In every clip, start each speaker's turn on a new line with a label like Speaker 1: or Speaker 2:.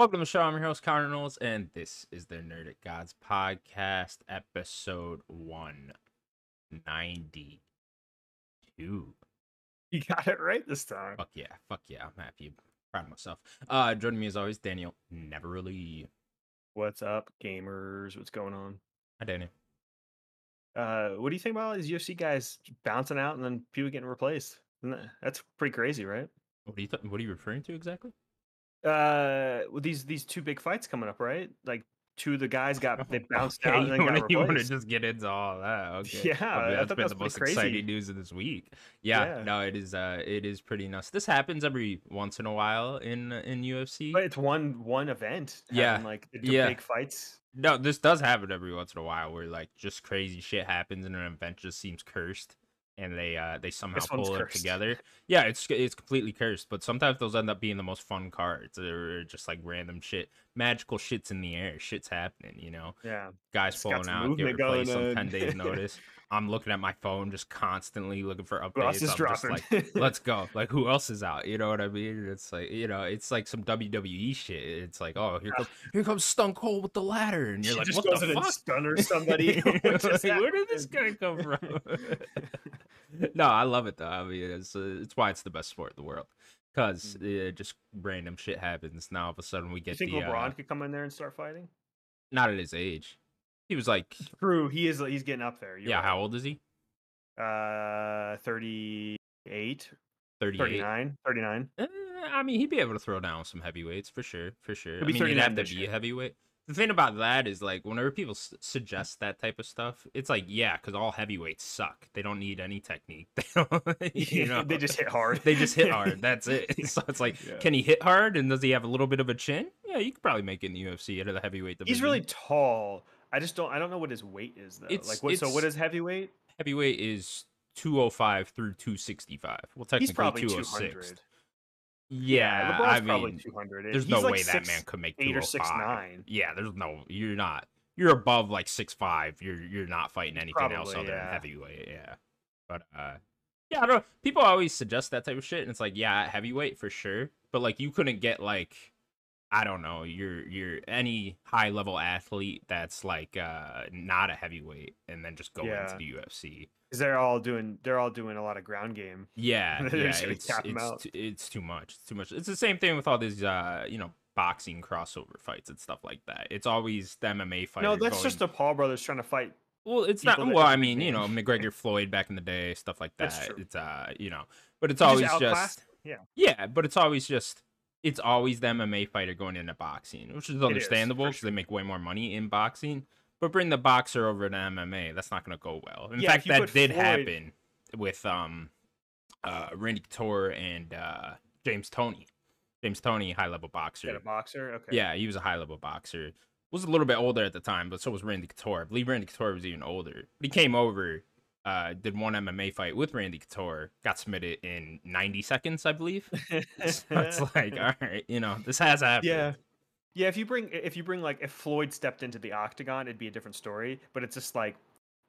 Speaker 1: Welcome to the show. I'm your host, Connor Knowles, and this is the Nerdic Gods podcast, episode 192.
Speaker 2: You got it right this time.
Speaker 1: Fuck yeah. Fuck yeah. I'm happy. Proud of myself. Uh, joining me as always, Daniel Navaroli.
Speaker 2: What's up, gamers? What's going on?
Speaker 1: Hi, Daniel.
Speaker 2: Uh, what do you think about all these UFC guys bouncing out and then people getting replaced? That's pretty crazy, right?
Speaker 1: What are you, th- what are you referring to exactly?
Speaker 2: Uh, these these two big fights coming up, right? Like two of the guys got they bounced
Speaker 1: Okay,
Speaker 2: out and
Speaker 1: you you want to just get into all that? Okay.
Speaker 2: Yeah,
Speaker 1: I
Speaker 2: I
Speaker 1: mean,
Speaker 2: thought
Speaker 1: been the most
Speaker 2: pretty
Speaker 1: exciting news of this week. Yeah,
Speaker 2: Yeah.
Speaker 1: no, it is. Uh, it is pretty nuts. This happens every once in a while in in UFC.
Speaker 2: But it's one one event.
Speaker 1: Yeah,
Speaker 2: having, like the
Speaker 1: yeah.
Speaker 2: big fights.
Speaker 1: No, this does happen every once in a while where like just crazy shit happens and an event just seems cursed and they uh they somehow pull it together. Yeah, it's it's completely cursed, but sometimes those end up being the most fun cards. They're just like random shit, magical shits in the air, shit's happening, you know.
Speaker 2: Yeah,
Speaker 1: Guys
Speaker 2: It's some
Speaker 1: out, get replaced on ten days notice. I'm looking at my phone, just constantly looking for updates. I'm
Speaker 2: dropping?
Speaker 1: just like, let's go. Like, who else is out? You know what I mean? It's like, you know, it's like some WWE shit. It's like, oh, here comes, here comes Stone Cold with the ladder, and you're
Speaker 2: She
Speaker 1: like, what the fuck?
Speaker 2: stunners somebody.
Speaker 1: Like, where did this guy come from? no, I love it though. I mean, it's uh, it's why it's the best sport in the world. Cause uh, just random shit happens. Now all of a sudden we
Speaker 2: Mm. You
Speaker 1: get
Speaker 2: think
Speaker 1: the
Speaker 2: LeBron
Speaker 1: uh,
Speaker 2: could come in there and start fighting?
Speaker 1: not at his age. He was like,
Speaker 2: True, he is. He's getting up there. You're
Speaker 1: yeah,
Speaker 2: right.
Speaker 1: how old is he?
Speaker 2: Uh, 38,
Speaker 1: 38.
Speaker 2: 39, 39.
Speaker 1: Eh, I mean, he'd be able to throw down some heavyweights for sure, for sure.
Speaker 2: He'll
Speaker 1: I mean, he'd have to be a heavyweight. The thing about that is, like, whenever people s- mm. suggest that type of stuff, it's like, yeah, because all heavyweights suck. They don't need any technique. They you know,
Speaker 2: they just hit hard.
Speaker 1: they just hit hard. That's it. So it's like,
Speaker 2: Yeah.
Speaker 1: can he hit hard? And does he have a little bit of a chin? Yeah, you could probably make it in the UFC out of the heavyweight division.
Speaker 2: He's really tall. I just don't. I don't know what his weight is though.
Speaker 1: It's-
Speaker 2: like what? So what is heavyweight?
Speaker 1: heavyweight is 205 through 265. Well, technically
Speaker 2: He's probably
Speaker 1: 206.
Speaker 2: 200.
Speaker 1: Yeah,
Speaker 2: LeBron's
Speaker 1: I
Speaker 2: probably
Speaker 1: mean,
Speaker 2: 200.
Speaker 1: There's
Speaker 2: He's
Speaker 1: no
Speaker 2: like
Speaker 1: way that man could make
Speaker 2: eight or
Speaker 1: six
Speaker 2: nine.
Speaker 1: Yeah, there's no. You're not. You're above like six five. You're you're not fighting anything else
Speaker 2: Probably,
Speaker 1: other than
Speaker 2: yeah.
Speaker 1: heavyweight. Yeah, but uh, yeah, I don't. People always suggest that type of shit, and it's like, yeah, heavyweight for sure. But like, you couldn't get like, I don't know, you're you're any high level athlete that's like uh not a heavyweight, and then just go
Speaker 2: Yeah.
Speaker 1: into the UFC.
Speaker 2: Because they're all doing. They're all doing a lot of ground game.
Speaker 1: Yeah, yeah, it's it's, t- it's too much. It's too much. It's the same thing with all these, uh, you know, boxing crossover fights and stuff like that. It's always the MMA fight.
Speaker 2: no, that's
Speaker 1: going-
Speaker 2: just the Paul brothers trying to fight.
Speaker 1: well, it's not. Well, I mean, you know. McGregor, Floyd back in the day, stuff like that. It's uh, you know, but it's always
Speaker 2: just
Speaker 1: just.
Speaker 2: Yeah.
Speaker 1: yeah, but it's always just it's always the MMA fighter going into boxing, which is understandable because they make way more money in boxing. But bring the boxer over to MMA, that's not going to go well. In
Speaker 2: Yeah,
Speaker 1: fact, that did
Speaker 2: Floyd-
Speaker 1: happen with um, uh, Randy Couture and uh, James Toney. James Toney, high level boxer.
Speaker 2: A boxer. Okay.
Speaker 1: Yeah, he was a high level boxer. Was a little bit older at the time, but so was Randy Couture. I believe Randy Couture was even older. But he came over, uh, did one MMA fight with Randy Couture, got submitted in 90 seconds, I believe. so it's like, all right, you know, this has happened.
Speaker 2: Yeah. Yeah, if you bring if you bring like if Floyd stepped into the octagon, it'd be a different story. But it's just like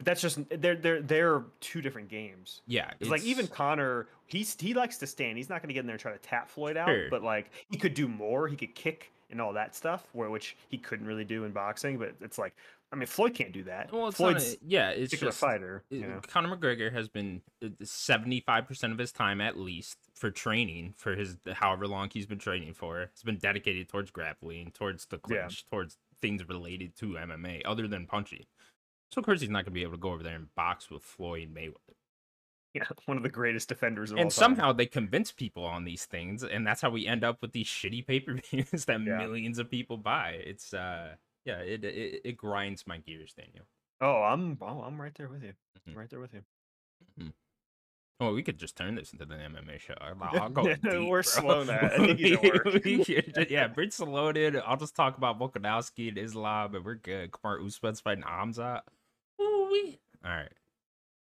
Speaker 2: that's just they're they're they're two different games.
Speaker 1: Yeah.
Speaker 2: It's like even Connor, he's he likes to stand. He's not going to get in there and try to tap Floyd out,
Speaker 1: Sure.
Speaker 2: but like he could do more. He could kick and all that stuff, where which he couldn't really do in boxing. But it's like, I mean, Floyd can't do that.
Speaker 1: well, it's not a- yeah, it's just
Speaker 2: fighter.
Speaker 1: it-
Speaker 2: You know?
Speaker 1: Conor McGregor has been uh, seventy five percent of his time at least for training for his however long he's been training for. It's been dedicated towards grappling, towards the
Speaker 2: Yeah.
Speaker 1: clinch, towards things related to MMA, other than punching. So of course he's not gonna be able to go over there and box with Floyd Mayweather.
Speaker 2: Yeah, one of the greatest defenders of all
Speaker 1: And
Speaker 2: time.
Speaker 1: somehow they convince people on these things, and that's how we end up with these shitty pay per views that
Speaker 2: Yeah.
Speaker 1: millions of people buy. It's uh, yeah, it, it it grinds my gears, Daniel.
Speaker 2: Oh, I'm oh, I'm right there with you.
Speaker 1: Mhm.
Speaker 2: Right there with you.
Speaker 1: Oh, we could just turn this into the MMA show. I'll, go.
Speaker 2: We're
Speaker 1: bro.
Speaker 2: slow now. I think either work.
Speaker 1: We could ju- yeah, Stallone in. I'll just talk about Volkanovski and Islam, and we're good. Kamaru Usman's fighting Khamzat. Ooh-wee. All right.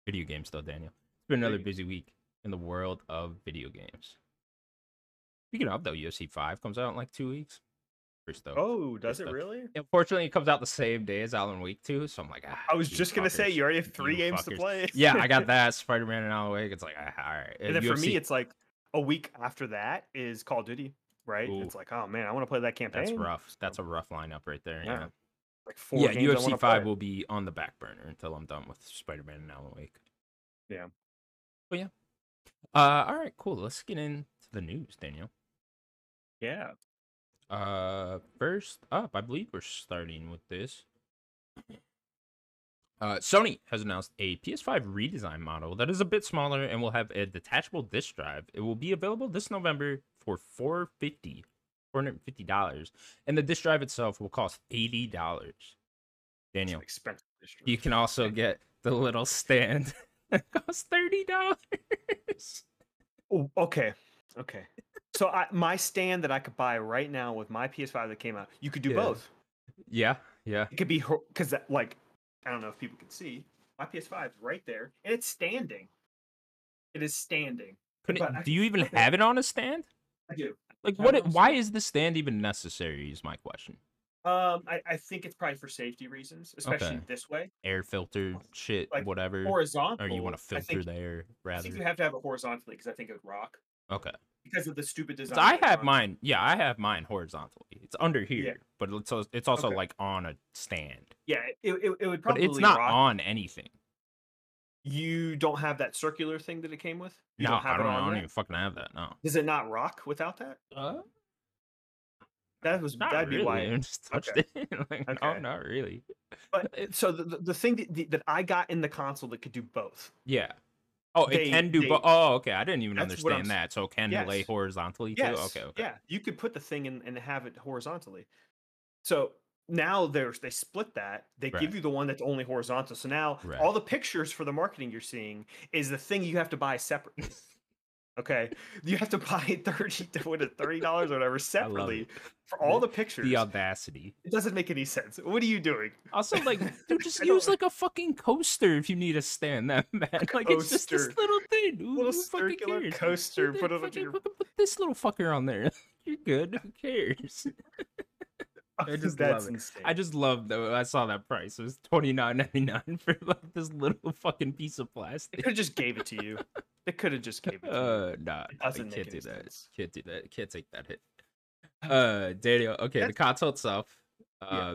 Speaker 1: Video games, though, Daniel. It's been another busy week in the world of video games. Speaking of, though, UFC 5 comes out in like two weeks. Though.
Speaker 2: Oh, does it really?
Speaker 1: Unfortunately, it comes out the same day as Alan Wake 2, so I'm like, ah,
Speaker 2: I was just gonna say you already have three
Speaker 1: You
Speaker 2: games to play.
Speaker 1: Yeah, I got that. Spider Man and Alan Wake. It's like, ah, all right.
Speaker 2: and then for me, it's like a week after that is Call of Duty. right?
Speaker 1: Ooh.
Speaker 2: It's like, oh man, I want to play that campaign.
Speaker 1: That's rough. That's a rough lineup right there.
Speaker 2: Yeah.
Speaker 1: Yeah.
Speaker 2: Like four
Speaker 1: Yeah, UFC five
Speaker 2: play.
Speaker 1: will be on the back burner until I'm done with Spider-Man and Alan Wake.
Speaker 2: Yeah.
Speaker 1: But yeah. Uh, all right, cool. Let's get into the news, Daniel.
Speaker 2: Yeah.
Speaker 1: Uh, first up, I believe we're starting with this. Uh, Sony has announced a PS5 redesign model that is a bit smaller and will have a detachable disk drive. It will be available this November for 450 $450, and the disk drive itself will cost $80. Daniel,
Speaker 2: an expensive
Speaker 1: you can also get the little stand that costs $30.
Speaker 2: Oh, okay. Okay. So I, my stand that I could buy right now with my PS5 that came out, you could do
Speaker 1: Yeah.
Speaker 2: both.
Speaker 1: Yeah, yeah.
Speaker 2: It could be because like I don't know if people can see my PS5 is right there and it's standing. It is standing.
Speaker 1: Couldn't-
Speaker 2: I
Speaker 1: do you even have it on a stand?
Speaker 2: I do.
Speaker 1: Like, what? It- Why is the stand even necessary? Is my question.
Speaker 2: Um, I, I think it's probably for safety reasons, especially
Speaker 1: Okay.
Speaker 2: this way.
Speaker 1: Air filter, shit,
Speaker 2: Like,
Speaker 1: whatever.
Speaker 2: Horizontal.
Speaker 1: Or you want to filter
Speaker 2: think,
Speaker 1: the air
Speaker 2: I
Speaker 1: rather?
Speaker 2: think you have to have it horizontally because I think it would rock
Speaker 1: Okay.
Speaker 2: because of the stupid design.
Speaker 1: I have mine. Yeah, I have mine horizontally. It's under here, but it's al- it's also
Speaker 2: Okay.
Speaker 1: like on a stand.
Speaker 2: Yeah, it, it, it would
Speaker 1: But
Speaker 2: probably.
Speaker 1: it's not
Speaker 2: rock.
Speaker 1: on anything.
Speaker 2: You don't have that circular thing that it came with. You
Speaker 1: no,
Speaker 2: don't have
Speaker 1: I don't. I don't even fucking have that. No.
Speaker 2: Does it not rock without that?
Speaker 1: Uh,
Speaker 2: That was
Speaker 1: not
Speaker 2: that'd
Speaker 1: really.
Speaker 2: be why.
Speaker 1: I just touched
Speaker 2: Okay.
Speaker 1: it. like, No, not really.
Speaker 2: But so the, the the thing that, that I got in the console that could do both.
Speaker 1: Yeah. Oh,
Speaker 2: They-
Speaker 1: it can do.
Speaker 2: they-
Speaker 1: Bo- oh, okay. I didn't even
Speaker 2: That's what I'm
Speaker 1: understand that. So it can lay
Speaker 2: Yes.
Speaker 1: horizontally too. Okay. Okay.
Speaker 2: Yeah, you could put the thing in and have it horizontally. So now there's they split that. They
Speaker 1: Right.
Speaker 2: give you the one that's only horizontal. So now
Speaker 1: Right.
Speaker 2: all the pictures for the marketing you're seeing is the thing you have to buy separately. Okay, you have to buy thirty what is it, thirty dollars or whatever separately for all the pictures.
Speaker 1: The audacity.
Speaker 2: it doesn't make any sense. What are you doing?
Speaker 1: Also, like, dude, just use
Speaker 2: like-
Speaker 1: a fucking coaster if you need a stand that bad. Like, it's just this little thing. Who,
Speaker 2: Little circular
Speaker 1: cares?
Speaker 2: coaster,
Speaker 1: Put, it- fucking,
Speaker 2: your-
Speaker 1: put this little fucker on there. You're good. Who cares? I just
Speaker 2: That's
Speaker 1: love it.
Speaker 2: insane.
Speaker 1: I just love that. I saw that price. It was twenty nine ninety nine for like this little fucking piece of
Speaker 2: They
Speaker 1: plastic.
Speaker 2: could have just gave it to you. They could have just gave it to you.
Speaker 1: Uh, nah,
Speaker 2: It
Speaker 1: I
Speaker 2: doesn't
Speaker 1: can't do that.
Speaker 2: sense.
Speaker 1: Can't do that. Can't take that hit. Uh, Daniel. Okay, the
Speaker 2: That's-
Speaker 1: console itself, uh,
Speaker 2: Yeah.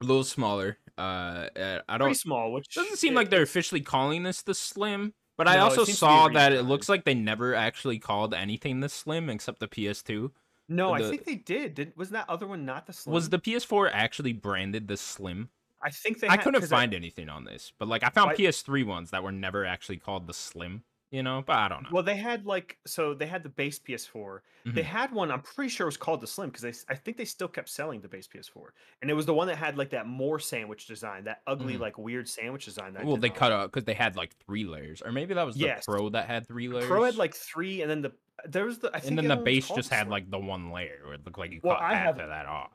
Speaker 1: a little smaller. Uh, I don't.
Speaker 2: small, which
Speaker 1: Doesn't seem
Speaker 2: it-
Speaker 1: like they're officially calling this the Slim, but I
Speaker 2: No, it
Speaker 1: also
Speaker 2: seems to be a
Speaker 1: saw that it looks like they never actually called anything the Slim except the PS2.
Speaker 2: No, I think they did. Did was that other one not the slim?
Speaker 1: Was the PS4 actually branded the Slim?
Speaker 2: I think they.
Speaker 1: I
Speaker 2: had-
Speaker 1: couldn't find anything on this, but like I found
Speaker 2: Why-
Speaker 1: PS3 ones that were never actually called the Slim. You know, but I don't know.
Speaker 2: Well, they had like so they had the base PS4. They
Speaker 1: Mhm.
Speaker 2: had one. I'm pretty sure it was called the Slim because they. I think they still kept selling the base PS4, and it was the one that had like that more sandwich design, that ugly
Speaker 1: Mhm.
Speaker 2: like weird sandwich design. That
Speaker 1: well, they cut out because they had like three layers, or maybe that was the
Speaker 2: Yes.
Speaker 1: Pro that had three layers.
Speaker 2: Pro had like three, and then the there was the. I think
Speaker 1: and then
Speaker 2: the
Speaker 1: the
Speaker 2: other one was
Speaker 1: base just had like the one layer where it looked like you
Speaker 2: Well,
Speaker 1: cut
Speaker 2: I
Speaker 1: half
Speaker 2: have-
Speaker 1: of that off.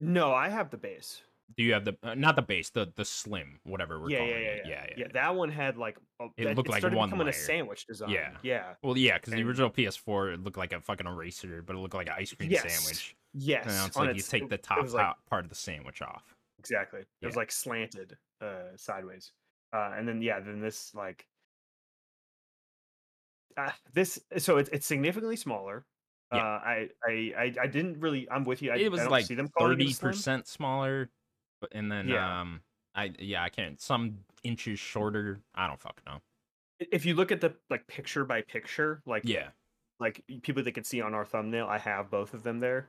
Speaker 2: No, I have the base.
Speaker 1: Do you have the uh, not the base, the the slim, whatever we're
Speaker 2: Yeah,
Speaker 1: calling
Speaker 2: yeah, yeah,
Speaker 1: it?
Speaker 2: yeah,
Speaker 1: yeah, yeah.
Speaker 2: That one had like a,
Speaker 1: It
Speaker 2: that-
Speaker 1: looked like
Speaker 2: started
Speaker 1: one
Speaker 2: becoming
Speaker 1: layer.
Speaker 2: a sandwich design.
Speaker 1: Yeah.
Speaker 2: yeah,
Speaker 1: Well, yeah, because the original PS4 it looked like a fucking eraser, but it looked like an ice cream
Speaker 2: Yes,
Speaker 1: sandwich.
Speaker 2: yes.
Speaker 1: And it's
Speaker 2: on
Speaker 1: like you take
Speaker 2: it-
Speaker 1: the
Speaker 2: it
Speaker 1: top,
Speaker 2: like-
Speaker 1: top part of the sandwich off.
Speaker 2: Exactly. It was like slanted uh sideways. Uh and then yeah, then this like uh, this so it's it's significantly smaller.
Speaker 1: Yeah.
Speaker 2: Uh I, I I I didn't really I'm with you. I,
Speaker 1: it was like
Speaker 2: see them
Speaker 1: thirty percent smaller, but and then
Speaker 2: Yeah.
Speaker 1: um, I yeah I can't some inches shorter. I don't fucking know.
Speaker 2: If you look at the like picture by picture, like
Speaker 1: Yeah,
Speaker 2: like people that can see on our thumbnail, I have both of them there.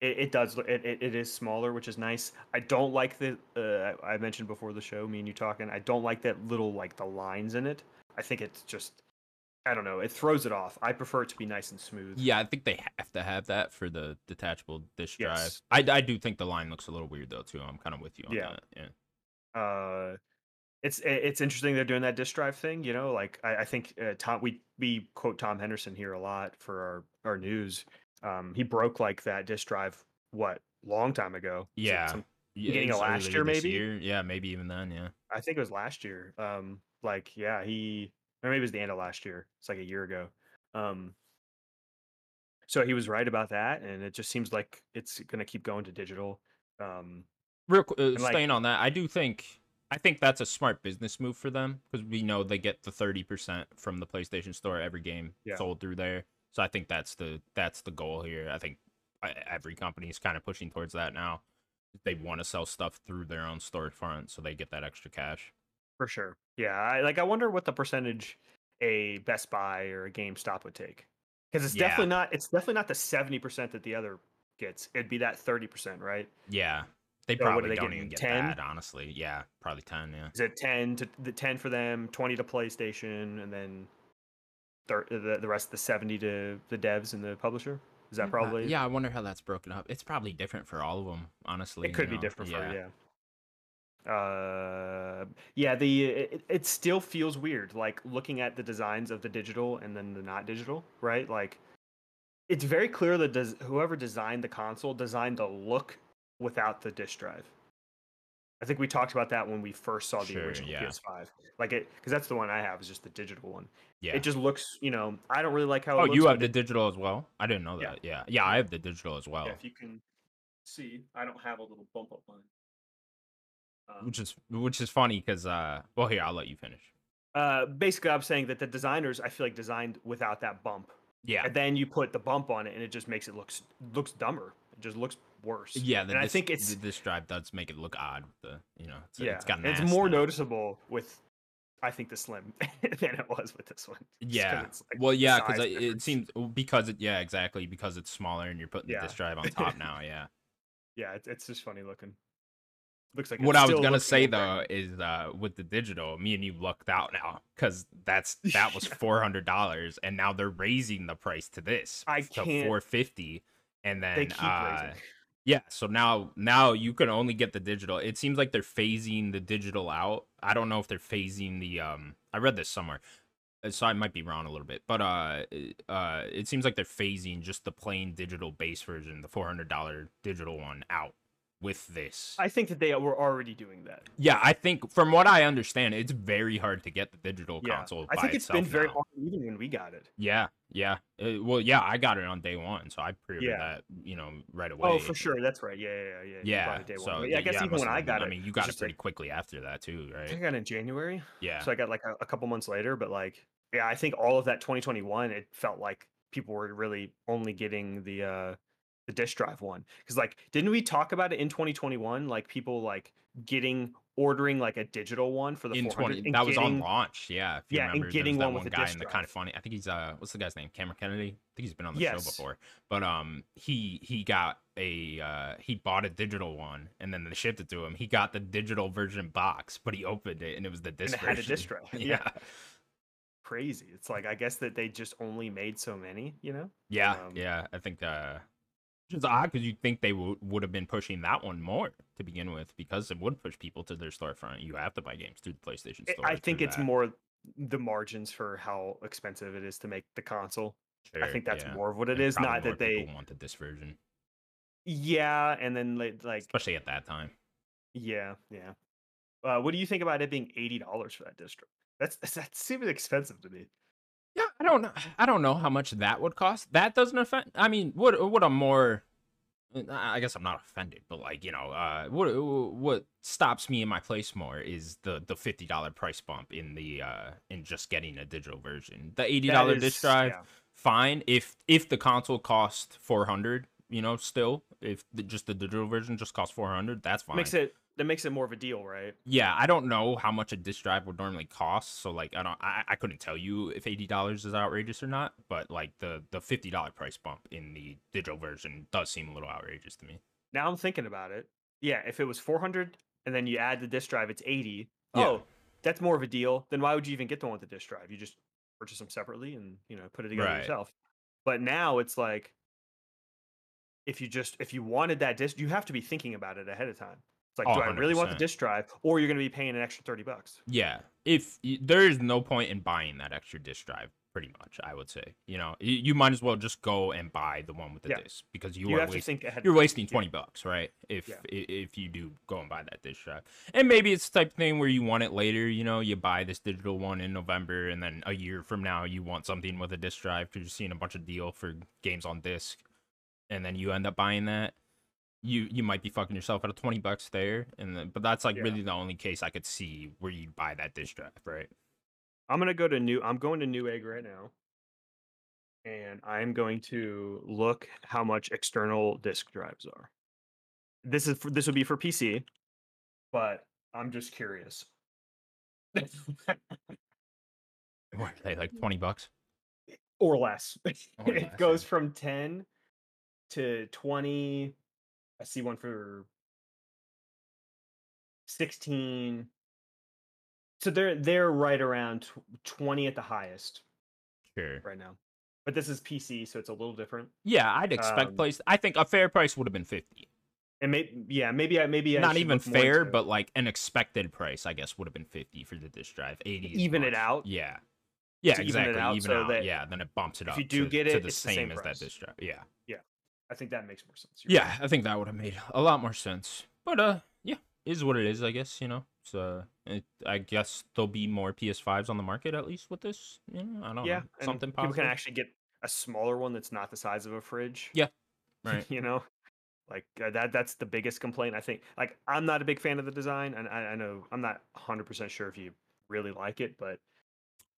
Speaker 2: It, it does look it, it, it is smaller, which is nice. I don't like the uh, I mentioned before the show, me and you talking. I don't like that little like the lines in it. I think it's just I don't know. It throws it off. I prefer it to be nice and smooth.
Speaker 1: yeah. I think they have to have that for the detachable disk drive.
Speaker 2: Yes.
Speaker 1: I I do think the line looks a little weird though too. I'm kind of with you on
Speaker 2: Yeah.
Speaker 1: that. Yeah.
Speaker 2: uh it's it's interesting they're doing that disk drive thing you know like i, I think uh, tom we we quote tom henderson here a lot for our our news um he broke like that disk drive what long time ago
Speaker 1: Yeah.
Speaker 2: some-
Speaker 1: Yeah,
Speaker 2: Beginning of last year, maybe?
Speaker 1: year. Yeah, maybe even then. Yeah.
Speaker 2: i think it was last year um like yeah he or maybe it was the end of last year it's like a year ago um so he was right about that and it just seems like it's gonna keep going to digital um
Speaker 1: Real qu- uh,
Speaker 2: like-
Speaker 1: staying on that, I do think I think that's a smart business move for them because we know they get the thirty percent from the PlayStation Store every game
Speaker 2: Yeah.
Speaker 1: sold through there. So I think that's the that's the goal here. I think every company is kind of pushing towards that now. They want to sell stuff through their own storefront, so they get that extra cash.
Speaker 2: For sure. Yeah. I, like I wonder what the percentage a Best Buy or a GameStop would take. Because it's
Speaker 1: Yeah.
Speaker 2: definitely not. It's definitely not the seventy percent that the other gets. It'd be that thirty percent, right?
Speaker 1: Yeah, they
Speaker 2: So
Speaker 1: probably
Speaker 2: they
Speaker 1: don't even get
Speaker 2: 10?
Speaker 1: that. Honestly, yeah, probably ten. Yeah.
Speaker 2: Is it ten to the ten for them, twenty to PlayStation, and then thir- the the rest of the seventy to the devs and the publisher? Is that mm,
Speaker 1: Yeah,
Speaker 2: probably?
Speaker 1: Yeah, I wonder how that's broken up. It's probably different for all of them. Honestly,
Speaker 2: it could
Speaker 1: you
Speaker 2: be
Speaker 1: know?
Speaker 2: different for yeah. Uh, yeah. The it, it still feels weird, like looking at the designs of the digital and then the not digital, right? Like, it's very clear that does whoever designed the console designed the look without the disk drive. I think we talked about that when we first saw the
Speaker 1: Sure,
Speaker 2: original
Speaker 1: yeah.
Speaker 2: PS5. Like it, because that's the one I have is just the digital one.
Speaker 1: Yeah.
Speaker 2: It just looks, you know, I don't really like how.
Speaker 1: oh,
Speaker 2: it looks,
Speaker 1: you have the digital as well. I didn't know
Speaker 2: Yeah.
Speaker 1: that. Yeah, yeah, I have the digital as well,
Speaker 2: Yeah, if you can see, I don't have a little bump up line. Um,
Speaker 1: which is which is funny because uh, well, here I'll let you finish.
Speaker 2: uh, basically, I'm saying that the designers, I feel like, designed without that bump,
Speaker 1: Yeah,
Speaker 2: and then you put the bump on it, and it just makes it looks looks dumber. It just looks worse.
Speaker 1: yeah.
Speaker 2: And I think it's
Speaker 1: the disc drive does make it look odd. With the you know, it's,
Speaker 2: yeah,
Speaker 1: it's got an
Speaker 2: it's more
Speaker 1: now.
Speaker 2: noticeable with, I think, the slim than it was with this one. just
Speaker 1: Yeah.
Speaker 2: like,
Speaker 1: well, yeah, because it seems because it yeah exactly because it's smaller and you're putting
Speaker 2: Yeah.
Speaker 1: the disc drive on top now. Yeah.
Speaker 2: yeah, it's, it's just funny looking. Looks like
Speaker 1: what I was gonna say though is uh with the digital, me and you lucked out now because that's that was four hundred dollars, and now they're raising the price to this
Speaker 2: I
Speaker 1: to four fifty, and then uh,
Speaker 2: raising.
Speaker 1: yeah, so now now you can only get the digital. It seems like they're phasing the digital out. I don't know if they're phasing the um. I read this somewhere, uh, so I might be wrong a little bit, but uh, uh, it seems like they're phasing just the plain digital base version, the four hundred dollar digital one, out with this.
Speaker 2: I think that they were already doing that.
Speaker 1: Yeah, I think from what I understand, it's very hard to get the digital
Speaker 2: Yeah,
Speaker 1: console.
Speaker 2: I think it's been very
Speaker 1: now.
Speaker 2: hard even when we got it.
Speaker 1: Yeah, yeah. Uh, well, yeah, I got it on day one, so I pre-ordered
Speaker 2: Yeah.
Speaker 1: that, you know, right away.
Speaker 2: Oh, for sure. That's right. Yeah, yeah, yeah. yeah.
Speaker 1: Yeah. So
Speaker 2: yeah, I guess even when I
Speaker 1: been-
Speaker 2: got it,
Speaker 1: I mean, you got it pretty
Speaker 2: like-
Speaker 1: quickly after that too,
Speaker 2: think I got it in January.
Speaker 1: Yeah.
Speaker 2: So I got like a, a couple months later, but like, yeah, I think all of that 2021, it felt like people were really only getting the uh the disk drive one because like, didn't we talk about it in 2021? Like people like getting ordering like a digital one for the
Speaker 1: in
Speaker 2: 400
Speaker 1: twenty,
Speaker 2: and
Speaker 1: that was on launch. Yeah, if you
Speaker 2: Yeah, and
Speaker 1: remember, there
Speaker 2: getting one
Speaker 1: one
Speaker 2: with
Speaker 1: guy
Speaker 2: disc
Speaker 1: in the
Speaker 2: Kinda
Speaker 1: Funny. I think he's uh, what's the guy's name? Cameron Kennedy. I think he's been on the show
Speaker 2: Yes.
Speaker 1: before. But um, he he got a uh, he bought a digital one and then they shipped it to him. He got the digital version box, but he opened it and it was the disc and
Speaker 2: it had a disc drive.
Speaker 1: yeah.
Speaker 2: Yeah. crazy. It's like I guess that they just only made so many, you know?
Speaker 1: Yeah,
Speaker 2: Um,
Speaker 1: yeah. I think uh it's odd because you'd think they would would have been pushing that one more to begin with because it would push people to their storefront. You have to buy games through the PlayStation Store.
Speaker 2: I think it's
Speaker 1: that.
Speaker 2: more the margins for how expensive it is to make the console. I think that's
Speaker 1: yeah.
Speaker 2: more of what it
Speaker 1: And
Speaker 2: is, not that they
Speaker 1: wanted this version,
Speaker 2: Yeah, and then like,
Speaker 1: especially at that time.
Speaker 2: yeah, yeah. Uh, what do you think about it being eighty dollars for that distro? That's that seems expensive to me.
Speaker 1: I don't know. I don't know how much that would cost. That doesn't offend. I mean, what what I'm more. I guess I'm not offended, but like you know, uh, what what stops me in my place more is the the fifty dollar price bump in the uh in just getting a digital version. The eighty dollar disc drive,
Speaker 2: yeah.
Speaker 1: fine. If if the console cost four hundred, you know, still if the, just the digital version just costs four hundred, that's fine.
Speaker 2: makes it that makes it more of a deal, right?
Speaker 1: Yeah, I don't know how much a disc drive would normally cost, so like I don't, I, I couldn't tell you if eighty dollars is outrageous or not. But like the the fifty dollar price bump in the digital version does seem a little outrageous to me.
Speaker 2: Now I'm thinking about it. Yeah, if it was four hundred and then you add the disk drive, it's eighty.
Speaker 1: Yeah.
Speaker 2: Oh, that's more of a deal. Then why would you even get the one with the disk drive? You just purchase them separately and you know put it together
Speaker 1: Right.
Speaker 2: yourself. But now it's like if you just if you wanted that disc, you have to be thinking about it ahead of time. It's like,
Speaker 1: Oh,
Speaker 2: do I really want the disk drive, or you're going to be paying an extra thirty bucks?
Speaker 1: Yeah, if there is no point in buying that extra disc drive, pretty much, I would say. You know, you, might as well just go and buy the one with the
Speaker 2: Yeah.
Speaker 1: disc because you,
Speaker 2: You,
Speaker 1: are wasting. You're wasting
Speaker 2: Yeah.
Speaker 1: twenty bucks, right? If
Speaker 2: Yeah.
Speaker 1: if you do go and buy that disc drive, and maybe it's the type of thing where you want it later. You know, you buy this digital one in November, and then a year from now you want something with a disc drive because you're seeing a bunch of deal for games on disc, and then you end up buying that. You you might be fucking yourself out of twenty bucks there, and then, but that's like
Speaker 2: Yeah.
Speaker 1: really the only case I could see where you'd buy that disc drive, right?
Speaker 2: I'm gonna go to new. I'm going to Newegg right now. and I'm going to look how much external disk drives are. This is for, this would be for PC, but I'm just curious.
Speaker 1: What are they like twenty bucks?
Speaker 2: or less.
Speaker 1: Or
Speaker 2: it goes from 10 to 20. I see one for 16. So they're they're right around 20 at the highest
Speaker 1: Sure.
Speaker 2: right now. But this is PC, so it's a little different.
Speaker 1: Yeah, I'd expect
Speaker 2: Um,
Speaker 1: place. I think a fair price would have been fifty.
Speaker 2: And may, yeah, maybe I maybe I
Speaker 1: Not even fair, but like an expected price, I guess, would have been fifty for the disk drive. Eighty.
Speaker 2: even it out.
Speaker 1: Yeah. Yeah,
Speaker 2: To even it
Speaker 1: exactly.
Speaker 2: out
Speaker 1: even
Speaker 2: so
Speaker 1: out. yeah, then it bumps it
Speaker 2: if
Speaker 1: up.
Speaker 2: you do
Speaker 1: to,
Speaker 2: get
Speaker 1: to
Speaker 2: it,
Speaker 1: the
Speaker 2: it's the
Speaker 1: same
Speaker 2: same
Speaker 1: as that disk drive. Yeah. Yeah.
Speaker 2: I think that makes more sense. You're
Speaker 1: Yeah, I think that would have made a lot more sense. But uh, yeah, is what it is. I guess you know. So it, I guess there'll be more PS5s on the market at least with this. You know, I don't
Speaker 2: yeah,
Speaker 1: know something
Speaker 2: people
Speaker 1: positive.
Speaker 2: can actually get a smaller one that's not the size of a fridge.
Speaker 1: Yeah, right.
Speaker 2: you know like uh, that that's the biggest complaint i think like i'm not a big fan of the design and i, I know i'm not 100% sure if you really like it but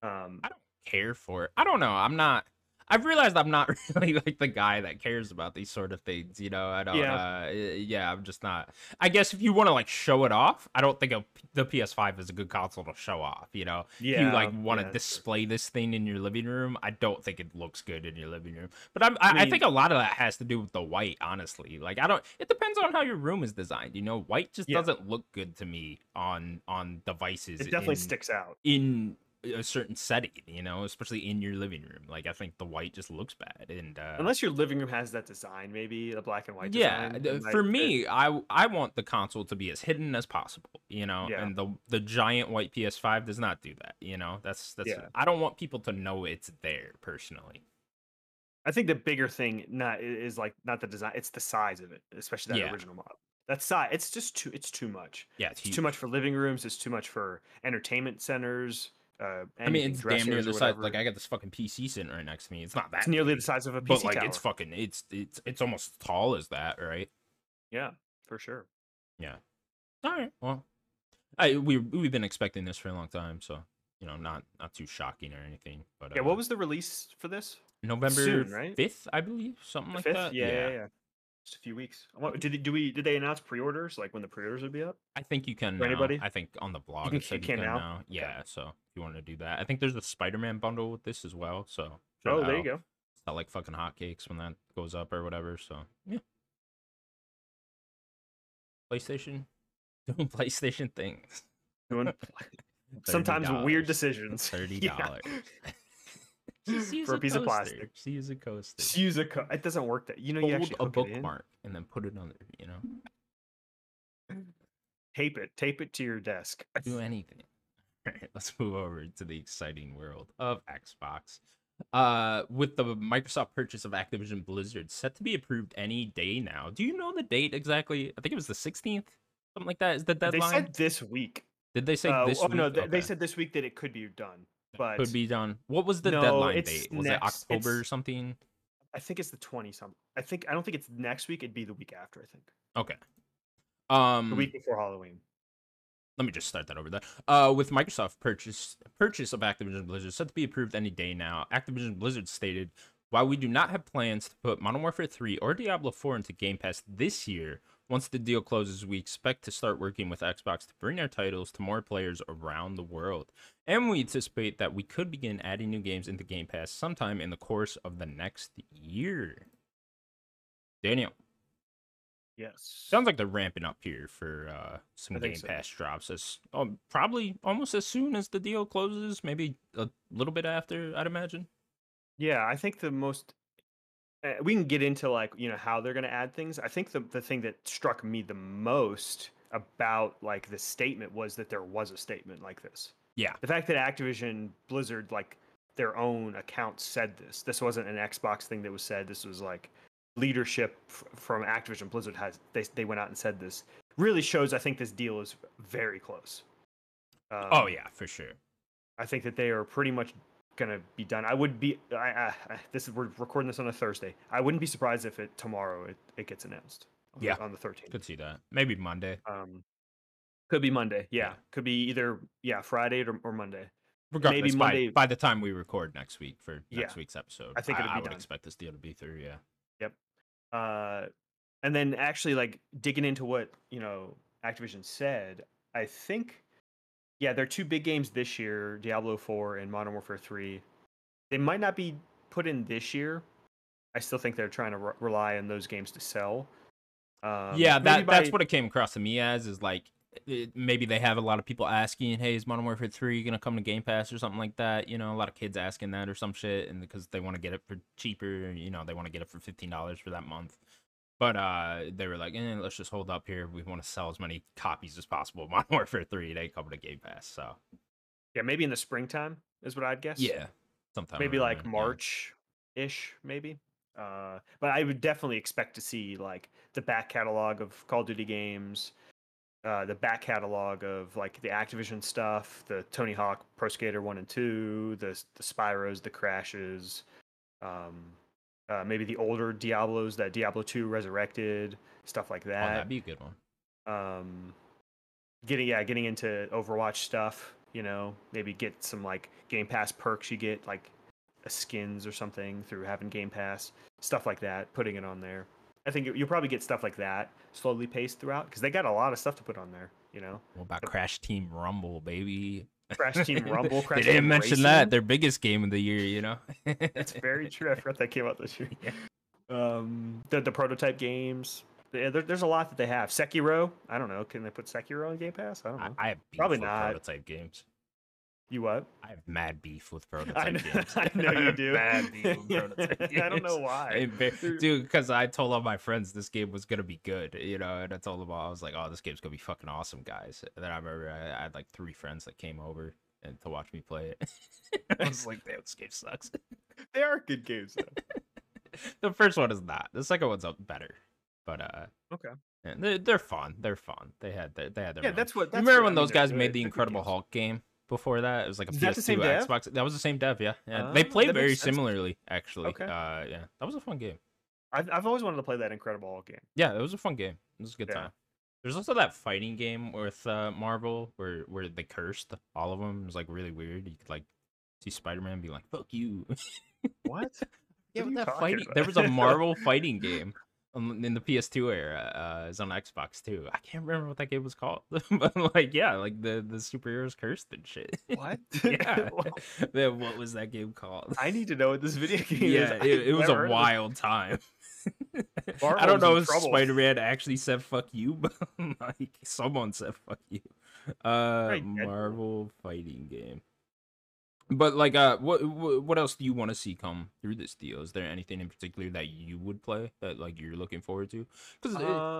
Speaker 2: um
Speaker 1: I don't care for it. I don't know. I'm not. I've realized I'm not really like the guy that cares about these sort of things. You know, I don't.
Speaker 2: Yeah.
Speaker 1: Uh, yeah, I'm just not. I guess if you want to like show it off, I don't think a, the PS5 is a good console to show off. You know, if you like want to
Speaker 2: yeah.
Speaker 1: display this thing in your living room, I don't think it looks good in your living room. But I'm, I, I
Speaker 2: mean-
Speaker 1: think a lot of that has to do with the white. Honestly, like I don't. It depends on how your room is designed. You know, white just
Speaker 2: Yeah.
Speaker 1: doesn't look good to me on on devices.
Speaker 2: it definitely
Speaker 1: in-
Speaker 2: sticks out
Speaker 1: in a certain setting, you know, especially in your living room. Like I think the white just looks bad, and uh,
Speaker 2: unless your living room has that design maybe the black and white
Speaker 1: yeah,
Speaker 2: design, it
Speaker 1: for
Speaker 2: fit.
Speaker 1: me, I I want the console to be as hidden as possible, you know,
Speaker 2: Yeah.
Speaker 1: and the the giant white PS5 does not do that, you know. That's that's
Speaker 2: Yeah.
Speaker 1: I don't want people to know it's there personally.
Speaker 2: i think the bigger thing not is like not the design it's the size of it especially that
Speaker 1: Yeah.
Speaker 2: original model that size it's just too it's too much
Speaker 1: Yeah, it's
Speaker 2: it's too much for living rooms it's too much for entertainment centers uh
Speaker 1: I mean, it's damn near the size. Like I got this fucking PC sitting right next to me. It's not that.
Speaker 2: it's nearly the size of a PC
Speaker 1: but like
Speaker 2: tower.
Speaker 1: it's fucking. It's it's it's almost as tall as that, right?
Speaker 2: yeah for sure
Speaker 1: Yeah. All right. Well, I we we've been expecting this for a long time, so you know, not not too shocking or anything. But
Speaker 2: yeah
Speaker 1: uh,
Speaker 2: what was the release for this
Speaker 1: November
Speaker 2: soon, right?
Speaker 1: fifth, I believe, something
Speaker 2: The
Speaker 1: like
Speaker 2: fifth?
Speaker 1: that.
Speaker 2: Yeah, yeah, yeah. A few weeks. What, did do we did they announce pre-orders like when the pre-orders would be up?
Speaker 1: I think you can.
Speaker 2: Anybody?
Speaker 1: I think on the blog
Speaker 2: can-
Speaker 1: it said
Speaker 2: you
Speaker 1: you
Speaker 2: can now?
Speaker 1: now. Yeah. So if you want to do that, I think there's a Spider-Man bundle with this as well. So
Speaker 2: Oh, there you go.
Speaker 1: Sell like fucking hotcakes when that goes up or whatever. So yeah. PlayStation doing PlayStation things.
Speaker 2: Doing sometimes weird decisions.
Speaker 1: Thirty dollars. Just use
Speaker 2: For a piece of plastic.
Speaker 1: Just use a coaster.
Speaker 2: Just use a co- it doesn't work that you know you actually
Speaker 1: a
Speaker 2: hook it in.
Speaker 1: bookmark and then put it on there. You know,
Speaker 2: tape it tape it to your desk.
Speaker 1: do anything. All right, let's move over to the exciting world of Xbox. Uh, with the Microsoft purchase of Activision Blizzard set to be approved any day now. Do you know the date exactly? I think it was the 16th, something like that. Is the deadline?
Speaker 2: They
Speaker 1: deadline?
Speaker 2: said this week.
Speaker 1: Did they say
Speaker 2: Uh,
Speaker 1: this
Speaker 2: oh
Speaker 1: week?
Speaker 2: no, they, they said this week that it could be done, but
Speaker 1: could be done. What was the
Speaker 2: No,
Speaker 1: deadline date? Was
Speaker 2: next-
Speaker 1: it October or something?
Speaker 2: I think it's the twenty something. I think I don't think it's next week. It'd be the week after. I think
Speaker 1: Okay. Um,
Speaker 2: the week before Halloween.
Speaker 1: let me just start that over there. Uh, with Microsoft purchase purchase of Activision Blizzard set to be approved any day now, Activision Blizzard stated, "While we do not have plans to put Modern Warfare 3 or Diablo 4 into Game Pass this year, once the deal closes, we expect to start working with Xbox to bring our titles to more players around the world, and we anticipate that we could begin adding new games into Game Pass sometime in the course of the next year." Daniel,
Speaker 2: Yes.
Speaker 1: Sounds like they're ramping up here for uh, some Game
Speaker 2: so.
Speaker 1: Pass drops. As um, probably almost as soon as the deal closes, maybe a little bit after, I'd imagine.
Speaker 2: Yeah, I think the most we can get into like you know how they're going to add things. I think the the thing that struck me the most about like the statement was that there was a statement like this.
Speaker 1: Yeah.
Speaker 2: The fact that Activision Blizzard like their own account said this. This wasn't an Xbox thing that was said. This was like leadership f- from Activision Blizzard has they they went out and said this. Really shows I think this deal is very close. Um,
Speaker 1: oh yeah, for sure.
Speaker 2: I think that they are pretty much gonna be done. I would be. I, I, I this is we're recording this on a Thursday. I wouldn't be surprised if it tomorrow it, it gets announced. on the-
Speaker 1: Yeah.
Speaker 2: on the thirteenth.
Speaker 1: Could see that. Maybe Monday.
Speaker 2: Um, could be Monday. Yeah.
Speaker 1: Yeah.
Speaker 2: could be either yeah Friday or, or Monday.
Speaker 1: Regardless, by,
Speaker 2: Monday-
Speaker 1: by the time we record next week for next
Speaker 2: Yeah.
Speaker 1: week's episode,
Speaker 2: I think it'll
Speaker 1: I,
Speaker 2: be
Speaker 1: would
Speaker 2: done.
Speaker 1: expect this deal to be through. Yeah. Yep.
Speaker 2: Uh and then actually like digging into what you know activision said i think yeah there are two big games this year diablo 4 and modern warfare 3 they might not be put in this year i still think they're trying to re- rely on those games to sell um,
Speaker 1: yeah, that that's what it came across to me as is like it, maybe they have a lot of people asking, "Hey, is Modern Warfare 3 going to come to Game Pass or something like that?" You know, a lot of kids asking that or some shit and because they want to get it for cheaper, you know, they want to get it for $15 for that month. But uh they were like, eh, let's just hold up here. We want to sell as many copies as possible of Modern Warfare 3. They come to Game Pass, so
Speaker 2: yeah maybe in the springtime is what i'd guess
Speaker 1: yeah, sometime
Speaker 2: maybe like march ish maybe uh but i would definitely expect to see like the back catalog of call of duty games uh the back catalog of like the activision stuff the tony hawk pro skater 1 and 2 the the spyros the crashes um uh, maybe the older diablos that diablo 2 resurrected stuff like
Speaker 1: Oh,
Speaker 2: that
Speaker 1: that'd be a good one.
Speaker 2: um getting yeah getting into overwatch stuff you know maybe get some like game pass perks you get like uh, skins or something through having game pass stuff like that putting it on there i think you- you'll probably get stuff like that slowly paced throughout because they got a lot of stuff to put on there you know
Speaker 1: What about Crash Team Rumble, baby?
Speaker 2: Crash team rumble crash
Speaker 1: they didn't
Speaker 2: Team
Speaker 1: mention that. Their biggest game of the year, you know.
Speaker 2: it's very true i forgot that came out this year
Speaker 1: Yeah.
Speaker 2: um the, the prototype games yeah, there, there's a lot that they have sekiro i don't know can they put sekiro on game pass i don't know
Speaker 1: I have
Speaker 2: Probably not.
Speaker 1: prototype games.
Speaker 2: You what
Speaker 1: I have mad beef with
Speaker 2: I
Speaker 1: prototype
Speaker 2: know,
Speaker 1: games.
Speaker 2: I know you do.
Speaker 1: mad beef with prototype
Speaker 2: I don't know why.
Speaker 1: It ve-
Speaker 2: They're-
Speaker 1: dude. Because I told all my friends this game was gonna be good, you know, and I told them all I was like, "Oh, this game's gonna be fucking awesome, guys." And then I remember I, I had like three friends that came over and to watch me play it. I was like, "Damn, this game sucks."
Speaker 2: They are good games though.
Speaker 1: the first one is not. The second one's better, but uh,
Speaker 2: Okay.
Speaker 1: yeah, they're, they're fun. They're fun. They had their, they had their.
Speaker 2: Yeah, that's what. That's
Speaker 1: remember
Speaker 2: what- I
Speaker 1: when
Speaker 2: mean,
Speaker 1: those guys made the Incredible. Hulk game before that? It was like a
Speaker 2: Is
Speaker 1: PS2
Speaker 2: the?
Speaker 1: Xbox. That was the same dev, yeah. yeah. they
Speaker 2: Oh,
Speaker 1: played very similarly, actually.
Speaker 2: Okay.
Speaker 1: Uh, yeah, that was a fun game.
Speaker 2: I've, I've always wanted to play that Incredible Hulk game.
Speaker 1: Yeah, it was a fun game. It was a good
Speaker 2: Yeah.
Speaker 1: time. There's also that fighting game with uh, Marvel where where they cursed all of them. It was like really weird. You could like see Spider Man be like "fuck you."
Speaker 2: What?
Speaker 1: yeah, with that fighting.
Speaker 2: about?
Speaker 1: There was a Marvel fighting game in the PS2 era. Uh, it's on Xbox too. I can't remember what that game was called, but like yeah, like the the superheroes cursed and shit.
Speaker 2: What?
Speaker 1: yeah. Then what was that game called?
Speaker 2: I need to know what this video game is.
Speaker 1: yeah, it, it was a wild time. I don't know if
Speaker 2: trouble.
Speaker 1: Spider Man actually said "fuck you," but like someone said "fuck you." Uh,
Speaker 2: Right,
Speaker 1: Marvel fighting game. But like, uh, what what else do you want to see come through this deal? Is there anything in particular that you would play that like you're looking forward to? Because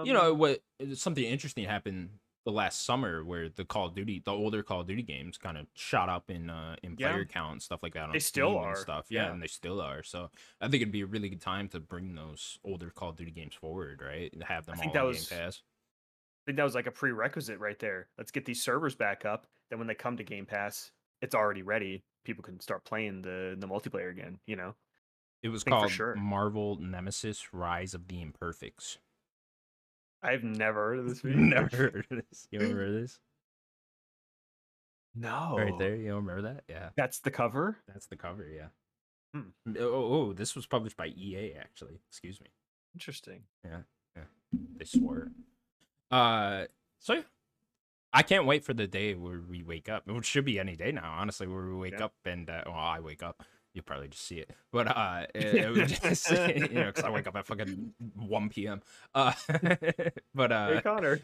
Speaker 1: you know
Speaker 2: Um,
Speaker 1: what, something interesting happened the last summer where the Call of Duty, the older Call of Duty games, kind of shot up in uh in
Speaker 2: Yeah.
Speaker 1: player count and stuff like that. On
Speaker 2: They still
Speaker 1: Steam
Speaker 2: are,
Speaker 1: and stuff. Yeah,
Speaker 2: yeah.
Speaker 1: and they still are. So I think it'd be a really good time to bring those older Call of Duty games forward, right? And have them
Speaker 2: think
Speaker 1: all
Speaker 2: that
Speaker 1: on
Speaker 2: was-
Speaker 1: Game Pass.
Speaker 2: I think that was like a prerequisite right there. Let's get these servers back up. Then when they come to Game Pass, it's already ready. People can start playing the the multiplayer again. You know.
Speaker 1: It was called
Speaker 2: sure.
Speaker 1: Marvel Nemesis: Rise of the Imperfects.
Speaker 2: I've never heard of this video.
Speaker 1: Never heard of this. You remember this?
Speaker 2: No.
Speaker 1: Right there. You don't remember that? Yeah,
Speaker 2: That's the cover.
Speaker 1: that's the cover. Yeah.
Speaker 2: Hmm.
Speaker 1: Oh, oh, oh, this was published by EA. Actually, excuse me.
Speaker 2: Interesting. Yeah. Yeah.
Speaker 1: They swore. Uh, so yeah. I can't wait for the day where we wake up. It should be any day now, honestly. Where we wake
Speaker 2: Yeah.
Speaker 1: up and uh, well, I wake up. You'll probably just see it, but uh, it, it would just you know, because I wake up at fucking one p.m. Uh, but uh,
Speaker 2: hey Connor.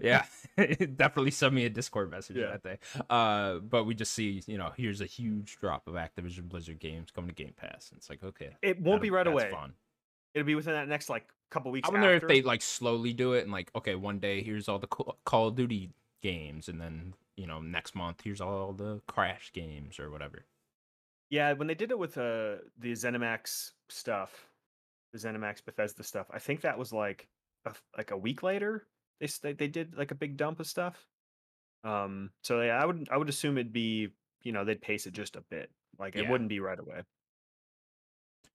Speaker 1: yeah, definitely send me a Discord message
Speaker 2: Yeah.
Speaker 1: that day. Uh, but we just see, you know, here's a huge drop of Activision Blizzard games coming to Game Pass. And it's like, okay,
Speaker 2: It won't be right away.
Speaker 1: Fun.
Speaker 2: It'll be within that next like couple weeks.
Speaker 1: I wonder
Speaker 2: after.
Speaker 1: if they like slowly do it and like, okay, one day here's all the Call of Duty games, and then you know next month here's all the Crash games or whatever.
Speaker 2: Yeah, when they did it with uh, the ZeniMax stuff, the ZeniMax Bethesda stuff, I think that was like a, like a week later. They they did like a big dump of stuff. Um, so yeah, I would I would assume it'd be you know they'd pace it just a bit. Like it wouldn't be right away.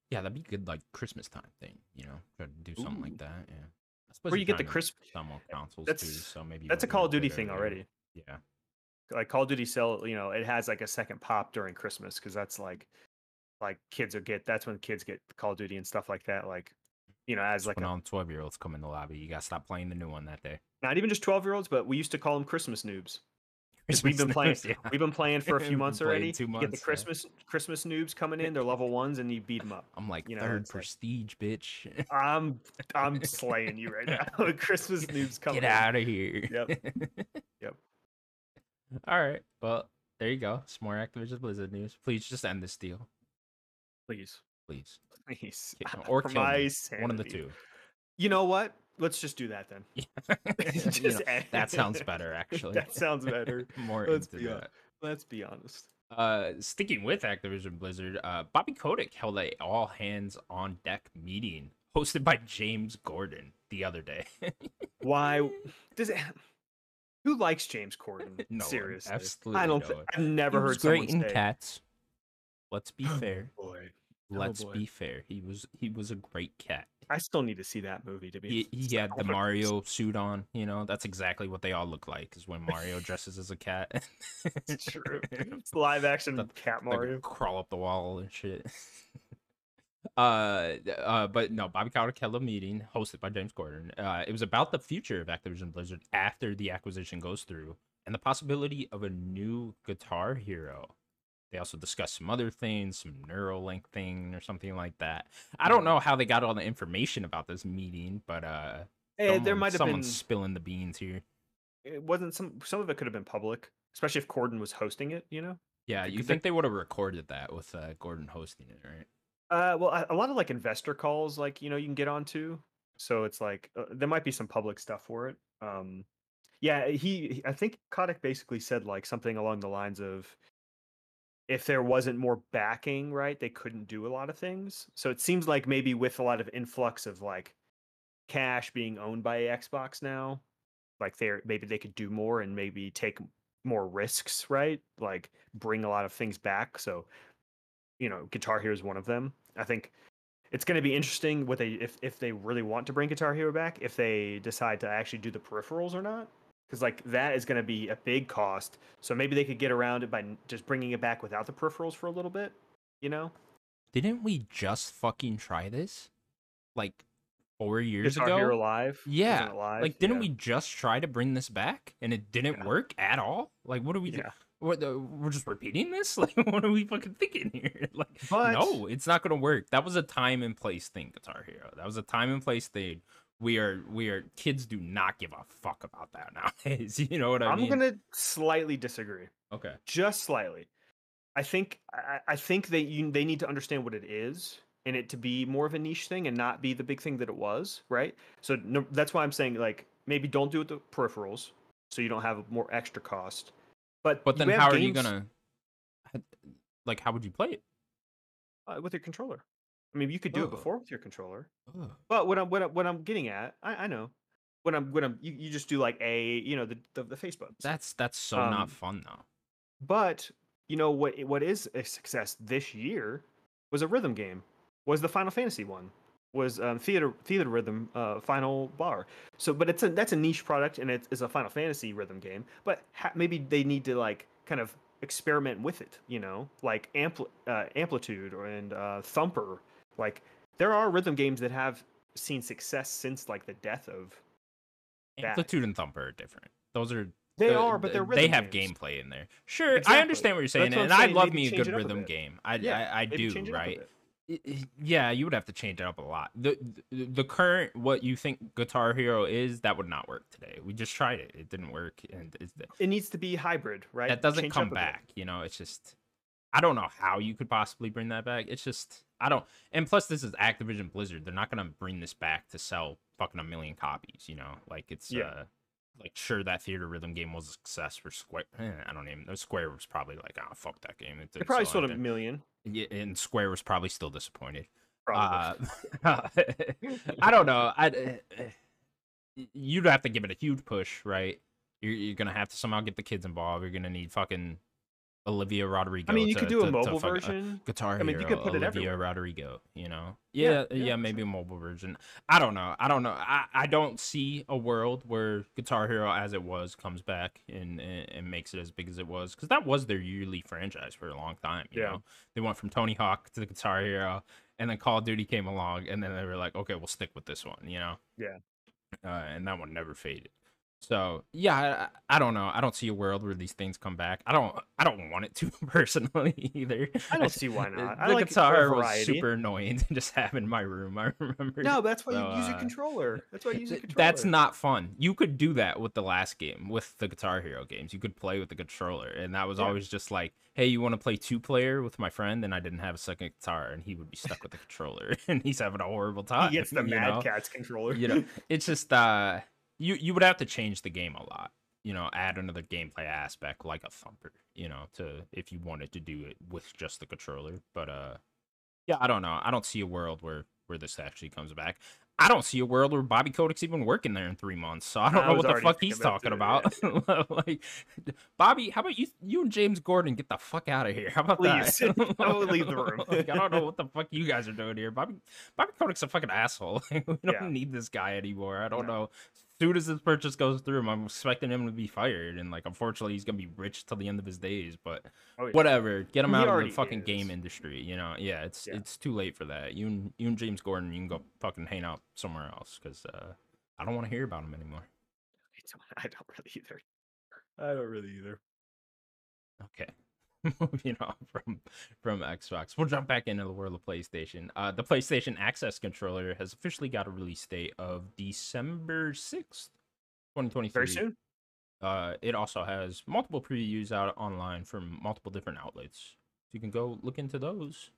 Speaker 1: Yeah, that'd be good like Christmas time thing, you know, try to do something
Speaker 2: Ooh.
Speaker 1: like that. Yeah, I suppose
Speaker 2: Where
Speaker 1: you're
Speaker 2: get the crisp.
Speaker 1: more consoles too, so maybe you
Speaker 2: That's a Call of Duty thing already.
Speaker 1: Yeah,
Speaker 2: Like Call of Duty sell, you know, it has like a second pop during Christmas because that's like, like kids will get. That's when kids get Call of Duty and stuff like that. Like, you know, as like
Speaker 1: all twelve year olds come in the lobby, you gotta stop playing the new one that day.
Speaker 2: not even just twelve year olds, but we used to call them Christmas noobs. 'Cause we've been playing.
Speaker 1: news, yeah.
Speaker 2: We've been playing for a few months already.
Speaker 1: two
Speaker 2: you get
Speaker 1: months,
Speaker 2: the
Speaker 1: yeah.
Speaker 2: Christmas Christmas noobs coming in. They're level ones, and you beat them up.
Speaker 1: I'm like
Speaker 2: You know,
Speaker 1: third
Speaker 2: it's like-
Speaker 1: prestige, bitch.
Speaker 2: I'm I'm slaying you right now. Christmas noobs coming.
Speaker 1: Get out of here.
Speaker 2: Yep. Yep.
Speaker 1: All right. Well, there you go. Some more Activision Blizzard news. Please just end this deal,
Speaker 2: Please,
Speaker 1: please.
Speaker 2: please,
Speaker 1: Or
Speaker 2: For
Speaker 1: kill me. One of the two.
Speaker 2: You know what? Let's just do that then.
Speaker 1: You
Speaker 2: Just
Speaker 1: know, that sounds better, actually.
Speaker 2: that sounds better.
Speaker 1: More
Speaker 2: Let's
Speaker 1: into
Speaker 2: be
Speaker 1: that.
Speaker 2: Let's be honest.
Speaker 1: Uh, sticking with Activision Blizzard, uh, Bobby Kotick held a all hands on deck meeting hosted by James Corden the other day.
Speaker 2: Why does it? Who likes James Corden?
Speaker 1: No.
Speaker 2: Seriously,
Speaker 1: Absolutely
Speaker 2: I don't.
Speaker 1: no one.
Speaker 2: I've never
Speaker 1: He was
Speaker 2: heard someone
Speaker 1: great in
Speaker 2: say.
Speaker 1: cats. Let's be
Speaker 2: Oh,
Speaker 1: fair.
Speaker 2: Boy, Oh,
Speaker 1: Let's
Speaker 2: boy.
Speaker 1: be fair. He was he was a great cat.
Speaker 2: I still need to see that movie to be.
Speaker 1: He, he had the. Mario suit on. You know, that's exactly what they all look like. Is when Mario dresses as a cat.
Speaker 2: It's true. It's live action
Speaker 1: The-
Speaker 2: cat Mario.
Speaker 1: crawl up the wall and shit. uh, uh, but no, Bobby Kotick held a meeting hosted by James Corden. Uh, it was about the future of Activision Blizzard after the acquisition goes through and the possibility of a new Guitar Hero. They also discussed some other things, some Neuralink thing or something like that. I don't know how they got all the information about this meeting, but uh,
Speaker 2: Eh, there might have been.
Speaker 1: spilling the beans here.
Speaker 2: It wasn't some. Some of it could have been public, especially if Corden was hosting it. You know.
Speaker 1: Yeah, you think they would have recorded that with uh, Corden hosting it, right?
Speaker 2: Uh, well, a, a lot of like investor calls, like you know, you can get onto. So it's like uh, there might be some public stuff for it. Um, yeah, he. he- I think Kotick basically said like something along the lines of, if there wasn't more backing, right, they couldn't do a lot of things. So it seems like maybe with a lot of influx of like cash being owned by Xbox now, like they're maybe they could do more and maybe take more risks, right? Like bring a lot of things back. So you know, Guitar Hero is one of them. I think it's going to be interesting what they if if they really want to bring Guitar Hero back, if they decide to actually do the peripherals or not, because like that is going to be a big cost. So maybe they could get around it by just bringing it back without the peripherals for a little bit. You know,
Speaker 1: Didn't we just fucking try this? Like four years
Speaker 2: Guitar
Speaker 1: ago?
Speaker 2: Hero Live.
Speaker 1: Yeah.
Speaker 2: live?
Speaker 1: Like, didn't
Speaker 2: Yeah.
Speaker 1: we just try to bring this back and it didn't
Speaker 2: Yeah.
Speaker 1: work at all? Like, what are we?
Speaker 2: Yeah,
Speaker 1: What, we're just repeating this? Like, what are we fucking thinking here? Like,
Speaker 2: But-
Speaker 1: no, it's not gonna work. That was a time and place thing, Guitar Hero. That was a time and place thing. We are, we are. Kids do not give a fuck about that nowadays. You know what I mean?
Speaker 2: I'm gonna slightly disagree,
Speaker 1: Okay.
Speaker 2: just slightly. I think I, I think that you they need to understand what it is and it to be more of a niche thing and not be the big thing that it was, right? So no, that's why I'm saying like maybe don't do it with the peripherals, so you don't have more extra cost. But
Speaker 1: But then, how are you gonna? Like, how would you play it?
Speaker 2: uh, with your controller? I mean, you could do
Speaker 1: Oh.
Speaker 2: it before with your controller.
Speaker 1: Ugh.
Speaker 2: But what I'm what, I, what I'm getting at, I, I know. When I'm when I'm you, you just do like a you know the the, the face buttons.
Speaker 1: That's that's so
Speaker 2: Um,
Speaker 1: not fun though.
Speaker 2: But you know what? What is a success this year was a rhythm game. Was the Final Fantasy one? Was um, theater Theatrhythm uh, Final Bar? So, but it's a that's a niche product and it is a Final Fantasy rhythm game. But ha- maybe they need to like kind of experiment with it. You know, like ampli- uh, amplitude or and uh, thumper. Like there are rhythm games that have seen success since like the death of. that.
Speaker 1: Amplitude and Thumper are different. Those are
Speaker 2: They
Speaker 1: the-
Speaker 2: are, but they're
Speaker 1: they have
Speaker 2: games.
Speaker 1: gameplay in there. Sure, I understand what you're saying,
Speaker 2: what
Speaker 1: and
Speaker 2: I'm
Speaker 1: I love
Speaker 2: maybe
Speaker 1: me a good
Speaker 2: up a
Speaker 1: rhythm game. I
Speaker 2: Yeah,
Speaker 1: I, I do
Speaker 2: change it up a
Speaker 1: right.
Speaker 2: bit.
Speaker 1: I- I- Yeah, you would have to change it up a lot. The, the the current what you think Guitar Hero is that would not work today. We just tried it; it didn't work, and it's,
Speaker 2: It needs to be hybrid, right?
Speaker 1: that doesn't
Speaker 2: Change
Speaker 1: come
Speaker 2: up a bit.
Speaker 1: back. You know, it's just I don't know how you could possibly bring that back. It's just I don't. And plus, this is Activision Blizzard. They're not gonna bring this back to sell fucking a million copies. You know, like it's
Speaker 2: Yeah.
Speaker 1: uh like sure that Theatrhythm game was a success for Square. Eh, I don't even. Know. Square was probably like, oh fuck that game. It
Speaker 2: probably sold a million.
Speaker 1: Yeah, and Square was probably still disappointed.
Speaker 2: Probably.
Speaker 1: Uh, I don't know. I you'd have to give it a huge push, right? You're, you're gonna have to somehow get the kids involved. You're gonna need fucking Olivia Rodrigo.
Speaker 2: I mean, you
Speaker 1: to-
Speaker 2: could do
Speaker 1: to-
Speaker 2: a mobile
Speaker 1: uh,
Speaker 2: version.
Speaker 1: Guitar
Speaker 2: I mean, you
Speaker 1: Hero,
Speaker 2: could put it
Speaker 1: Olivia
Speaker 2: everywhere.
Speaker 1: Rodrigo, you know.
Speaker 2: Yeah,
Speaker 1: Yeah,
Speaker 2: yeah,
Speaker 1: yeah, maybe a mobile version. I don't know. I don't know. I, I don't see a world where Guitar Hero as it was comes back and and, and makes it as big as it was cuz that was their yearly franchise for a long time, you
Speaker 2: Yeah.
Speaker 1: know. They went from Tony Hawk to the Guitar Hero and then Call of Duty came along and then they were like, "Okay, we'll stick with this one," you know.
Speaker 2: Yeah.
Speaker 1: Uh, and that one never faded. So yeah, I, I don't know. I don't see a world where these things come back. I don't. I don't want it to personally either.
Speaker 2: I don't see why not.
Speaker 1: The
Speaker 2: I like it
Speaker 1: guitar was super annoying to just have in my room. I remember.
Speaker 2: No, that's why
Speaker 1: So,
Speaker 2: you use a
Speaker 1: uh,
Speaker 2: controller. That's why you use a controller.
Speaker 1: That's not fun. You could do that with the last game, with the Guitar Hero games. You could play with the controller, and that was
Speaker 2: Yeah.
Speaker 1: always just like, "Hey, you want to play two player with my friend?" And I didn't have a second guitar, and he would be stuck with the controller, and he's having a horrible time.
Speaker 2: He gets the Mad
Speaker 1: know?
Speaker 2: Catz controller.
Speaker 1: you know it's just uh you you would have to change the game a lot you know add another gameplay aspect like a thumper you know to if you wanted to do it with just the controller but uh yeah i don't know i don't see a world where where this actually comes back i don't see a world where bobby Kotick's even working there in three months so i don't
Speaker 2: I
Speaker 1: know what the fuck he's talking about like bobby how about you you and james Corden get the fuck out of here how about
Speaker 2: Please.
Speaker 1: that
Speaker 2: I will leave the room.
Speaker 1: Like, i don't know what the fuck you guys are doing here bobby Bobby Kotick's a fucking asshole. we don't
Speaker 2: Yeah.
Speaker 1: need this guy anymore. I don't
Speaker 2: No.
Speaker 1: know. As soon as this purchase goes through, I'm expecting him to be fired, and like, unfortunately, he's gonna be rich till the end of his days. But
Speaker 2: Oh, yeah.
Speaker 1: whatever, get him
Speaker 2: He
Speaker 1: out of the fucking
Speaker 2: is.
Speaker 1: game industry. You know, yeah, it's
Speaker 2: Yeah.
Speaker 1: it's too late for that. You and you and James Corden, you can go fucking hang out somewhere else because uh, I don't want to hear about him anymore.
Speaker 2: I don't really either. I don't really either.
Speaker 1: Okay. Moving on from from Xbox, we'll jump back into the world of PlayStation. Uh, the PlayStation Access controller has officially got a release date of December sixth, twenty twenty three.
Speaker 2: Very soon.
Speaker 1: Uh, it also has multiple previews out online from multiple different outlets, so you can go look into those.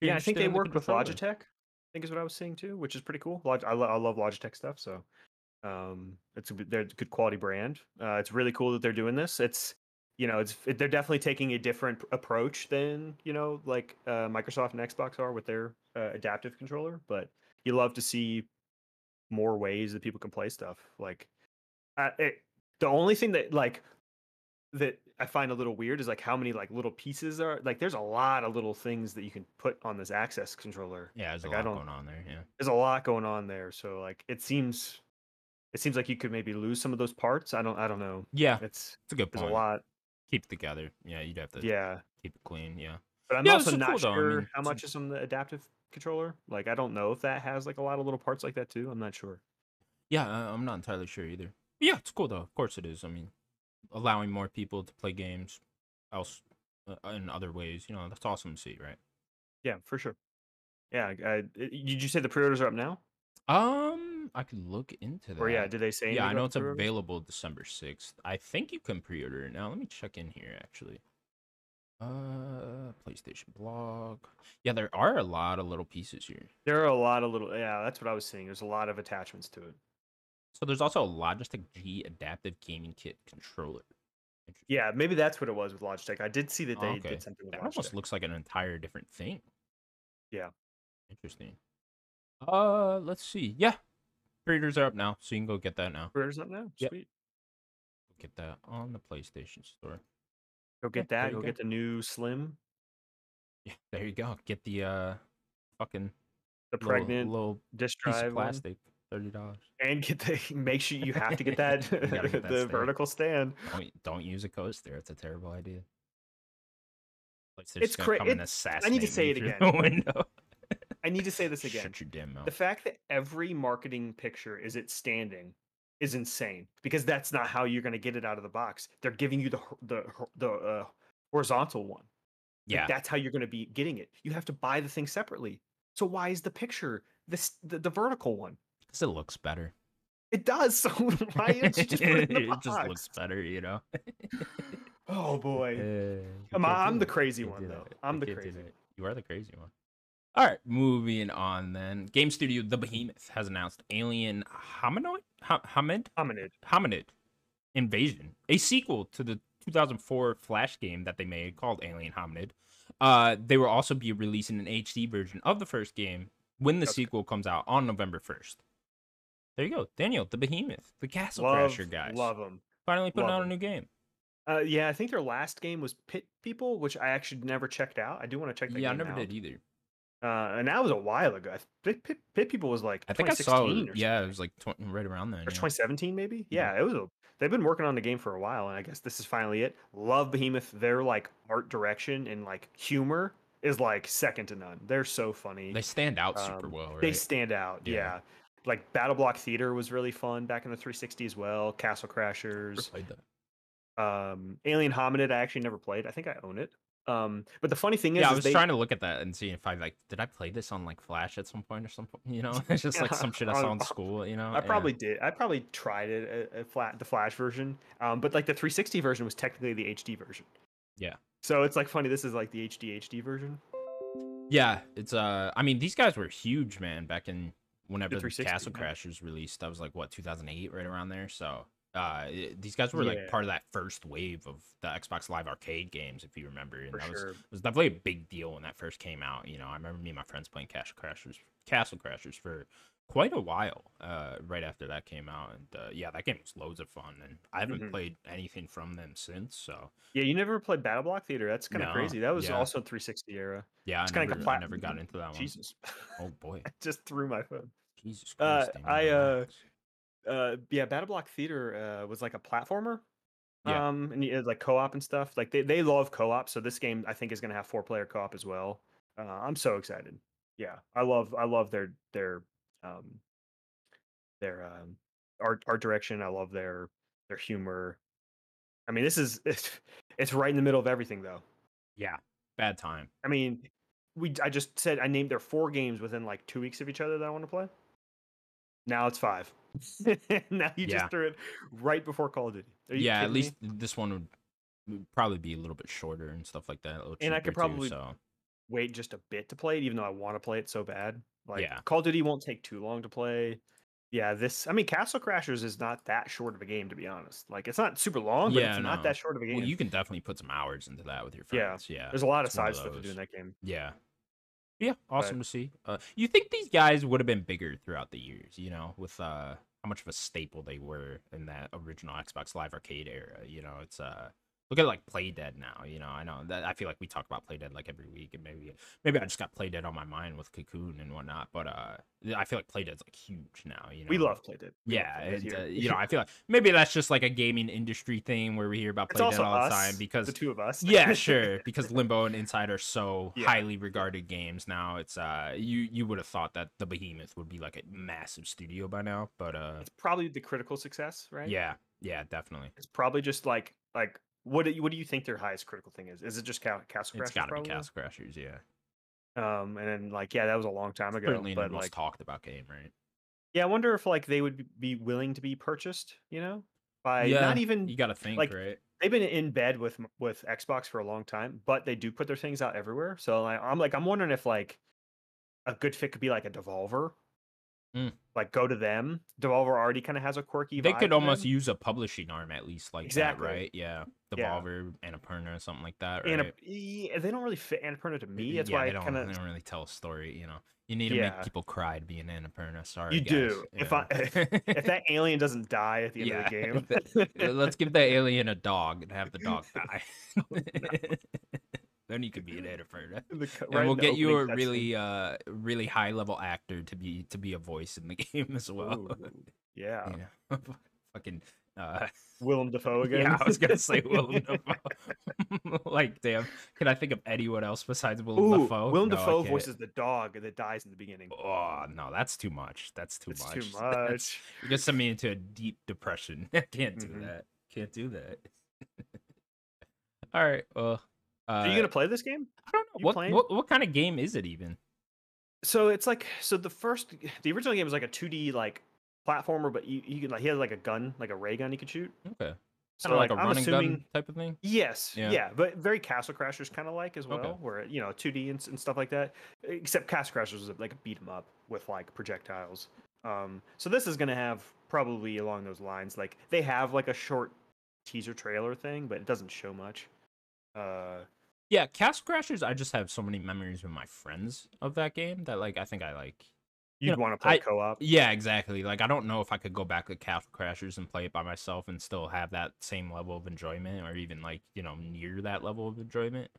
Speaker 2: Yeah, I think they
Speaker 1: the
Speaker 2: worked with. Logitech. I think is what I was seeing too, which is pretty cool. Log- I, lo- I love Logitech stuff, so um, it's a, they're a good quality brand. Uh, it's really cool that they're doing this. It's you know, it's it, they're definitely taking a different approach than you know, like uh, Microsoft and Xbox are with their uh, adaptive controller. But you love to see more ways that people can play stuff. Like, it, the only thing that like that I find a little weird is like how many like little pieces are like. There's a lot of little things that you can put on this access controller.
Speaker 1: Yeah, there's
Speaker 2: Like,
Speaker 1: a
Speaker 2: I
Speaker 1: lot
Speaker 2: don't-
Speaker 1: going on there. Yeah.
Speaker 2: There's a lot going on there, so like it seems, it seems like you could maybe lose some of those parts. I don't, I don't know.
Speaker 1: Yeah,
Speaker 2: It's
Speaker 1: it's a good point.
Speaker 2: there's a lot.
Speaker 1: Keep it together. Yeah, you'd have to
Speaker 2: Yeah,
Speaker 1: keep it clean. Yeah.
Speaker 2: but I'm
Speaker 1: Yeah,
Speaker 2: also not
Speaker 1: cool, I
Speaker 2: sure
Speaker 1: mean,
Speaker 2: how much is on the adaptive controller. Like I don't know if that has like a lot of little parts like that too. I'm not sure.
Speaker 1: Yeah, I- I'm not entirely sure either. Yeah, it's cool though. Of course it is. I mean, allowing more people to play games else uh, in other ways, you know, that's awesome to see, right?
Speaker 2: Yeah, for sure. Yeah, I, I- did you say the pre-orders are up now?
Speaker 1: Um, I could look into that.
Speaker 2: Or yeah, did they say?
Speaker 1: yeah, I know it's available December sixth. I think you can pre-order it now. Let me check in here actually. Uh, PlayStation blog. Yeah, there are a lot of little pieces here.
Speaker 2: There are a lot of little. Yeah, that's what I was seeing. There's a lot of attachments to it.
Speaker 1: So there's also a Logitech G Adaptive Gaming Kit controller.
Speaker 2: Yeah, maybe that's what it was with Logitech. I did see that
Speaker 1: Oh,
Speaker 2: they
Speaker 1: okay.
Speaker 2: did something with
Speaker 1: That
Speaker 2: Logitech.
Speaker 1: almost looks like an entire different thing.
Speaker 2: Yeah.
Speaker 1: Interesting. Uh, let's see. Yeah, pre-orders are up now, so you can go get that now.
Speaker 2: Pre-orders up now.
Speaker 1: Yep.
Speaker 2: Sweet.
Speaker 1: Get that on the PlayStation Store.
Speaker 2: Go get
Speaker 1: there
Speaker 2: that. Go
Speaker 1: go.
Speaker 2: get the new Slim,
Speaker 1: Yeah, there you go. Get the uh, fucking
Speaker 2: the pregnant
Speaker 1: little
Speaker 2: disk
Speaker 1: piece
Speaker 2: drive one.
Speaker 1: plastic. Thirty dollars.
Speaker 2: and get the. Make sure you have to get that
Speaker 1: get that
Speaker 2: the
Speaker 1: stand.
Speaker 2: vertical stand.
Speaker 1: Don't don't use a coaster. It's a terrible idea. PlayStation's
Speaker 2: It's
Speaker 1: gonna
Speaker 2: cra-
Speaker 1: come and
Speaker 2: it-
Speaker 1: assassinate
Speaker 2: I need to say it again. I need to say this again.
Speaker 1: Shut your damn mouth.
Speaker 2: The fact that every marketing picture is it standing is insane because that's not how you're going to get it out of the box. They're giving you the the the uh, horizontal one. Like,
Speaker 1: yeah,
Speaker 2: that's how you're going to be getting it. You have to buy the thing separately. So why is the picture this the, the vertical one?
Speaker 1: because it looks better.
Speaker 2: It does. So why don't you just put it in the box?
Speaker 1: it just looks better, you know.
Speaker 2: oh boy.
Speaker 1: Uh,
Speaker 2: I'm- I'm the crazy one, though. I'm the crazy.
Speaker 1: You are the crazy one. All right, moving on then. Game studio The Behemoth has announced Alien Hominoid Ho- Hominid
Speaker 2: Hominid.
Speaker 1: Hominid Invasion, a sequel to the 2004 Flash game that they made called Alien Hominid. Uh, they will also be releasing an HD version of the first game when the
Speaker 2: Okay.
Speaker 1: sequel comes out on November 1st. There you go, Daniel, the Behemoth, the Castle
Speaker 2: Love,
Speaker 1: Crasher guys,
Speaker 2: love them.
Speaker 1: finally putting
Speaker 2: love
Speaker 1: out a new game.
Speaker 2: Uh, yeah, I think their last game was Pit People, which I actually never checked out. I do want to check that out.
Speaker 1: Yeah, I never
Speaker 2: out.
Speaker 1: did either.
Speaker 2: Uh, and that was a while ago. I Pit, Pit, Pit People was like
Speaker 1: I think I saw.
Speaker 2: 2016
Speaker 1: It, yeah, it was like 20, right around then.
Speaker 2: or
Speaker 1: yeah.
Speaker 2: 2017 maybe. Yeah, it was. A, they've been working on the game for a while, and I guess this is finally it. Love Behemoth. Their like art direction and like humor is like second to none. They're so funny.
Speaker 1: They stand out super
Speaker 2: Um,
Speaker 1: well, right?
Speaker 2: They stand out.
Speaker 1: Yeah.
Speaker 2: Yeah. Like Battle Block Theater was really fun back in the 360 as well. Castle
Speaker 1: Never
Speaker 2: Crashers.
Speaker 1: played that.
Speaker 2: Um, Alien Hominid. I actually never played. I think I own it. Um, but the funny thing is,
Speaker 1: Yeah, I was
Speaker 2: they,
Speaker 1: trying to look at that and see if I like did I play this on like Flash at some point or something. You know, it's just like some shit I saw in school. You know,
Speaker 2: I
Speaker 1: Yeah.
Speaker 2: probably did. I probably tried it at, at flat the Flash version, um, but like the 360 version was technically the HD version.
Speaker 1: Yeah.
Speaker 2: So it's like funny. This is like the HD HD version.
Speaker 1: Yeah, it's uh I mean these guys were huge, man, back in whenever the Castle
Speaker 2: yeah.
Speaker 1: Crashers released. That was like what 2008 right around there. So, uh these guys were like part of that first wave of the Xbox Live Arcade games if you remember. And
Speaker 2: For
Speaker 1: that was
Speaker 2: sure.
Speaker 1: it was definitely a big deal when that first came out, you know. I remember me and my friends playing Castle Crashers Castle Crashers for quite a while uh right after that came out and uh, yeah, that game was loads of fun and I haven't
Speaker 2: Mhm.
Speaker 1: played anything from them since. So,
Speaker 2: Yeah, you never played Battle Block Theater. That's kind of
Speaker 1: No,
Speaker 2: crazy. That was
Speaker 1: yeah.
Speaker 2: also 360 era.
Speaker 1: yeah,
Speaker 2: It's like a
Speaker 1: I never got into that one.
Speaker 2: Jesus,
Speaker 1: Oh boy.
Speaker 2: I just threw my phone.
Speaker 1: Jesus
Speaker 2: Uh,
Speaker 1: Christ. Damon,
Speaker 2: I, uh. Yeah, Battle Block Theater uh, was like a platformer.
Speaker 1: Yeah.
Speaker 2: Um, and like co-op and stuff. Like they, they love co-op, so this game I think is gonna have four player co-op as well. Uh, I'm so excited. Yeah, I love I love their their um their um art art direction. I love their their humor. I mean, this is it's, it's right in the middle of everything though.
Speaker 1: Yeah, bad time.
Speaker 2: I mean, we I just said I named their four games within like two weeks of each other that I want to play. Now it's five. now you
Speaker 1: Yeah.
Speaker 2: just threw it right before Call of Duty.
Speaker 1: Yeah, at
Speaker 2: kidding me?
Speaker 1: least this one would, would probably be a little bit shorter and stuff like that.
Speaker 2: And I could
Speaker 1: cheaper too,
Speaker 2: probably-
Speaker 1: so
Speaker 2: wait just a bit to play it, even though I want to play it so bad. Like
Speaker 1: Yeah.
Speaker 2: Call of Duty won't take too long to play. Yeah, this I mean Castle Crashers is not that short of a game to be honest. Like it's not super long, but
Speaker 1: Yeah,
Speaker 2: it's not that short of a game.
Speaker 1: well, you can definitely put some hours into that with your friends. Yeah, yeah.
Speaker 2: There's a lot of
Speaker 1: it's
Speaker 2: side
Speaker 1: of
Speaker 2: stuff to do in that game.
Speaker 1: yeah, yeah. Awesome to see. Uh, you think these guys would have been bigger throughout the years? You know, with uh, how much of a staple they were in that original Xbox Live Arcade era. You know, it's uh. Look at like Playdead now, you know. I know that I feel like we talk about Playdead like every week, and maybe maybe I just got Playdead on my mind with Cocoon and whatnot. But uh, I feel like Playdead's like huge now. You know,
Speaker 2: We love Playdead. We love
Speaker 1: Yeah,
Speaker 2: Playdead
Speaker 1: and, uh, you know, I feel like maybe that's just like a gaming industry thing where we hear about
Speaker 2: it's
Speaker 1: Playdead
Speaker 2: also
Speaker 1: all the time because
Speaker 2: the two of us.
Speaker 1: yeah, sure, because Limbo and Inside are so
Speaker 2: Yeah.
Speaker 1: highly regarded games now. It's uh, you you would have thought that the Behemoth would be like a massive studio by now, but uh,
Speaker 2: it's probably the critical success, right?
Speaker 1: yeah, yeah, definitely.
Speaker 2: It's probably just like like what do you, what do you think their highest critical thing is? Is it just Ca- Castle Crashers?
Speaker 1: It's got to be? Castle Crashers, yeah.
Speaker 2: Um, and then like yeah, that was a long time ago.
Speaker 1: Certainly the
Speaker 2: but
Speaker 1: most
Speaker 2: like
Speaker 1: talked about game, right?
Speaker 2: yeah, I wonder if like they would be- be willing to be purchased. You know, by
Speaker 1: Yeah,
Speaker 2: not even
Speaker 1: You got to think,
Speaker 2: like,
Speaker 1: right?
Speaker 2: they've been in bed with with Xbox for a long time, but they do put their things out everywhere. So like, I'm like I'm wondering if like a good fit could be like a Devolver.
Speaker 1: Mm.
Speaker 2: Like go to them. Devolver already kind of has a quirky.
Speaker 1: They could almost use a publishing arm at least, like
Speaker 2: Exactly.
Speaker 1: that, right? Yeah, Devolver, Yeah. Annapurna, or something like that, right?
Speaker 2: Annap- yeah, they don't really fit Annapurna to me. That's
Speaker 1: yeah,
Speaker 2: why
Speaker 1: they
Speaker 2: I
Speaker 1: don't,
Speaker 2: kind
Speaker 1: they
Speaker 2: of
Speaker 1: don't really tell a story. You know, you need to
Speaker 2: Yeah.
Speaker 1: make people cry to be an Annapurna. Sorry,
Speaker 2: You
Speaker 1: guys.
Speaker 2: do. If I- if that alien doesn't die at the end
Speaker 1: Yeah,
Speaker 2: of the game.
Speaker 1: Let's give the alien a dog and have the dog die. Then you could be an
Speaker 2: the cu-
Speaker 1: And we'll get you a really, uh, really high level actor to be to be a voice in the game as well.
Speaker 2: Ooh, yeah.
Speaker 1: You know, fucking. Uh,
Speaker 2: Willem Dafoe again.
Speaker 1: yeah, I was gonna say Willem Dafoe. like, damn, can I think of anyone else besides Willem
Speaker 2: Ooh,
Speaker 1: Dafoe?
Speaker 2: Willem
Speaker 1: No,
Speaker 2: Dafoe voices the dog that dies in the beginning.
Speaker 1: Oh no, that's too much. That's too
Speaker 2: it's
Speaker 1: much.
Speaker 2: too much.
Speaker 1: You're gonna send me into a deep depression. I can't do
Speaker 2: Mhm.
Speaker 1: that. Can't do that. All right. Well, uh,
Speaker 2: Are you gonna play this game?
Speaker 1: I don't know what, what what kind of game is it even?
Speaker 2: So it's like so the first the original game was like a 2D like platformer, but you, you could like he had like a gun, like a ray gun he could shoot.
Speaker 1: Okay,
Speaker 2: So
Speaker 1: kind of like, a
Speaker 2: I'm
Speaker 1: running
Speaker 2: assuming,
Speaker 1: gun type of thing.
Speaker 2: Yes,
Speaker 1: Yeah.
Speaker 2: yeah. but very Castle Crashers kind of like as well,
Speaker 1: Okay.
Speaker 2: where you know 2D and, and stuff like that. Except Castle Crashers was like a beat 'em up with like projectiles. Um, so this is gonna have probably along those lines. Like they have like a short teaser trailer thing, but it doesn't show much. Uh,
Speaker 1: Yeah, Castle Crashers. I just have so many memories with my friends of that game that like I think I like You
Speaker 2: You'd
Speaker 1: know,
Speaker 2: want to play
Speaker 1: I-
Speaker 2: co-op.
Speaker 1: Yeah, exactly. Like I don't know if I could go back to Castle Crashers and play it by myself and still have that same level of enjoyment, or even like you know near that level of enjoyment.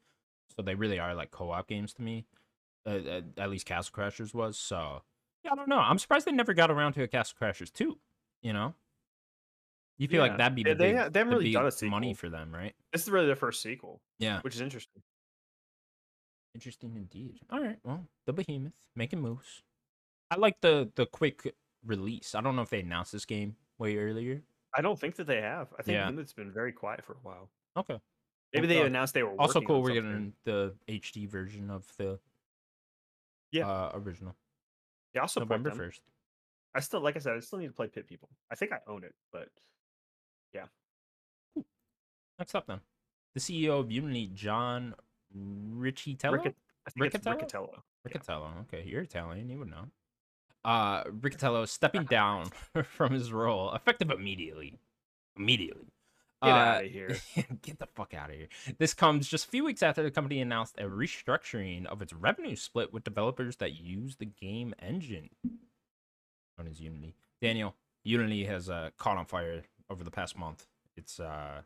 Speaker 1: So they really are like co-op games to me. Uh, at, at least Castle Crashers was. So yeah, I don't know. I'm surprised they never got around to a Castle Crashers 2, You know, you feel
Speaker 2: Yeah.
Speaker 1: like that'd be the
Speaker 2: they
Speaker 1: big,
Speaker 2: they haven't really done a
Speaker 1: money for them, right?
Speaker 2: This is really their first sequel,
Speaker 1: Yeah,
Speaker 2: which is interesting.
Speaker 1: interesting indeed. All right, well, the Behemoth making moves. I like the the quick release. I don't know if they announced this game way earlier.
Speaker 2: I don't think that they have. I think
Speaker 1: Yeah.
Speaker 2: it's been very quiet for a while.
Speaker 1: Okay.
Speaker 2: Maybe
Speaker 1: Well,
Speaker 2: they
Speaker 1: uh,
Speaker 2: announced they were
Speaker 1: Also cool. We're getting the HD version of the
Speaker 2: Yeah.
Speaker 1: uh, original
Speaker 2: Yeah, I'll support
Speaker 1: November first.
Speaker 2: I still, like I said, I still need to play Pit People. I think I own it, but
Speaker 1: Next up, then, the CEO of Unity, John Riccitiello.
Speaker 2: Riccit- I think it's
Speaker 1: Riccatello?
Speaker 2: Riccatello. yeah.
Speaker 1: Okay, you're Italian. You would know. Uh, Riccatello stepping down from his role, effective immediately. Immediately.
Speaker 2: Get
Speaker 1: Uh,
Speaker 2: outta here.
Speaker 1: Get the fuck out of here. This comes just a few weeks after the company announced a restructuring of its revenue split with developers that use the game engine known as Unity. Daniel, Unity has uh, caught on fire over the past month. It's uh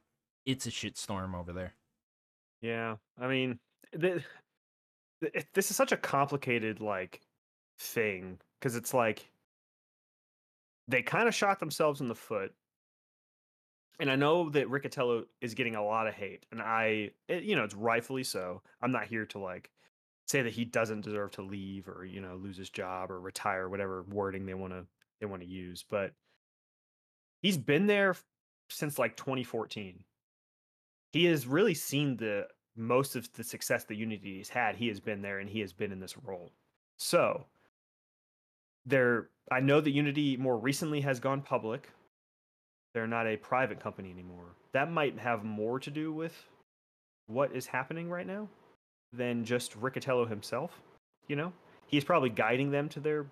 Speaker 1: it's a shitstorm over there.
Speaker 2: Yeah, I mean, th- th- this is such a complicated like thing because it's like they kind of shot themselves in the foot. And I know that Riccatello is getting a lot of hate, and I, it, you know, it's rightfully so. I'm not here to like say that he doesn't deserve to leave or you know lose his job or retire, whatever wording they want to they want to use. But he's been there since like 2014 he has really seen the most of the success that Unity has had. He has been there and he has been in this role. So there I know that Unity more recently has gone public. They're not a private company anymore. That might have more to do with what is happening right now than just Riccatello himself, you know? He's probably guiding them to their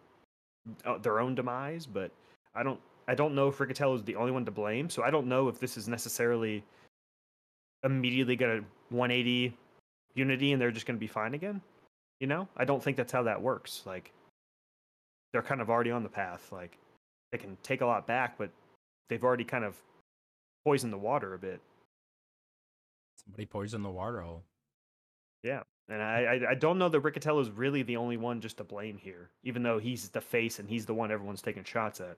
Speaker 2: uh, their own demise, but I don't I don't know if Riccatello is the only one to blame, so I don't know if this is necessarily immediately going to 180 Unity and they're just going to be fine again. You know, I don't think that's how that works. Like, they're kind of already on the path. Like, they can take a lot back, but they've already kind of poisoned the water a bit.
Speaker 1: Somebody poisoned the water hole.
Speaker 2: Yeah. And I, I, I don't know that Riccatello is really the only one just to blame here, even though he's the face and he's the one everyone's taking shots at.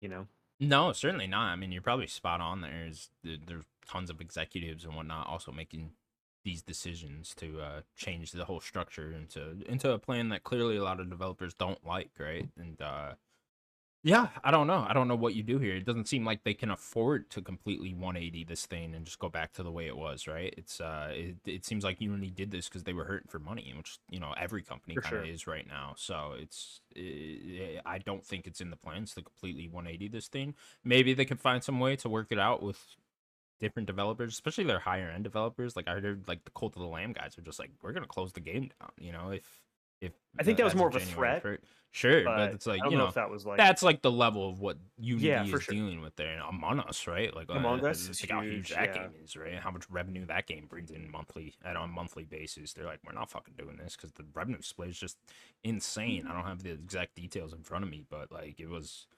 Speaker 2: You know?
Speaker 1: No, certainly not. I mean, you're probably spot on. There is there- there's tons of executives and whatnot also making these decisions to uh, change the whole structure into into a plan that clearly a lot of developers don't like, right? And uh, yeah, I don't know. I don't know what you do here. It doesn't seem like they can afford to completely 180 this thing and just go back to the way it was, right? It's uh, it, it seems like Unity did this because they were hurting for money, which you know every company kind of
Speaker 2: sure.
Speaker 1: is right now. So it's eh, I don't think it's in the plans to completely 180 this thing. Maybe they could find some way to work it out with different developers, especially their higher end developers. Like I heard, like the Cult of the Lamb guys are just like, we're gonna close the game down. You know, if if
Speaker 2: I think that was more of a threat,
Speaker 1: fir- Sure,
Speaker 2: But
Speaker 1: but it's like
Speaker 2: I don't
Speaker 1: you
Speaker 2: know,
Speaker 1: know,
Speaker 2: if that was like.
Speaker 1: that's like the level of what Unity
Speaker 2: Yeah,
Speaker 1: is
Speaker 2: sure.
Speaker 1: dealing with there. And Among Us, right? Like
Speaker 2: Among
Speaker 1: uh,
Speaker 2: Us
Speaker 1: it's like how huge
Speaker 2: huge,
Speaker 1: that
Speaker 2: yeah.
Speaker 1: game is, right? And how much revenue that game brings in monthly at on a monthly basis. They're like, we're not fucking doing this because the revenue split is just insane. I don't have the exact details in front of me, but like it was,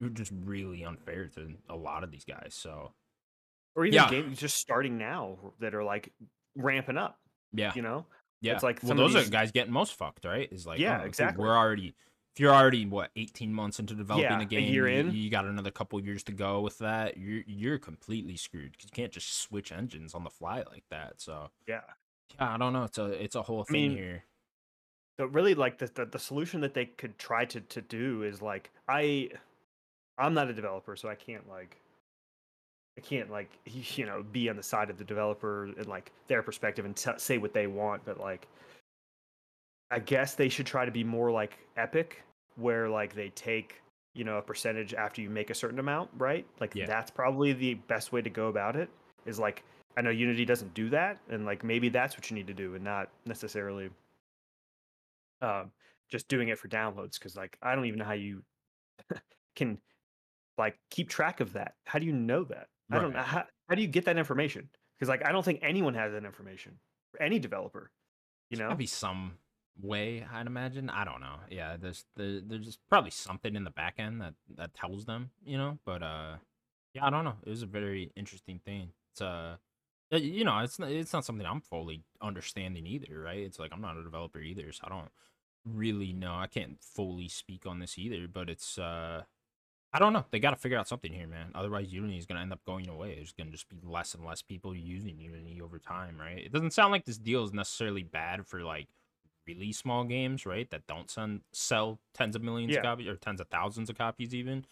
Speaker 1: it was just really unfair to a lot of these guys. So
Speaker 2: or even
Speaker 1: yeah.
Speaker 2: games just starting now that are like ramping up,
Speaker 1: yeah,
Speaker 2: you know?
Speaker 1: Yeah,
Speaker 2: It's like
Speaker 1: well, those are
Speaker 2: these-
Speaker 1: the guys getting most fucked, right? Is like,
Speaker 2: Yeah,
Speaker 1: oh, dude,
Speaker 2: exactly.
Speaker 1: we're already. If you're already what 18 months into developing
Speaker 2: Yeah,
Speaker 1: a
Speaker 2: a
Speaker 1: game,
Speaker 2: year
Speaker 1: you,
Speaker 2: in.
Speaker 1: you got another couple years to go with that. You're you're completely screwed because you can't just switch engines on the fly like that. So
Speaker 2: Yeah.
Speaker 1: yeah, I don't know. It's a it's a whole
Speaker 2: I
Speaker 1: thing
Speaker 2: mean,
Speaker 1: here.
Speaker 2: But really, like the, the the solution that they could try to to do is like I, I'm not a developer, so I can't like, I can't like you know be on the side of the developer and like their perspective and t- say what they want. But like, I guess they should try to be more like Epic, where like they take you know a percentage after you make a certain amount, right? Like
Speaker 1: Yeah.
Speaker 2: that's probably the best way to go about it. Is like I know Unity doesn't do that, and like maybe that's what you need to do, and not necessarily um, just doing it for downloads because like I don't even know how you can like keep track of that. How do you know that? I don't know how, how do you get that information? Because like I don't think anyone has that information. Any developer, you know?
Speaker 1: gotta be some way. I'd imagine. I don't know. Yeah, there's there, there's probably something in the back end that that tells them, you know. But uh, yeah, I don't know. It was a very interesting thing. It's uh, you know, it's not, it's not something I'm fully understanding either, right? It's like I'm not a developer either, so I don't really know. I can't fully speak on this either, but it's uh I don't know. They got to figure out something here, man. Otherwise, Unity is going to end up going away. There's going to just be less and less people using Unity over time, right? It doesn't sound like this deal is necessarily bad for like really small games, right? That don't send, sell tens of millions
Speaker 2: Yeah.
Speaker 1: of copies or tens of thousands of copies, even.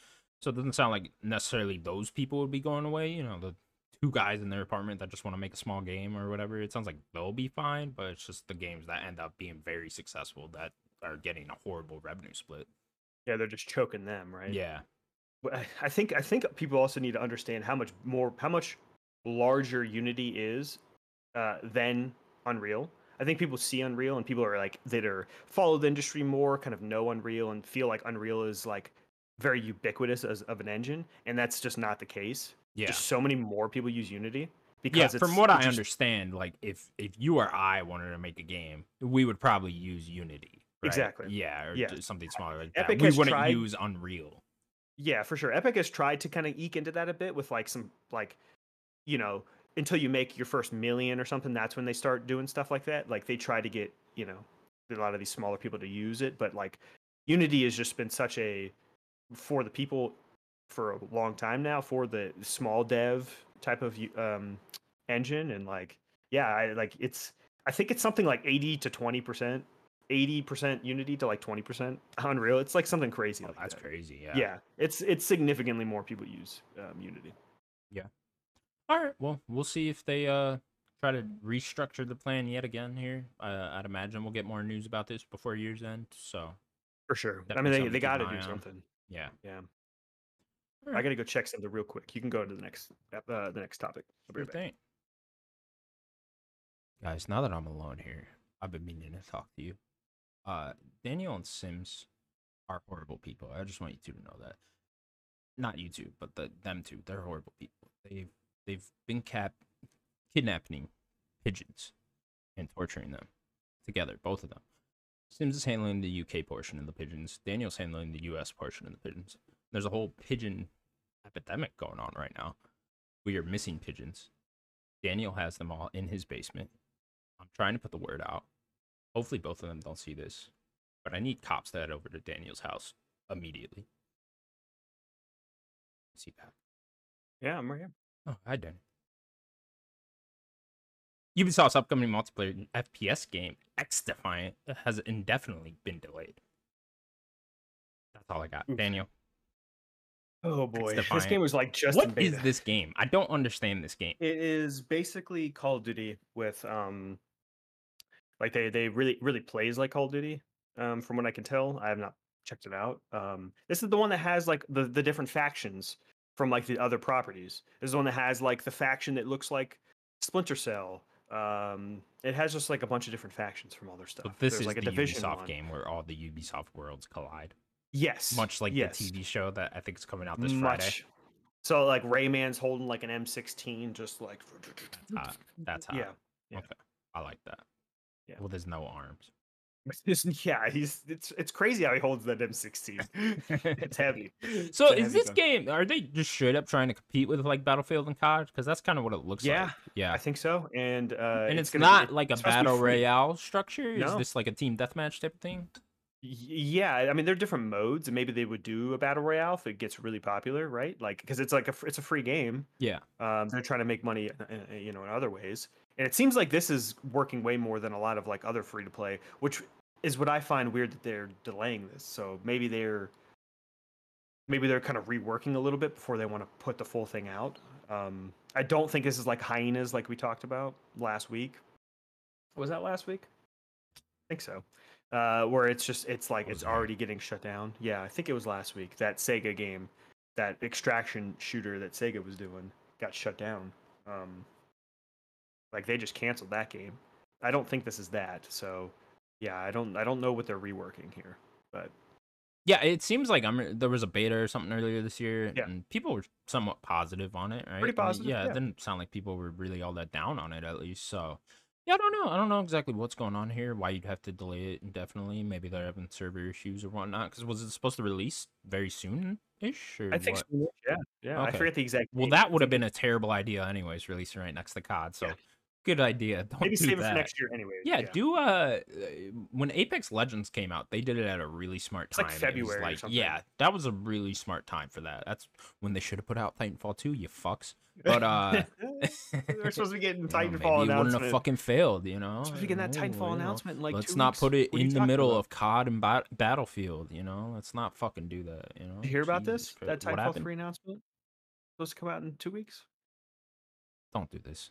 Speaker 1: So it doesn't sound like necessarily those people would be going away. You know, the two guys in their apartment that just want to make a small game or whatever. It sounds like they'll be fine, but it's just the games that end up being very successful that are getting a horrible revenue split.
Speaker 2: Yeah, they're just choking them, right?
Speaker 1: Yeah.
Speaker 2: I- I think I think people also need to understand how much more how much larger Unity is uh, than Unreal. I think people see Unreal and people are like that are follow the industry more, kind of know Unreal and feel like Unreal is like very ubiquitous as of an engine, and that's just not the case.
Speaker 1: Yeah.
Speaker 2: Just so many more people use Unity because
Speaker 1: yeah,
Speaker 2: it's,
Speaker 1: from what I
Speaker 2: just-
Speaker 1: understand, like if if you or I wanted to make a game, we would probably use Unity. right?
Speaker 2: Exactly.
Speaker 1: Yeah, or
Speaker 2: Yeah.
Speaker 1: something smaller like
Speaker 2: Epic
Speaker 1: that. We wouldn't
Speaker 2: tried-
Speaker 1: use Unreal.
Speaker 2: Yeah, for sure. Epic has tried to kind of eke into that a bit with like some like, you know, until you make your first million or something, that's when they start doing stuff like that. Like they try to get, you know, a lot of these smaller people to use it, but like Unity has just been such a for the people for a long time now for the small dev type of um engine and like yeah, I like it's I think it's something like 80 to 20%, 80% Unity to like 20% Unreal. It's like something crazy
Speaker 1: Oh,
Speaker 2: like
Speaker 1: that's
Speaker 2: that.
Speaker 1: crazy. Yeah.
Speaker 2: Yeah, it's it's significantly more people use um, Unity.
Speaker 1: All right. Well, we'll see if they uh try to restructure the plan yet again here. Uh, I'd imagine we'll get more news about this before year's end. So
Speaker 2: For sure. I mean, they, they got to do
Speaker 1: on.
Speaker 2: something.
Speaker 1: yeah.
Speaker 2: Yeah,
Speaker 1: All
Speaker 2: I got to go check something real quick. You can go to the next uh, the next topic. I'll
Speaker 1: Sure
Speaker 2: right
Speaker 1: thing. Guys, now that I'm alone here, I've been meaning to talk to you. Uh, Daniel and Sims are horrible people. I just want you two to know that. Not you two, but the them two. They're horrible people. They've they've been cap kidnapping pigeons and torturing them together, both of them. Sims is handling the UK portion of the pigeons. Daniel's handling the US portion of the pigeons. There's a whole pigeon epidemic going on right now. We are missing pigeons. Daniel has them all in his basement. I'm trying to put the word out. Hopefully, both of them don't see this, but I need cops to head over to Daniel's house immediately. See that?
Speaker 2: Yeah, I'm right here.
Speaker 1: Oh, hi, Daniel. Ubisoft's upcoming multiplayer FPS game, XDefiant, has indefinitely been delayed. That's all I got.
Speaker 2: Oof.
Speaker 1: Daniel,
Speaker 2: Oh boy, this game was like just
Speaker 1: what
Speaker 2: in beta.
Speaker 1: is this game? I don't understand this game.
Speaker 2: It is basically Call of Duty with um, like they they really really plays like Call of Duty. Um, from what I can tell, I have not checked it out. Um, this is the one that has like the the different factions from like the other properties. This is the one that has like the faction that looks like Splinter Cell. Um, it has just like a bunch of different factions from all their stuff.
Speaker 1: But this
Speaker 2: There's
Speaker 1: is
Speaker 2: like a
Speaker 1: the
Speaker 2: division
Speaker 1: Ubisoft
Speaker 2: one.
Speaker 1: game where all the Ubisoft worlds collide.
Speaker 2: Yes,
Speaker 1: Much like
Speaker 2: yes.
Speaker 1: the TV show that I think is coming out this Friday.
Speaker 2: So like Rayman's holding like an M16, just like
Speaker 1: Uh, that's how.
Speaker 2: yeah. yeah.
Speaker 1: Okay. I like that.
Speaker 2: Yeah.
Speaker 1: Well, there's no arms.
Speaker 2: Yeah, he's it's it's crazy how he holds that M16. it's heavy.
Speaker 1: So
Speaker 2: It's
Speaker 1: is
Speaker 2: heavy
Speaker 1: this
Speaker 2: gun.
Speaker 1: game? Are they just straight up trying to compete with like Battlefield and COD? Because that's kind of what it looks
Speaker 2: Yeah,
Speaker 1: like. Yeah.
Speaker 2: I think so, and uh,
Speaker 1: and it's,
Speaker 2: be-
Speaker 1: not like a
Speaker 2: it's be
Speaker 1: battle royale structure. Is
Speaker 2: No.
Speaker 1: this like a team deathmatch type of thing?
Speaker 2: Yeah, I mean, there are different modes, and maybe they would do a battle royale if it gets really popular, right? Like, because it's like a it's a free game.
Speaker 1: Yeah.
Speaker 2: Um, they're trying to make money, uh, uh, you know, in other ways, and it seems like this is working way more than a lot of like other free to play, which is what I find weird that they're delaying this. So maybe they're maybe they're kind of reworking a little bit before they want to put the full thing out. Um, I don't think this is like hyenas like we talked about last week. Was that last week? I think so. Uh, where it's just it's like it's
Speaker 1: it?
Speaker 2: already getting shut down. Yeah, I think it was last week. That Sega game, that extraction shooter that Sega was doing, got shut down. Um, like they just canceled that game. I don't think this is that. So, yeah, I don't I don't know what they're reworking here. But
Speaker 1: Yeah, it seems like I'm. There was a beta or something earlier this year,
Speaker 2: Yeah.
Speaker 1: and people were somewhat positive on it, right?
Speaker 2: Pretty
Speaker 1: I mean,
Speaker 2: positive,
Speaker 1: yeah,
Speaker 2: yeah.
Speaker 1: it didn't sound like people were really all that down on it, at least. So, Yeah, I don't know. I don't know exactly what's going on here. Why you'd have to delay it indefinitely? Maybe they're having server issues or whatnot. Because was it supposed to release very soon ish?
Speaker 2: I think so. Yeah, yeah. I forget the exact.
Speaker 1: Well,
Speaker 2: date.
Speaker 1: that would have been a terrible idea, anyways. Releasing right next to COD. So
Speaker 2: Yeah.
Speaker 1: Good idea. Don't
Speaker 2: maybe
Speaker 1: do
Speaker 2: save it for next year anyway.
Speaker 1: Yeah, do uh when Apex Legends came out, they did it at a really smart
Speaker 2: It's
Speaker 1: time.
Speaker 2: like
Speaker 1: It was
Speaker 2: February
Speaker 1: like, yeah, that was a really smart time for that. That's when they should have put out Titanfall 2, you fucks. But uh
Speaker 2: we're supposed to be getting
Speaker 1: you know,
Speaker 2: Titanfall
Speaker 1: it wouldn't have fucking failed, you know.
Speaker 2: supposed to be getting that
Speaker 1: Oh,
Speaker 2: Titanfall
Speaker 1: know.
Speaker 2: announcement like
Speaker 1: Let's not
Speaker 2: weeks.
Speaker 1: put it
Speaker 2: What
Speaker 1: in the middle
Speaker 2: about?
Speaker 1: of COD and Bat- Battlefield, you know. Let's not fucking do that, you know.
Speaker 2: You hear about
Speaker 1: Jesus
Speaker 2: this? That
Speaker 1: Christ. What
Speaker 2: Titanfall three announcement supposed to come out in two weeks.
Speaker 1: Don't do this.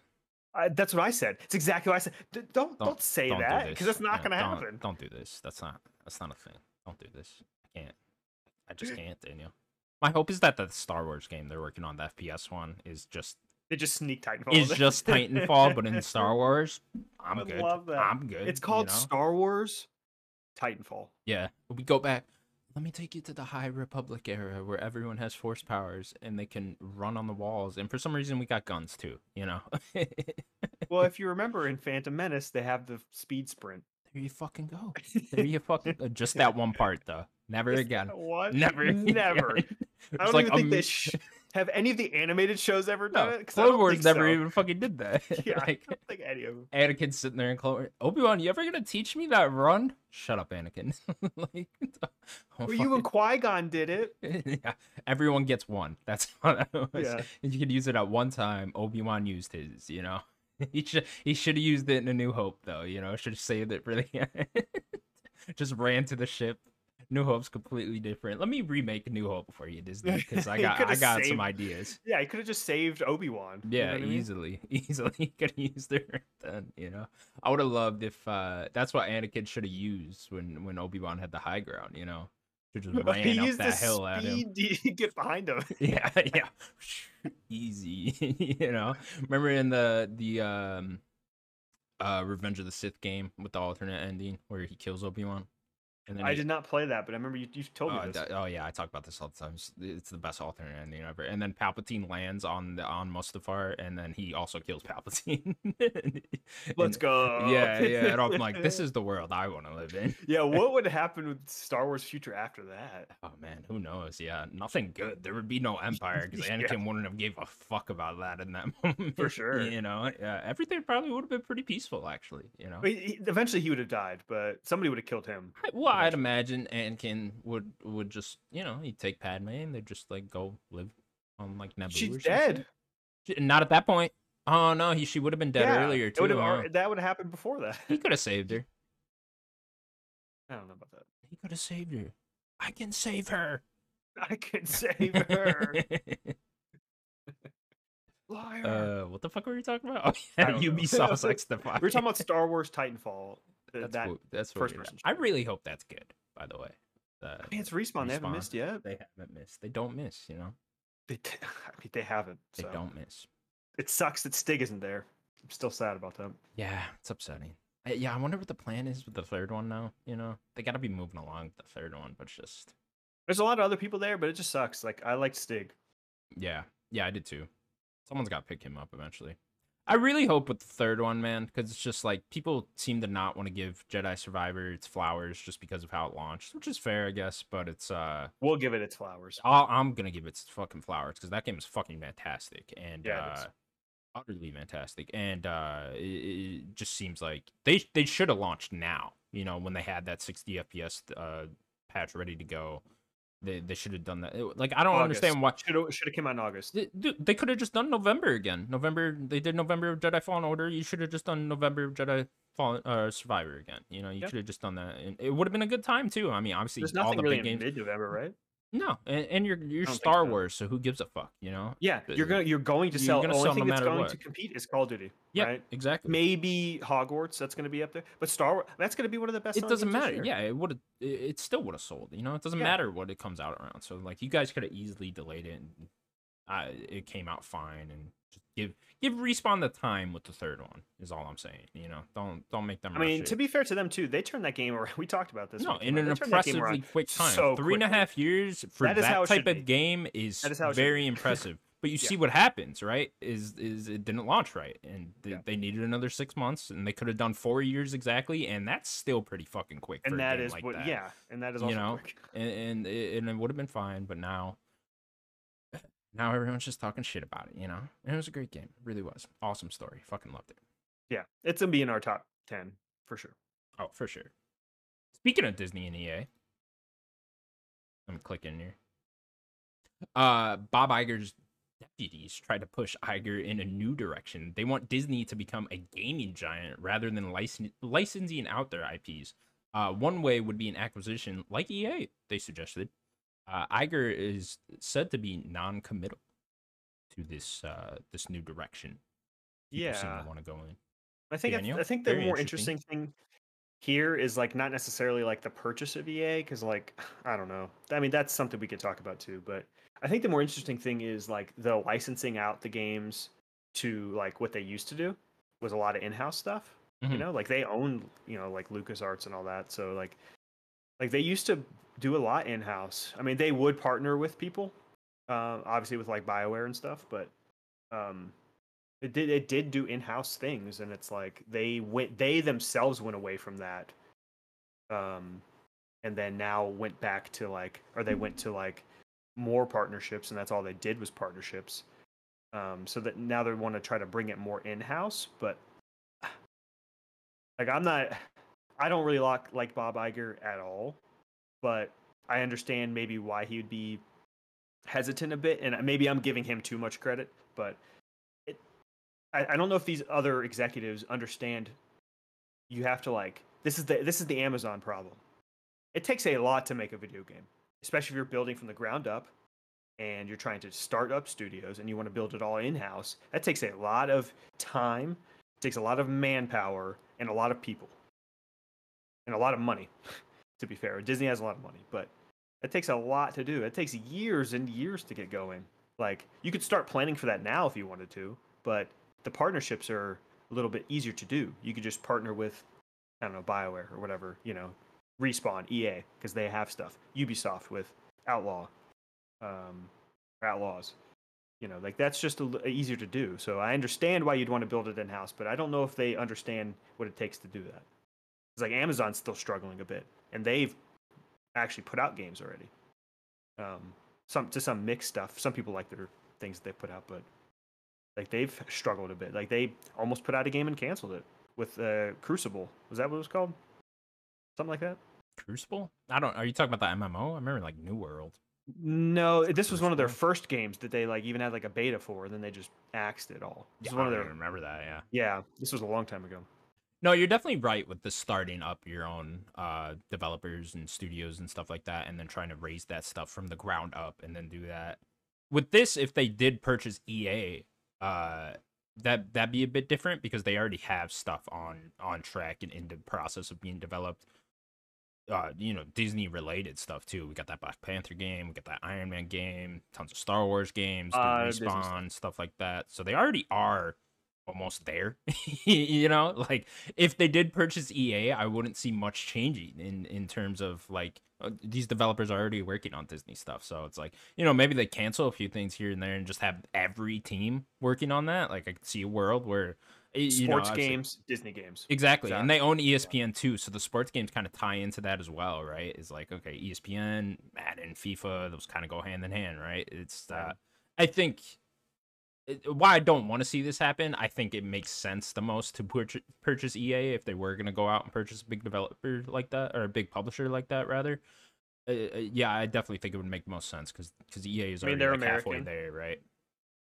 Speaker 2: I, that's what I said. It's exactly what I said. D- don't, don't
Speaker 1: Don't-
Speaker 2: say
Speaker 1: don't
Speaker 2: that because that's not
Speaker 1: Yeah,
Speaker 2: going to happen.
Speaker 1: Don't do this. That's not. That's not a thing. Don't do this. I can't. I just can't, Daniel. My hope is that the Star Wars game they're working on, the FPS one, is just
Speaker 2: They just sneak Titanfall. in.
Speaker 1: just Titanfall, but in Star Wars. I'm
Speaker 2: I
Speaker 1: good.
Speaker 2: love that.
Speaker 1: I'm good.
Speaker 2: It's
Speaker 1: you
Speaker 2: called
Speaker 1: know?
Speaker 2: Star Wars Titanfall.
Speaker 1: Yeah, we go back. Let me take you to the High Republic era where everyone has force powers and they can run on the walls. And for some reason, we got guns too. You know.
Speaker 2: Well, if you remember in Phantom Menace, they have the speed sprint.
Speaker 1: There you fucking go. There you fucking. uh, Just that one part though. Never
Speaker 2: Just
Speaker 1: again. Never.
Speaker 2: Never.
Speaker 1: again.
Speaker 2: I don't
Speaker 1: like
Speaker 2: even think they sh- have any of the animated shows ever done
Speaker 1: No,
Speaker 2: it. I
Speaker 1: Clone Wars never
Speaker 2: so.
Speaker 1: even fucking did that.
Speaker 2: Yeah, I
Speaker 1: like,
Speaker 2: don't think any of them.
Speaker 1: Anakin's sitting there in Clone Obi Wan, you ever gonna teach me that run? Shut up, Anakin. like, oh,
Speaker 2: Well, you and Qui Gon did it.
Speaker 1: yeah, everyone gets one. That's what was.
Speaker 2: Yeah.
Speaker 1: You could use it at one time. Obi Wan used his. You know, he should he should have used it in A New Hope though. You know, should have saved it for the end. Just ran to the ship. New Hope's completely different. Let me remake New Hope for you, Disney, because I got I got
Speaker 2: saved-
Speaker 1: some ideas.
Speaker 2: Yeah, he could have just saved Obi Wan.
Speaker 1: Yeah, easily, easily could have used right then. You know, I would have loved if uh that's what Anakin should have used when when Obi Wan had the high ground. You know, should just ran
Speaker 2: he
Speaker 1: up
Speaker 2: used
Speaker 1: that
Speaker 2: the
Speaker 1: hill at him.
Speaker 2: get behind him.
Speaker 1: Yeah, yeah, easy. you know, remember in the the um uh Revenge of the Sith game with the alternate ending where he kills Obi Wan. And
Speaker 2: I
Speaker 1: he-
Speaker 2: did not play that, but I remember you, you told me
Speaker 1: Oh,
Speaker 2: this.
Speaker 1: oh yeah, I talk about this all the time. It's, it's the best alternate ending ever. And then Palpatine lands on the on Mustafar, and then he also kills Palpatine.
Speaker 2: Let's go.
Speaker 1: Yeah, yeah. And I'm like, this is the world I want to live in.
Speaker 2: yeah, what would happen with Star Wars future after that?
Speaker 1: Oh man, who knows? Yeah, nothing good. There would be no empire because
Speaker 2: Yeah.
Speaker 1: Anakin wouldn't have gave a fuck about that in that moment.
Speaker 2: For sure.
Speaker 1: You know, yeah, everything probably would have been pretty peaceful actually. You know.
Speaker 2: I mean, he- eventually he would have died, but somebody would have killed him.
Speaker 1: I- Well, I'd imagine Anakin would would just you know he'd take Padme and they'd just like go live on like Naboo.
Speaker 2: She's dead.
Speaker 1: She- Not at that point. Oh no, he she would have been dead
Speaker 2: Yeah,
Speaker 1: earlier too. huh?
Speaker 2: that would have happened before that.
Speaker 1: He could have saved her.
Speaker 2: I don't know about that.
Speaker 1: He could have saved her. I can save her.
Speaker 2: I can save her. Liar.
Speaker 1: uh, what the fuck were you talking about? Oh, yeah. Ubisoft's X
Speaker 2: we were talking about Star Wars Titanfall. Th-
Speaker 1: that's
Speaker 2: that
Speaker 1: what, that's
Speaker 2: first
Speaker 1: we-
Speaker 2: person
Speaker 1: I really hope that's good. By the way, uh,
Speaker 2: I mean, it's respawn. They haven't missed yet.
Speaker 1: they haven't missed. They don't miss. You know,
Speaker 2: They, t- I mean, they haven't.
Speaker 1: they don't miss.
Speaker 2: It sucks that Stig isn't there. I'm still sad about that.
Speaker 1: Yeah, it's upsetting. Uh, Yeah, I wonder what the plan is with the third one now. You know, they got to be moving along with the third one, but it's just
Speaker 2: There's a lot of other people there, but it just sucks. Like I like Stig.
Speaker 1: yeah, yeah, I did too. Someone's got to pick him up eventually. I really hope with the third one, man, because it's just like people seem to not want to give Jedi Survivor its flowers just because of how it launched, which is fair, I guess. But it's uh,
Speaker 2: We'll give it its flowers.
Speaker 1: I'll, I'm gonna give it its fucking flowers because that game is fucking fantastic and
Speaker 2: Yeah,
Speaker 1: uh, utterly fantastic. And uh, it, it just seems like they they should have launched now. You know, when they had that 60 FPS uh, patch ready to go, they they should have done that. Like I don't understand why.
Speaker 2: Should have should have came out in August.
Speaker 1: They, they could have just done November again. November, they did November of Jedi Fallen Order. You should have just done November of Jedi Fallen uh, Survivor again. You know, you
Speaker 2: Yep.
Speaker 1: should have just done that, and it would have been a good time too. I mean, obviously,
Speaker 2: There's
Speaker 1: all the
Speaker 2: really
Speaker 1: big
Speaker 2: in
Speaker 1: games.
Speaker 2: mid-November, right?
Speaker 1: No, and, and you're you're Star
Speaker 2: so.
Speaker 1: Wars, so who gives a fuck? You know?
Speaker 2: Yeah, you're gonna you're going to sell.
Speaker 1: You're
Speaker 2: sell.
Speaker 1: gonna
Speaker 2: only
Speaker 1: sell no
Speaker 2: thing that's going
Speaker 1: what.
Speaker 2: to compete is Call of Duty.
Speaker 1: Yeah,
Speaker 2: right?
Speaker 1: exactly.
Speaker 2: Maybe Hogwarts. That's going to be up there, but Star Wars. That's going to be one of the best.
Speaker 1: it doesn't matter. Yeah, it would it still would have sold. You know, it doesn't
Speaker 2: Yeah.
Speaker 1: matter what it comes out around. So like, you guys could have easily delayed it, and uh, it came out fine. And just give give respawn the time with the third one is all I'm saying. You know, don't don't make them.
Speaker 2: I mean,
Speaker 1: it.
Speaker 2: to be fair to them too, they turned that game around. We talked about this.
Speaker 1: no, in an
Speaker 2: They turned that game
Speaker 1: impressively quick time.
Speaker 2: so
Speaker 1: Three and a half years for
Speaker 2: That
Speaker 1: that type of
Speaker 2: be.
Speaker 1: game is,
Speaker 2: That is how it should
Speaker 1: very impressive. But you
Speaker 2: Yeah.
Speaker 1: see what happens, right? Is is it didn't launch right, and th-
Speaker 2: Yeah.
Speaker 1: they needed another six months, and they could have done four years exactly, and that's still pretty fucking quick. for
Speaker 2: and that is
Speaker 1: like
Speaker 2: what
Speaker 1: that.
Speaker 2: yeah and that is
Speaker 1: You know,
Speaker 2: quick.
Speaker 1: and and it, and it would have been fine, but now, now everyone's just talking shit about it. You know, and it was a great game, it really was awesome story, fucking loved it.
Speaker 2: yeah it's gonna be in our top 10 for sure
Speaker 1: Oh, for sure. Speaking of Disney and EA, I'm clicking here. Uh, Bob Iger's deputies tried to push Iger in a new direction. They want Disney to become a gaming giant rather than licen- licensing out their IPs. Uh, one way would be an acquisition like EA, they suggested. Uh, Iger is said to be non-committal to this uh, this new direction. People
Speaker 2: yeah
Speaker 1: want to go in.
Speaker 2: I think
Speaker 1: Daniel?
Speaker 2: I think the more
Speaker 1: interesting.
Speaker 2: interesting thing here is like not necessarily like the purchase of EA because like I don't know. I mean that's something we could talk about too. But I think the more interesting thing is like the licensing out the games to like what they used to do was a lot of in-house stuff. You
Speaker 1: Mhm.
Speaker 2: know, like they own you know like LucasArts and all that. So like like they used to do a lot in-house. I mean they would partner with people, uh, obviously with like Bioware and stuff, but um it did it did do in-house things and it's like they went they themselves went away from that um and then now went back to like or they went to like more partnerships and that's all they did was partnerships um so that now they want to try to bring it more in-house but like i'm not i don't really like like bob Iger at all but i understand maybe why he would be hesitant a bit and maybe i'm giving him too much credit but I, I don't know if these other executives understand you have to like this is the this is the Amazon problem. It takes a lot to make a video game, especially if you're building from the ground up and you're trying to start up studios and you want to build it all in house. That takes a lot of time, takes a lot of manpower and a lot of people. And a lot of money, to be fair. Disney has a lot of money, but it takes a lot to do. It takes years and years to get going. Like you could start planning for that now if you wanted to, but the partnerships are a little bit easier to do. You could just partner with, I don't know, Bioware or whatever, you know, Respawn, EA, because they have stuff. Ubisoft with Outlaw, um, Outlaws. You know, like that's just a, easier to do. So I understand why you'd want to build it in house, but I don't know if they understand what it takes to do that. It's like Amazon's still struggling a bit, and they've actually put out games already. Um, some to some mixed stuff. Some people like their things that they put out, but like they've struggled a bit. Like they almost put out a game and canceled it with uh, Crucible. Was that what it was called? Something like that.
Speaker 1: Crucible? I don't. Are you talking about the MMO? I remember like New World.
Speaker 2: No, this was one of their first games that they like even had like a beta for, and then they just axed it all. This
Speaker 1: Yeah,
Speaker 2: was one
Speaker 1: I
Speaker 2: of their
Speaker 1: even remember that. Yeah.
Speaker 2: yeah. This was a long time ago.
Speaker 1: No, you're definitely right with the starting up your own uh, developers and studios and stuff like that, and then trying to raise that stuff from the ground up, and then do that. With this, if they did purchase EA, uh, that that'd be a bit different because they already have stuff on on track and in the process of being developed. Uh, you know, Disney related stuff too. We got that Black Panther game, we got that Iron Man game, tons of Star Wars games,
Speaker 2: Uh,
Speaker 1: respawn stuff like that. So they already are almost there. you know, like if they did purchase EA, I wouldn't see much changing in in terms of like uh, these developers are already working on Disney stuff. So it's like you know maybe they cancel a few things here and there and just have every team working on that. Like I could see a world where know,
Speaker 2: Sports
Speaker 1: obviously-
Speaker 2: games, Disney games.
Speaker 1: Exactly. And they own
Speaker 2: Exactly.
Speaker 1: ESPN too, so the sports games kind of tie into that as well, right? It's like okay, ESPN, Madden, FIFA, those kind of go hand in hand, right? It's uh I think why I don't want to see this happen, I think it makes sense the most to purchase, purchase EA if they were going to go out and purchase a big developer like that or a big publisher like that rather. Uh, uh, yeah, I definitely think it would make the most sense cuz cuz EA is
Speaker 2: I mean,
Speaker 1: already like halfway
Speaker 2: American.
Speaker 1: there, right?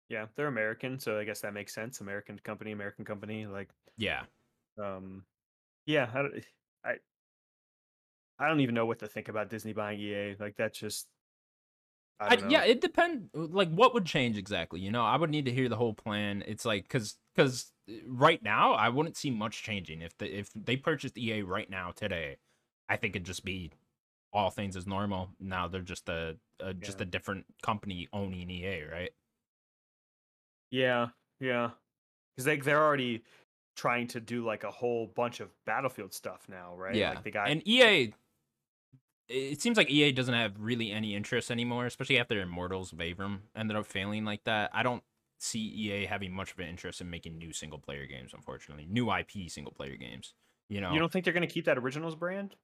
Speaker 2: Yeah, they're American, so I guess that makes sense. American company, American company. Like,
Speaker 1: Yeah.
Speaker 2: um, yeah, I, don't- I, I don't even know what to think about Disney buying EA. Like, that's just, I
Speaker 1: I,
Speaker 2: don't know.
Speaker 1: yeah, it depends. Like, what would change exactly? You know, I would need to hear the whole plan. It's like because because eh, right now I wouldn't see much changing if the if they purchased EA right now today. I think it'd just be all things as normal. Now they're just a, a just
Speaker 2: Yeah.
Speaker 1: a different company owning EA, right?
Speaker 2: Yeah, yeah, because they they're already trying to do like a whole bunch of Battlefield stuff now, right?
Speaker 1: Yeah,
Speaker 2: like they got
Speaker 1: and EA it seems like EA doesn't have really any interest anymore, especially after Immortals of Aveum ended up failing like that. I don't see EA having much of an interest in making new single player games, unfortunately. New IP single player games. You know,
Speaker 2: You don't think they're going to keep that originals brand?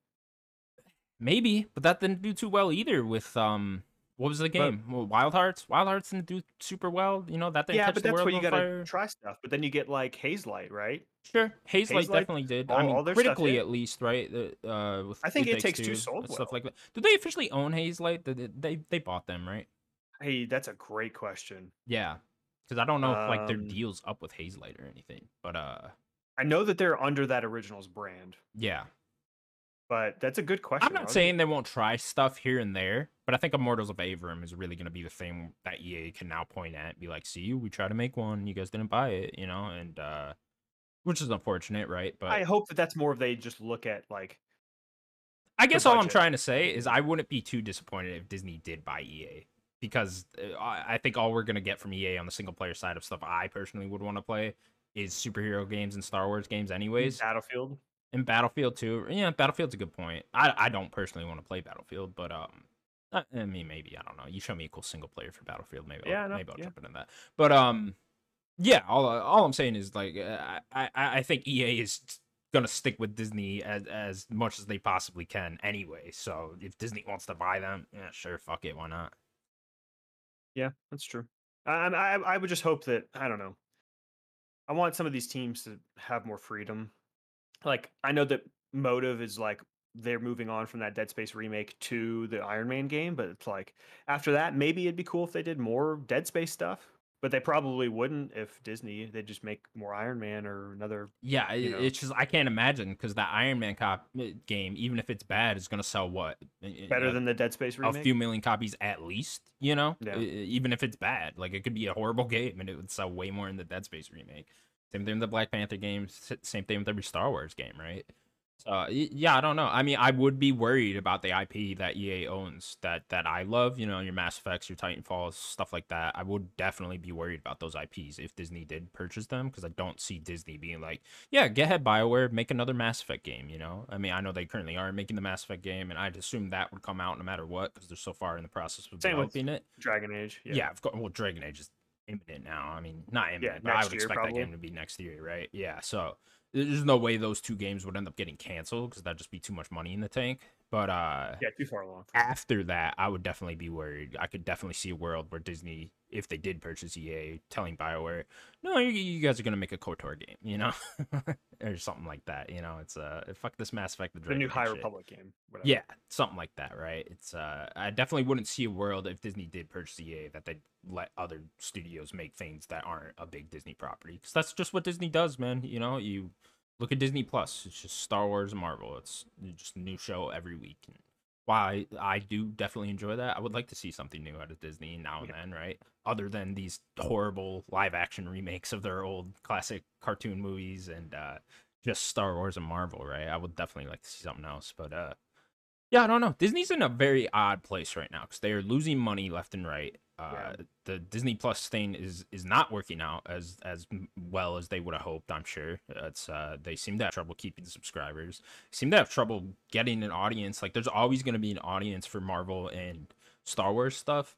Speaker 1: maybe, but that didn't do too well either with um what was the game? Well, Wild Hearts? Wild Hearts didn't do super well. You know, that didn't
Speaker 2: Yeah, but
Speaker 1: the
Speaker 2: that's
Speaker 1: world
Speaker 2: where you got to
Speaker 1: fire.
Speaker 2: try stuff. But then you get like Hazelight, right?
Speaker 1: Sure, Hazelight
Speaker 2: Hazelight,
Speaker 1: definitely did. I mean,
Speaker 2: all their stuff
Speaker 1: critically at least, right? Uh, with
Speaker 2: I think It Takes Two sold
Speaker 1: and stuff like that. Do they officially own Hazelight? They they they bought them, right?
Speaker 2: Hey, that's a great question.
Speaker 1: Yeah, because I don't know if like their
Speaker 2: Um,
Speaker 1: deals up with Hazelight or anything, but uh,
Speaker 2: I know that they're under that originals brand,
Speaker 1: yeah.
Speaker 2: But that's a good question.
Speaker 1: I'm not
Speaker 2: I'll-
Speaker 1: saying they won't try stuff here and there, but I think Immortals of Aveum is really going to be the thing that EA can now point at, and be like, "See, we tried to make one, you guys didn't buy it," you know, and uh, which is unfortunate, right? But
Speaker 2: I hope that that's more of they just look at like
Speaker 1: I guess all I'm trying to say is I wouldn't be too disappointed if Disney did buy EA because uh, I I think all we're gonna get from EA on the single player side of stuff I personally would want to play is superhero games and Star Wars games, anyways.
Speaker 2: Battlefield.
Speaker 1: And Battlefield too. Yeah, Battlefield's a good point. I I don't personally want to play Battlefield, but um, I, I mean maybe I don't know. You show me a cool single player for Battlefield, maybe I'll,
Speaker 2: Yeah, no,
Speaker 1: maybe I'll
Speaker 2: yeah.
Speaker 1: jump into that. But um, yeah, all all I'm saying is like uh, I I I think EA is gonna stick with Disney as as much as they possibly can anyway. So if Disney wants to buy them, yeah, sure, fuck it, why not?
Speaker 2: Yeah, that's true. I, I I would just hope that I don't know. I want some of these teams to have more freedom. Like I know that Motive is like they're moving on from that Dead Space remake to the Iron Man game, but it's like after that, maybe it'd be cool if they did more Dead Space stuff. But they probably wouldn't if Disney They'd just make more Iron Man or another.
Speaker 1: Yeah,
Speaker 2: You know.
Speaker 1: it's just I can't imagine because that Iron Man cop uh, game, even if it's bad, is gonna sell what
Speaker 2: Better
Speaker 1: Uh,
Speaker 2: than the Dead Space remake.
Speaker 1: a few million copies at least. You know,
Speaker 2: Yeah.
Speaker 1: Even if it's bad, like it could be a horrible game and it would sell way more than the Dead Space remake. Same thing with the Black Panther games. s- Same thing with every Star Wars game, right? So yeah, I don't know. I mean, I would be worried about the IP that EA owns that that I love. You know, your Mass Effects, your Titanfalls, stuff like that. I would definitely be worried about those IPs if Disney did purchase them because I don't see Disney being like, yeah, get ahead Bioware, make another Mass Effect game. You know, I mean, I know they currently are making the Mass Effect game, and I'd assume that would come out no matter what because they're so far in the process of
Speaker 2: Same with-
Speaker 1: developing it.
Speaker 2: Dragon Age.
Speaker 1: Yeah, of course. Well, Dragon Age is imminent now. I mean, not imminent, but I would
Speaker 2: year,
Speaker 1: expect
Speaker 2: probably.
Speaker 1: that game to be next year, right? Yeah. So there's no way those two games would end up getting canceled because that'd just be too much money in the tank. But uh,
Speaker 2: Yeah, too far along.
Speaker 1: after that, I would definitely be worried. I could definitely see a world where Disney, if they did purchase EA, telling Bioware, "No, you, you guys are gonna make a Kotor game," you know, or something like that. You know, it's uh, fuck this Mass Effect, the,
Speaker 2: The new High
Speaker 1: shit.
Speaker 2: Republic game. Whatever.
Speaker 1: Yeah, something like that, right? It's uh I definitely wouldn't see a world if Disney did purchase EA that they'd let other studios make things that aren't a big Disney property. Cuz that's just what Disney does, man. You know, you look at Disney Plus, it's just Star Wars and Marvel. It's just a new show every week. And while I, I do definitely enjoy that, I would like to see something new out of Disney now and
Speaker 2: Yeah.
Speaker 1: then, right? Other than these horrible live action remakes of their old classic cartoon movies and uh just Star Wars and Marvel, right? I would definitely like to see something else, but uh yeah, I don't know. Disney's in a very odd place right now because they are losing money left and right. Uh,
Speaker 2: Yeah.
Speaker 1: The Disney Plus thing is is not working out as as well as they would have hoped. I'm sure it's uh, they seem to have trouble keeping subscribers. Seem to have trouble getting an audience. Like there's always going to be an audience for Marvel and Star Wars stuff,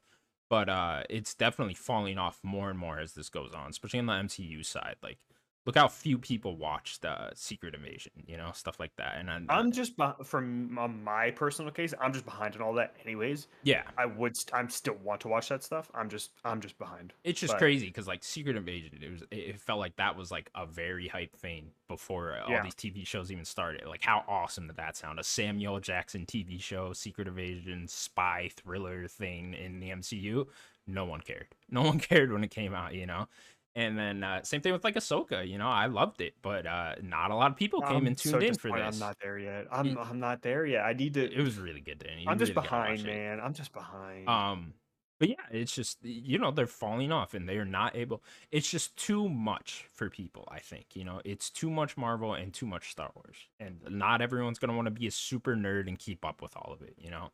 Speaker 1: but uh, it's definitely falling off more and more as this goes on, especially on the MCU side. Like look how few people watch the Secret Invasion, you know, stuff like that. And I,
Speaker 2: I'm just from my personal case. I'm just behind in all that, anyways.
Speaker 1: yeah,
Speaker 2: I would. St- I'm still want to watch that stuff. I'm just. I'm just behind.
Speaker 1: It's just
Speaker 2: But-
Speaker 1: crazy because like Secret Invasion, it was it felt like that was like a very hype thing before uh, all
Speaker 2: Yeah.
Speaker 1: these TV shows even started. Like how awesome did that sound? A Samuel Jackson TV show, Secret Invasion, spy thriller thing in the MCU. No one cared. No one cared when it came out, you know. And then uh, same thing with like Ahsoka, you know. I loved it, but uh, not a lot of people came
Speaker 2: I'm
Speaker 1: and tuned
Speaker 2: so
Speaker 1: in for this.
Speaker 2: I'm not there yet. I'm.
Speaker 1: It-
Speaker 2: I'm not there yet. I need to.
Speaker 1: It was really good, Danny. You
Speaker 2: I'm just
Speaker 1: really
Speaker 2: behind,
Speaker 1: it.
Speaker 2: man. I'm just behind.
Speaker 1: Um, but yeah, it's just you know they're falling off and they are not able. It's just too much for people. I think you know it's too much Marvel and too much Star Wars, and not everyone's gonna want to be a super nerd and keep up with all of it. You know,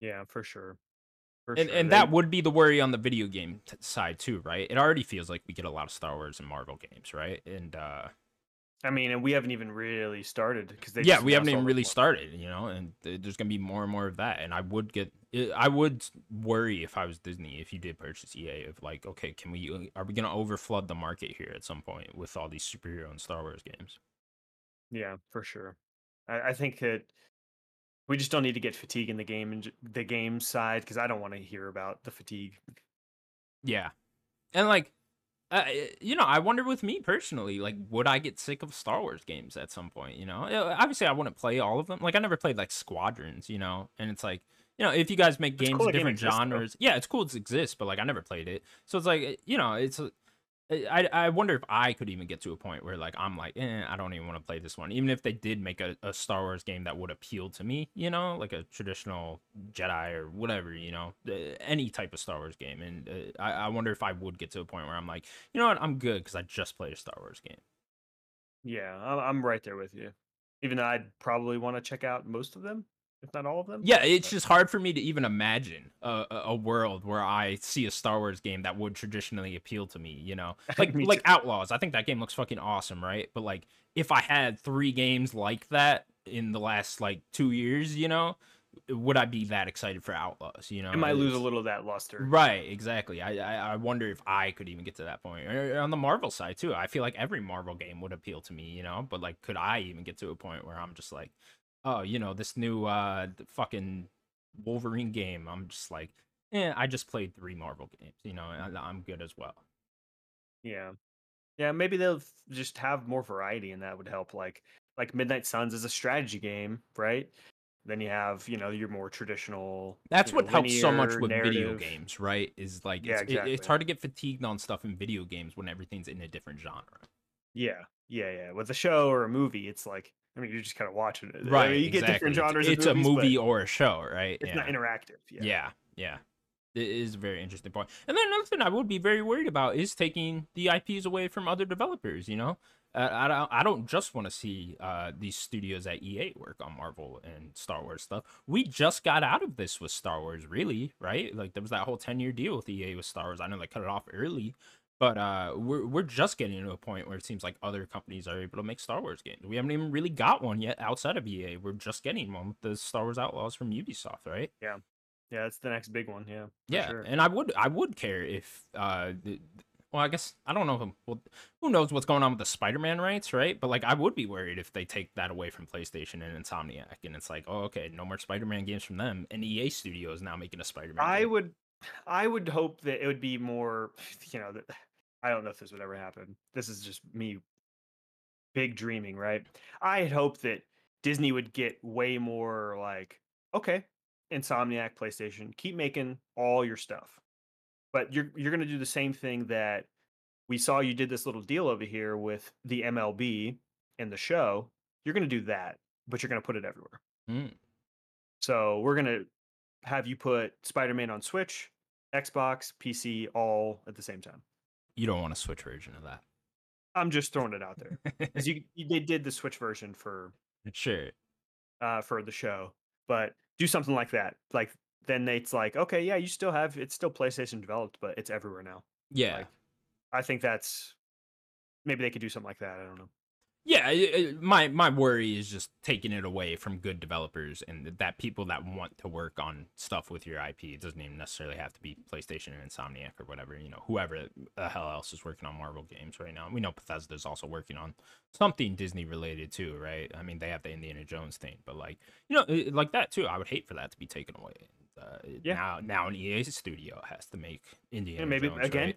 Speaker 2: yeah, for sure.
Speaker 1: And
Speaker 2: sure.
Speaker 1: and that would be the worry on the video game t- side too, right? It already feels like we get a lot of Star Wars and Marvel games, right? And uh
Speaker 2: I mean, and we haven't even really started because they
Speaker 1: yeah, we haven't even really
Speaker 2: more.
Speaker 1: started, you know, and th- there's gonna be more and more of that. And I would get, I would worry if I was Disney if you did purchase EA of like, okay, can we, uh, are we gonna overflood the market here at some point with all these superhero and Star Wars games?
Speaker 2: Yeah, for sure. I, I think that we just don't need to get fatigue in the game and the game side because I don't want to hear about the fatigue.
Speaker 1: Yeah, and like, uh, you know, I wonder with me personally, like, would I get sick of Star Wars games at some point? You know, obviously I wouldn't play all of them. Like, I never played like Squadrons, you know, and it's like, you know, if you guys make
Speaker 2: It's
Speaker 1: games
Speaker 2: cool
Speaker 1: of
Speaker 2: that game
Speaker 1: different
Speaker 2: exists, though.
Speaker 1: genres, yeah, it's cool it exists, but like I never played it, so it's like, you know, it's. I I wonder if I could even get to a point where like I'm like, eh, I don't even want to play this one, even if they did make a, a Star Wars game that would appeal to me, you know, like a traditional Jedi or whatever, you know, uh, any type of Star Wars game, and uh, I I wonder if I would get to a point where I'm like, you know what, I'm good because I just played a Star Wars game.
Speaker 2: Yeah, I'm, I'm right there with you. Even though I'd probably want to check out most of them, if not all of them.
Speaker 1: Yeah, it's
Speaker 2: uh,
Speaker 1: just hard for me to even imagine a, a world where I see a Star Wars game that would traditionally appeal to me. You know, like
Speaker 2: Me
Speaker 1: like. Outlaws. I think that game looks fucking awesome, right? But like, if I had three games like that in the last like two years, you know, would I be that excited for Outlaws? You know,
Speaker 2: it might lose a little of that luster.
Speaker 1: Right, exactly. I, I I wonder if I could even get to that point. Or on the Marvel side too, I feel like every Marvel game would appeal to me, you know. But like, could I even get to a point where I'm just like, oh, you know, this new uh fucking Wolverine game? I'm just like, eh, I just played three Marvel games, you know, I'm good as well.
Speaker 2: Yeah, yeah. Maybe they'll f- just have more variety, and that would help. Like like Midnight Suns is a strategy game, right? Then you have you know your more traditional.
Speaker 1: That's
Speaker 2: you know,
Speaker 1: what helps so much with video games, right? Is like,
Speaker 2: Yeah,
Speaker 1: it's, it- it's hard to get fatigued on stuff in video games when everything's in a different genre.
Speaker 2: Yeah, yeah, yeah. With a show or a movie, it's like I mean, you're just kind of watching it. I
Speaker 1: Right,
Speaker 2: mean, you get different genres. of
Speaker 1: It's, a
Speaker 2: movies, but
Speaker 1: movie or a show, right?
Speaker 2: It's not interactive. Yeah.
Speaker 1: Yeah, yeah. It is a very interesting point. And then another thing I would be very worried about is taking the IPs away from other developers. You know, uh, I don't. I don't just want to see uh, these studios at EA work on Marvel and Star Wars stuff. We just got out of this with Star Wars, really, right? Like there was that whole ten year deal with EA with Star Wars. I know they cut it off early. But uh, we're we're just getting to a point where it seems like other companies are able to make Star Wars games. We haven't even really got one yet outside of EA. We're just getting one with the Star Wars Outlaws from Ubisoft, right?
Speaker 2: Yeah, yeah, that's the next big one. Yeah.
Speaker 1: Yeah,
Speaker 2: sure.
Speaker 1: and I would I would care if uh the, well I guess I don't know who well, who knows what's going on with the Spider-Man rights, right? But like I would be worried if they take that away from PlayStation and Insomniac and it's like, "Oh, okay, no more Spider-Man games from them." And EA Studio is now making a Spider-Man
Speaker 2: I
Speaker 1: game.
Speaker 2: would, I would hope that it would be more. You know, that I don't know if this would ever happen. This is just me, big dreaming, right? I had hoped that Disney would get way more like, okay, Insomniac, PlayStation, keep making all your stuff, but you're you're gonna do the same thing that we saw you did this little deal over here with the MLB and the show. You're gonna do that, but you're gonna put it everywhere.
Speaker 1: Mm.
Speaker 2: So we're gonna have you put Spider-Man on Switch, Xbox, PC, all at the same time.
Speaker 1: You don't want a Switch version of that.
Speaker 2: I'm just throwing it out there because you, you they did the Switch version for
Speaker 1: sure.
Speaker 2: uh for the show, but do something like that. Like then it's like okay, yeah, you still have it's still PlayStation developed, but it's everywhere now.
Speaker 1: Yeah.
Speaker 2: Like, I think that's maybe they could do something like that. I don't know.
Speaker 1: Yeah, i- i- my my worry is just taking it away from good developers and that people that want to work on stuff with your IP. It doesn't even necessarily have to be PlayStation and Insomniac or whatever. You know, whoever the hell else is working on Marvel games right now. We know Bethesda's also working on something Disney related too, right? I mean, they have the Indiana Jones thing, but like you know, like that too. I would hate for that to be taken away. Uh,
Speaker 2: Yeah.
Speaker 1: Now, now an EA studio has to make Indiana
Speaker 2: And maybe
Speaker 1: Jones,
Speaker 2: again
Speaker 1: right?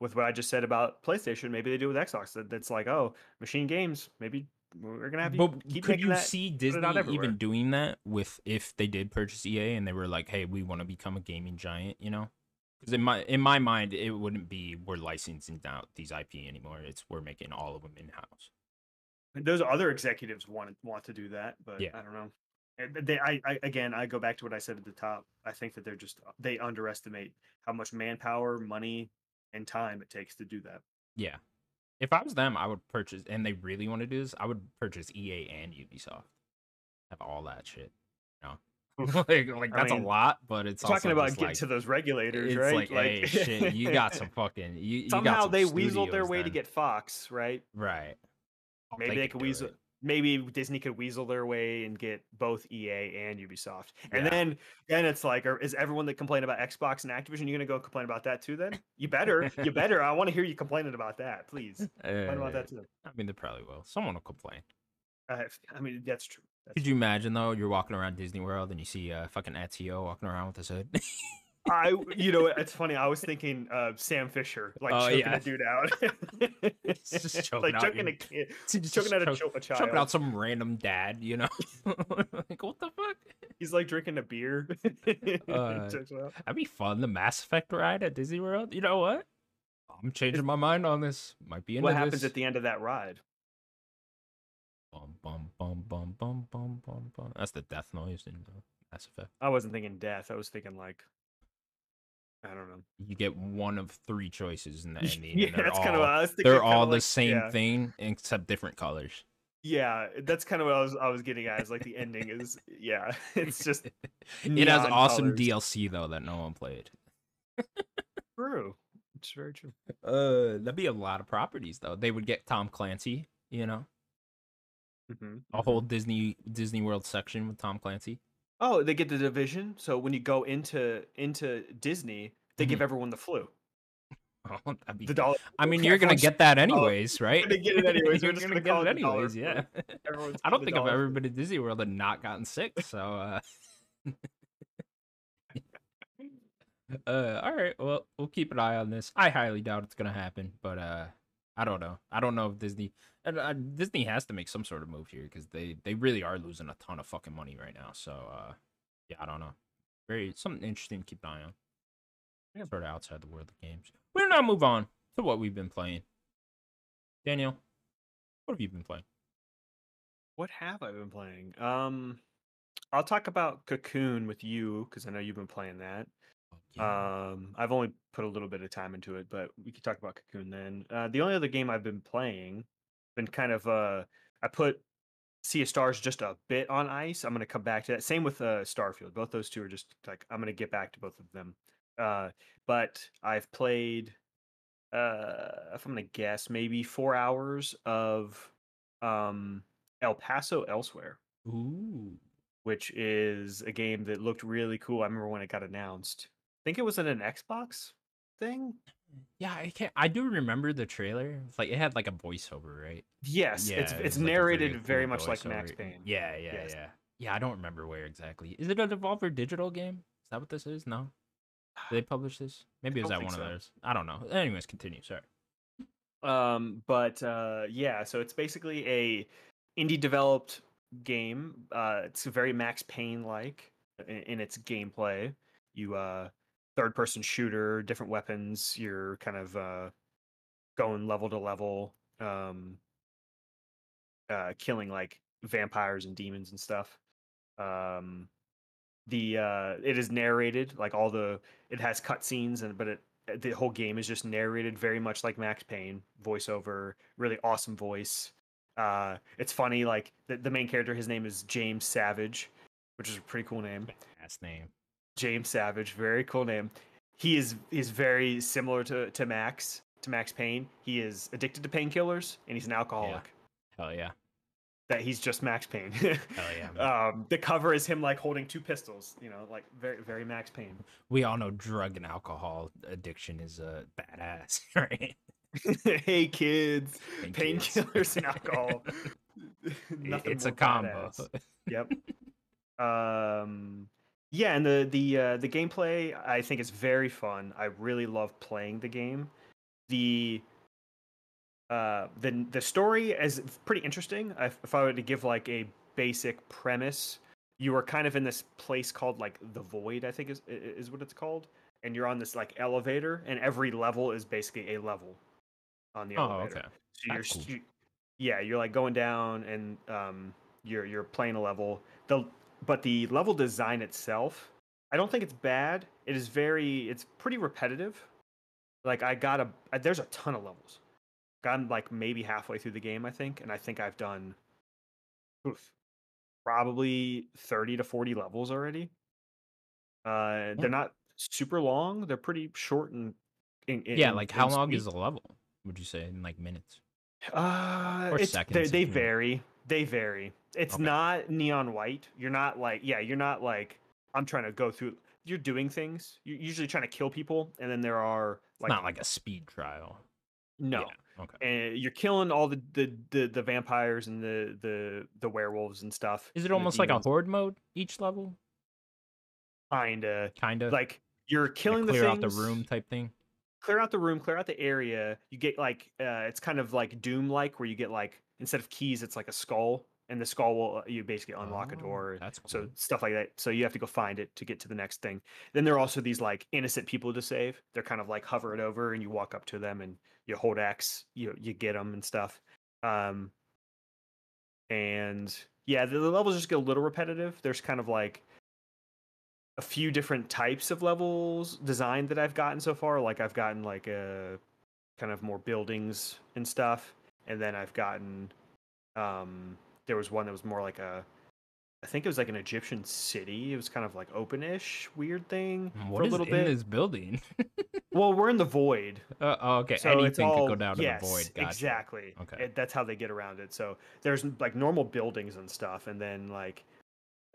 Speaker 2: With what I just said about PlayStation, maybe they do with Xbox. That That's like oh, MachineGames. Maybe we're gonna have you
Speaker 1: But could you
Speaker 2: that.
Speaker 1: see Disney even doing that with if they did purchase EA and they were like, "Hey, we want to become a gaming giant," you know? Because in my in my mind, it wouldn't be we're licensing out these IP anymore. It's we're making all of them in house.
Speaker 2: those other executives want want to do that, but
Speaker 1: Yeah.
Speaker 2: I don't know. Eh, they, I, I, again, I go back to what I said at the top. I think that they're just they underestimate how much manpower, money, and time it takes to do that.
Speaker 1: Yeah. If I was them, I would purchase, and they really want to do this, I would purchase EA and Ubisoft. Have all that shit. You know, like, like
Speaker 2: I
Speaker 1: that's
Speaker 2: mean,
Speaker 1: a lot, but it's
Speaker 2: Talking about getting
Speaker 1: like,
Speaker 2: to those regulators,
Speaker 1: it's
Speaker 2: right?
Speaker 1: like, hey, shit, you got some fucking, you, you got
Speaker 2: somehow
Speaker 1: some
Speaker 2: they weaseled their way to get Fox, right?
Speaker 1: right. Oh,
Speaker 2: Maybe they
Speaker 1: could
Speaker 2: could weasel.
Speaker 1: it.
Speaker 2: Maybe Disney could weasel their way and get both EA and Ubisoft, and
Speaker 1: Yeah.
Speaker 2: then then it's like, are- is everyone that complained about Xbox and Activision, you're gonna go complain about that too? Then you better, you better. I want to hear you complaining about that, please. Complain about
Speaker 1: Uh,
Speaker 2: that too.
Speaker 1: I mean, they probably will. Someone will complain.
Speaker 2: I, I mean, that's true. That's
Speaker 1: Could you imagine though? You're walking around Disney World and you see uh, fucking Ezio walking around with his hood.
Speaker 2: I, you know, it's funny. I was thinking uh, Sam Fisher, like
Speaker 1: Oh,
Speaker 2: choking
Speaker 1: yeah.
Speaker 2: a dude out,
Speaker 1: just choking
Speaker 2: like
Speaker 1: out
Speaker 2: choking
Speaker 1: your-
Speaker 2: a kid,
Speaker 1: Just
Speaker 2: choking out a,
Speaker 1: choke-
Speaker 2: cho- a child.
Speaker 1: choking out some random dad, you know? like what the fuck?
Speaker 2: He's like drinking a beer.
Speaker 1: Uh,
Speaker 2: Chokes him out.
Speaker 1: That'd be fun. The Mass Effect ride at Disney World. You know what? I'm changing my mind on this. Might be
Speaker 2: what happens
Speaker 1: this.
Speaker 2: at the end of that ride?
Speaker 1: Bum, bum, bum, bum, bum, bum, bum, bum. That's the death noise in the Mass Effect.
Speaker 2: I wasn't thinking death. I was thinking like, I don't know.
Speaker 1: You get one of three choices in the ending.
Speaker 2: yeah, that's
Speaker 1: all,
Speaker 2: kind of what I was thinking.
Speaker 1: they're all the
Speaker 2: like-
Speaker 1: same
Speaker 2: yeah.
Speaker 1: thing except different colors.
Speaker 2: Yeah, that's kind of what I was I was getting at. Is like the ending is yeah, it's just
Speaker 1: it has awesome
Speaker 2: colors.
Speaker 1: DLC though that no one played.
Speaker 2: true. It's very true.
Speaker 1: Uh, that'd be a lot of properties though. They would get Tom Clancy, you know,
Speaker 2: hmm
Speaker 1: a whole Disney Disney World section with Tom Clancy.
Speaker 2: Oh, they get the division. So when you go into into Disney, they give
Speaker 1: Mhm.
Speaker 2: everyone the flu.
Speaker 1: Oh, that'd be
Speaker 2: The dollar.
Speaker 1: I mean, you're gonna get that anyways, right?
Speaker 2: gonna get it anyways,
Speaker 1: You're
Speaker 2: just
Speaker 1: gonna
Speaker 2: gonna
Speaker 1: get it
Speaker 2: it the dollar
Speaker 1: anyways. Yeah. I don't think I've ever been to Disney World and not gotten sick. So, uh, uh, all right. Well, we'll keep an eye on this. I highly doubt it's gonna happen, but uh, I don't know. I don't know if Disney and uh, Disney has to make some sort of move here because they they really are losing a ton of fucking money right now. So, uh, yeah, I don't know. Very something interesting to keep an eye on.
Speaker 2: Yeah.
Speaker 1: Sort of outside the world of games. We'll now move on to what we've been playing. Daniel, what have you been playing?
Speaker 2: What have I been playing? Um, I'll talk about Cocoon with you because I know you've been playing that. Um, I've only put a little bit of time into it, but we could talk about Cocoon then. Uh, the only other game I've been playing, been kind of uh, I put Sea of Stars just a bit on ice. I'm gonna come back to that. Same with uh, Starfield. Both those two are just like I'm gonna get back to both of them. Uh, but I've played, uh, if I'm gonna guess, maybe four hours of um, El Paso Elsewhere
Speaker 1: Ooh.
Speaker 2: which is a game that looked really cool. I remember when it got announced. I think it was in an Xbox thing.
Speaker 1: Yeah, I can't. I do remember the trailer. It's like it had like a voiceover, right?
Speaker 2: Yes, it's
Speaker 1: Yeah, it
Speaker 2: it's
Speaker 1: like, a
Speaker 2: narrated
Speaker 1: really
Speaker 2: very
Speaker 1: cool
Speaker 2: much like Max. Payne.
Speaker 1: Yeah, yeah,
Speaker 2: Yes.
Speaker 1: yeah. Yeah, I don't remember where exactly. Is it a Devolver Digital game? Is that what this is? No. Did they publish this? Maybe it was that one
Speaker 2: think
Speaker 1: of
Speaker 2: so.
Speaker 1: those. I don't know. Anyways, continue. Sorry.
Speaker 2: Um, but uh, yeah, so it's basically a indie developed game. Uh, it's very Max Payne like in, in its gameplay. You uh, third person shooter, different weapons. You're kind of uh, going level to level, um, uh, killing like vampires and demons and stuff. Um, the uh, it is narrated like all the it has cutscenes and but it the whole game is just narrated very much like Max Payne voiceover, really awesome voice. Uh, it's funny, like the, the main character, his name is James Savage, which is a pretty cool name.
Speaker 1: Last name.
Speaker 2: James Savage, very cool name. He is is very similar to to Max to Max Payne. He is addicted to painkillers and he's an alcoholic.
Speaker 1: Hell yeah.
Speaker 2: That he's just Max Payne.
Speaker 1: Hell yeah. man.
Speaker 2: um, the cover is him like holding two pistols. You know, like very very Max Payne.
Speaker 1: we all know drug and alcohol addiction is uh, badass, right?
Speaker 2: hey kids, painkillers and alcohol. Nothing
Speaker 1: it's a combo.
Speaker 2: badass. Yep. um, yeah, and the the uh, the gameplay I think is very fun. I really love playing the game. The uh, the the story is pretty interesting. If, if I were to give like a basic premise, you are kind of in this place called like the Void. I think is is what it's called, and you're on this like elevator, and every level is basically a level on the
Speaker 1: oh,
Speaker 2: elevator.
Speaker 1: okay.
Speaker 2: So you're,
Speaker 1: cool.
Speaker 2: you, yeah, you're like going down and um, you're you're playing a level. The but the level design itself, I don't think it's bad. It is very, it's pretty repetitive. Like I got a, there's a ton of levels. I'm like maybe halfway through the game, I think, and I think I've done, oof, probably thirty to forty levels already. Uh, they're not super long. They're pretty short and. In,
Speaker 1: Yeah, like
Speaker 2: in
Speaker 1: how long is a level? Would you say in like minutes?
Speaker 2: Uh,
Speaker 1: Or seconds
Speaker 2: they, they vary. They vary. It's
Speaker 1: Okay.
Speaker 2: not neon white. You're not like yeah. You're not like I'm trying to go through. You're doing things. You're usually trying to kill people, and then there are
Speaker 1: It's
Speaker 2: like
Speaker 1: not like a speed trial.
Speaker 2: no.
Speaker 1: Yeah, Okay.
Speaker 2: And you're killing all the, the the the vampires and the the the werewolves and stuff.
Speaker 1: Is it almost like a horde mode each level?
Speaker 2: Kinda
Speaker 1: Kind of.
Speaker 2: like you're killing
Speaker 1: clear
Speaker 2: the clear
Speaker 1: out the room type thing.
Speaker 2: clear out the room, clear out the area. You get like uh, it's kind of like Doom like where you get like instead of keys, it's like a skull, and the skull will uh, you basically unlock a
Speaker 1: Oh,
Speaker 2: door.
Speaker 1: That's
Speaker 2: So stuff like that. So you have to go find it to get to the next thing. Then there are also these like innocent people to save. They're kind of like hover it over, and you walk up to them and you hold X. You you get them and stuff. Um, and yeah, the, the levels just get a little repetitive. There's kind of like a few different types of levels designed that I've gotten so far. Like I've gotten like a kind of more buildings and stuff, and then I've gotten um there was one that was more like a I think it was like an Egyptian city. It was kind of like open-ish, weird thing
Speaker 1: Mm, What
Speaker 2: for a little
Speaker 1: in
Speaker 2: bit.
Speaker 1: this building?
Speaker 2: Well, we're in the void,
Speaker 1: uh, oh, okay.
Speaker 2: so
Speaker 1: Anything
Speaker 2: all
Speaker 1: could go down
Speaker 2: yes,
Speaker 1: to the void. Gotcha.
Speaker 2: exactly.
Speaker 1: Okay.
Speaker 2: It- that's how they get around it. So there's like normal buildings and stuff, and then like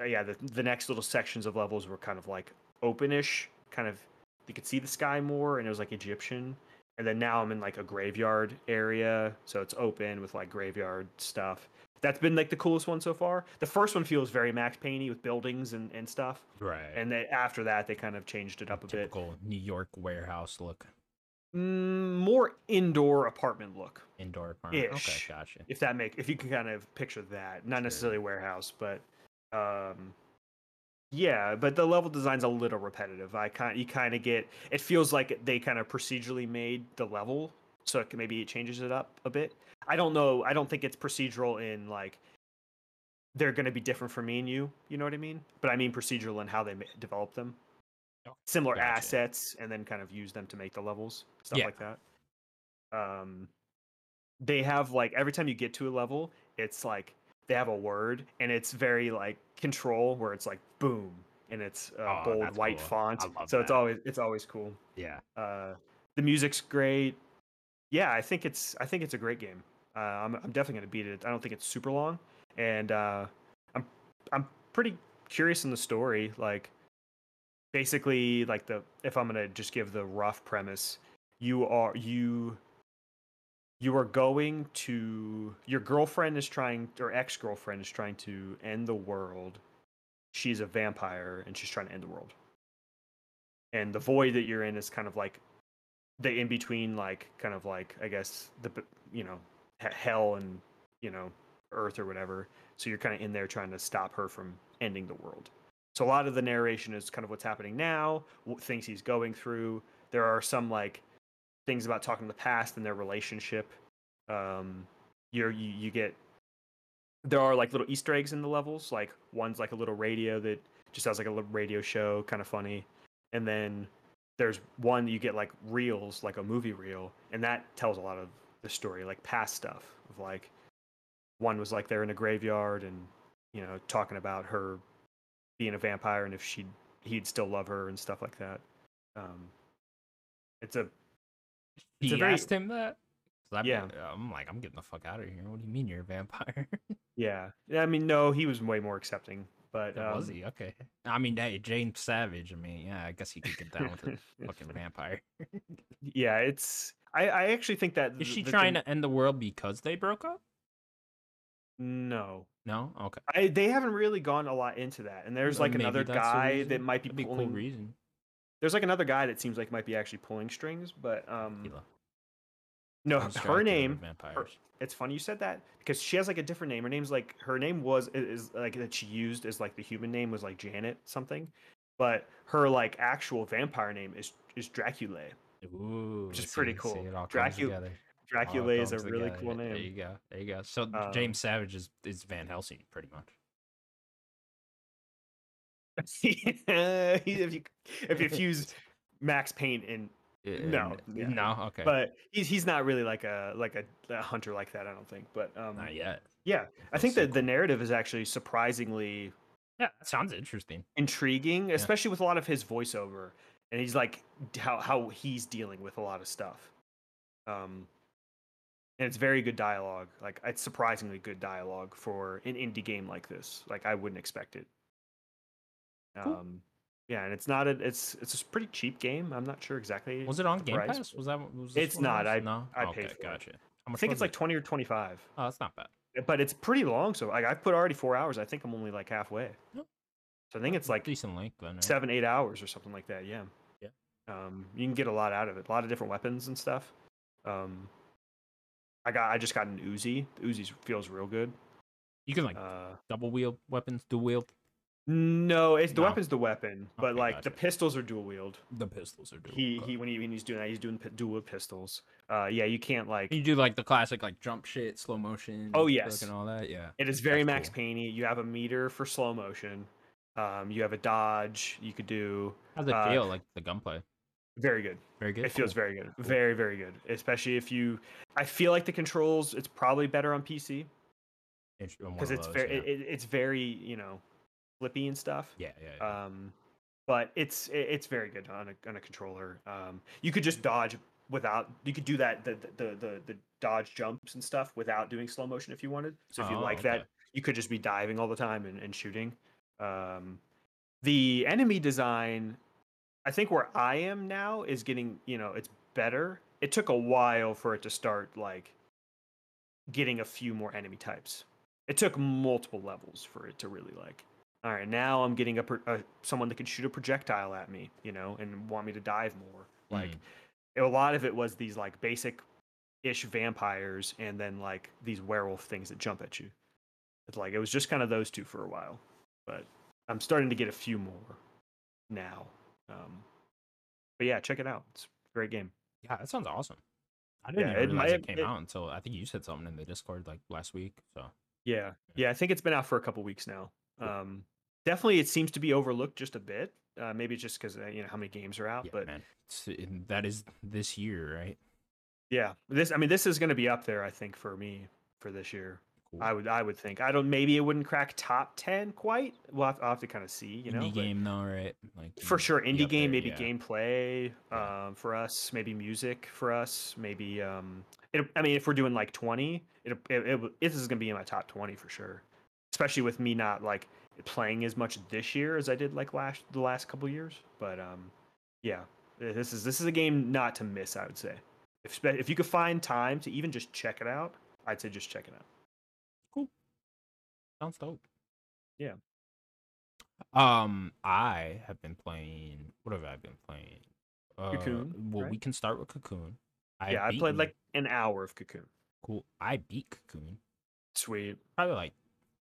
Speaker 2: uh, yeah, the the next little sections of levels were kind of like openish, kind of you could see the sky more, and it was like Egyptian. And then now I'm in like a graveyard area, so it's open with like graveyard stuff. That's been like the coolest one so far. The first one feels very Max Payne with buildings and, and stuff,
Speaker 1: Right.
Speaker 2: and then after that they kind of changed it up a bit.
Speaker 1: Typical New York warehouse look,
Speaker 2: Mm, more indoor apartment look.
Speaker 1: indoor apartment. Okay,
Speaker 2: Ish.
Speaker 1: gotcha.
Speaker 2: if that make if you can kind of picture that not
Speaker 1: Sure.
Speaker 2: necessarily warehouse but um yeah but the level design's a little repetitive i kind you kind of get it feels like they kind of procedurally made the level so it can, maybe it changes it up a bit i don't know i don't think it's procedural in like they're going to be different for me and you you know what i mean but i mean procedural in how they develop them
Speaker 1: Oh,
Speaker 2: similar
Speaker 1: gotcha.
Speaker 2: assets and then kind of use them to make the levels stuff
Speaker 1: Yeah.
Speaker 2: like that um they have like every time you get to a level it's like they have a word and it's very like control where it's like boom and it's uh,
Speaker 1: Oh,
Speaker 2: bold white
Speaker 1: cool.
Speaker 2: font so it's always it's always cool
Speaker 1: Yeah.
Speaker 2: uh the music's great yeah i think it's i think it's a great game uh i'm, I'm definitely gonna beat it. I don't think it's super long. And uh i'm i'm pretty curious in the story like basically like the if i'm gonna just give the rough premise you are you you are going to your girlfriend is trying or ex-girlfriend is trying to end the world. She's a vampire and she's trying to end the world. And the void that you're in is kind of like the in between like kind of like i guess the you know hell and you know earth or whatever. So you're kind of in there trying to stop her from ending the world. So a lot of the narration is kind of what's happening now things he's going through. There are some like things about talking to the past and their relationship. Um you're you, you get there are like little easter eggs in the levels. Like one's like a little radio that just has like a little radio show kind of funny. And then there's one you get like reels like a movie reel. And that tells a lot of the story like past stuff of like one was like they're in a graveyard and you know talking about her being a vampire and if she he'd still love her and stuff like that um it's a It's
Speaker 1: He
Speaker 2: a very-
Speaker 1: asked him that. Be-
Speaker 2: Yeah.
Speaker 1: I'm like, I'm getting the fuck out of here. What do you mean you're a vampire?
Speaker 2: yeah i mean no he was way more accepting but
Speaker 1: was
Speaker 2: um,
Speaker 1: he? Okay. I mean, hey, James Savage. I mean, yeah, I guess he could get down with a fucking vampire.
Speaker 2: yeah it's i i actually think that
Speaker 1: Is she trying
Speaker 2: thing-
Speaker 1: to end the world because they broke up?
Speaker 2: no
Speaker 1: No. Okay.
Speaker 2: I, they haven't really gone a lot into that and there's like
Speaker 1: maybe
Speaker 2: another guy that might be
Speaker 1: That'd be a cool
Speaker 2: pulling
Speaker 1: reason.
Speaker 2: there's like another guy that seems like might be actually pulling strings but um no
Speaker 1: I'm
Speaker 2: her name
Speaker 1: Vampires.
Speaker 2: it's funny you said that because she has like a different name her name's like her name was is, is like that she used as like the human name was like janet something but her like actual vampire name is is dracula
Speaker 1: Ooh,
Speaker 2: which is pretty
Speaker 1: see-
Speaker 2: cool.
Speaker 1: it all
Speaker 2: Dracula- dracula is a really
Speaker 1: together.
Speaker 2: cool name.
Speaker 1: There you go. There you go. So
Speaker 2: Um,
Speaker 1: James Savage is, is Van Helsing, pretty much.
Speaker 2: if you if you fuse max Payne and No,
Speaker 1: Uh,
Speaker 2: yeah.
Speaker 1: No. Okay.
Speaker 2: but he's he's not really like a like a, a hunter like that i don't think but um
Speaker 1: Not yet.
Speaker 2: yeah i think
Speaker 1: so
Speaker 2: that the narrative is actually surprisingly
Speaker 1: Yeah, sounds interesting.
Speaker 2: intriguing, especially with a lot of his voiceover, and he's like how how he's dealing with a lot of stuff. Um, and it's very good dialogue. Like it's surprisingly good dialogue for an indie game like this. Like I wouldn't expect it.
Speaker 1: Cool.
Speaker 2: Um, yeah, and it's not a. It's it's a pretty cheap game. I'm not sure exactly.
Speaker 1: Was it on Game
Speaker 2: price,
Speaker 1: Pass? Was that? Was
Speaker 2: It's not. I-
Speaker 1: no.
Speaker 2: I
Speaker 1: okay,
Speaker 2: paid for it.
Speaker 1: gotcha.
Speaker 2: I think it's like twenty or twenty five.
Speaker 1: Oh, that's not bad.
Speaker 2: but it's pretty long. So like I've put already four hours. I think I'm only like halfway.
Speaker 1: Yep.
Speaker 2: So I think it's like
Speaker 1: decent length then. Right?
Speaker 2: seven, eight hours or something like that. Yeah. Um, you can get a lot out of it. A lot of different weapons and stuff. Um, I got. I just got an Uzi. The Uzi feels real good.
Speaker 1: You can like
Speaker 2: Uh,
Speaker 1: double wield weapons, dual wield.
Speaker 2: no, it's the
Speaker 1: No.
Speaker 2: weapon's the weapon, but
Speaker 1: Okay,
Speaker 2: like the pistols are dual wield.
Speaker 1: The pistols are dual.
Speaker 2: He he when he when he's doing that, he's doing dual pistols. Uh, yeah, you can't like.
Speaker 1: You do like the classic like jump shit, slow motion.
Speaker 2: Oh, yes.
Speaker 1: and all that. Yeah.
Speaker 2: It is very
Speaker 1: That's
Speaker 2: Max
Speaker 1: cool.
Speaker 2: Payne. You have a meter for slow motion. Um, you have a dodge. You could do
Speaker 1: How's it
Speaker 2: Uh,
Speaker 1: feel? Like the gunplay?
Speaker 2: Very good.
Speaker 1: Very good.
Speaker 2: It feels
Speaker 1: Cool.
Speaker 2: very good. Very, very good. Especially if you I feel like the controls it's probably better on PC
Speaker 1: Int- on one
Speaker 2: because it's
Speaker 1: those,
Speaker 2: very
Speaker 1: yeah.
Speaker 2: it, it's very, you know, flippy and stuff.
Speaker 1: yeah, yeah, yeah.
Speaker 2: Um but it's it, it's very good on a on a controller. Um you could just dodge without you could do that the the the, the dodge jumps and stuff without doing slow motion if you wanted. So if you
Speaker 1: Oh,
Speaker 2: like
Speaker 1: okay.
Speaker 2: that, you could just be diving all the time and, and shooting. Um the enemy design I think where I am now is getting, you know, it's better. It took a while for it to start like getting a few more enemy types. It took multiple levels for it to really like. All right, now I'm getting a, a someone that can shoot a projectile at me, you know, and want me to dive more. Like
Speaker 1: Mm.
Speaker 2: a lot of it was these like basic ish vampires and then like these werewolf things that jump at you. It's like it was just kind of those two for a while. But I'm starting to get a few more now. Um, but yeah, check it out. It's a great game.
Speaker 1: yeah, that sounds awesome. I didn't
Speaker 2: Yeah,
Speaker 1: even
Speaker 2: it
Speaker 1: realize
Speaker 2: might-
Speaker 1: it came
Speaker 2: it-
Speaker 1: out until I think you said something in the Discord like last week. So
Speaker 2: Yeah. Yeah, I think it's been out for a couple weeks now. Um, definitely it seems to be overlooked just a bit. Uh, maybe it's just because uh, you know how many games are out,
Speaker 1: yeah,
Speaker 2: but
Speaker 1: man, that is this year, right?
Speaker 2: yeah, this I mean this is going to be up there I think for me for this year. I would I would think. I don't maybe it wouldn't crack top 10 quite. We'll have, I'll have to kind of see, you know.
Speaker 1: Indie game though, right? Like
Speaker 2: For sure indie game,
Speaker 1: there,
Speaker 2: maybe
Speaker 1: yeah.
Speaker 2: gameplay
Speaker 1: Yeah.
Speaker 2: um for us, maybe music for us, maybe um it, I mean if we're doing like 20, it it, it, w- this is going to be in my top 20 for sure. Especially with me not like playing as much this year as I did like last the last couple years, but um yeah, this is this is a game not to miss, I would say. If if you could find time to even just check it out, I'd say just check it out.
Speaker 1: Sounds dope.
Speaker 2: Yeah.
Speaker 1: Um, I have been playing. What have I been playing? Uh,
Speaker 2: Cocoon,
Speaker 1: Well, we can start with Cocoon. I
Speaker 2: yeah, I played like an hour of Cocoon.
Speaker 1: cool. I beat Cocoon.
Speaker 2: Sweet.
Speaker 1: Probably like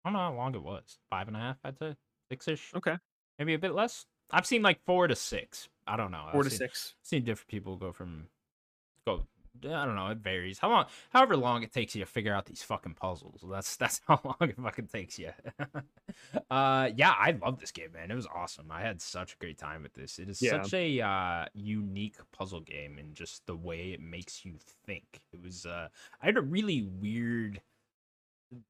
Speaker 1: I don't know how long it was. Five and a half, I'd say six ish.
Speaker 2: Okay.
Speaker 1: Maybe a bit less. I've seen like four to six. I don't know.
Speaker 2: Four
Speaker 1: I've
Speaker 2: to
Speaker 1: seen,
Speaker 2: six.
Speaker 1: Seen different people go from go. I don't know. It varies. How long? However long it takes you to figure out these fucking puzzles. That's that's how long it fucking takes you. uh, yeah, I love this game, man. It was awesome. I had such a great time with this. It is
Speaker 2: Yeah.
Speaker 1: such a uh, unique puzzle game, and just the way it makes you think. It was. Uh, I had a really weird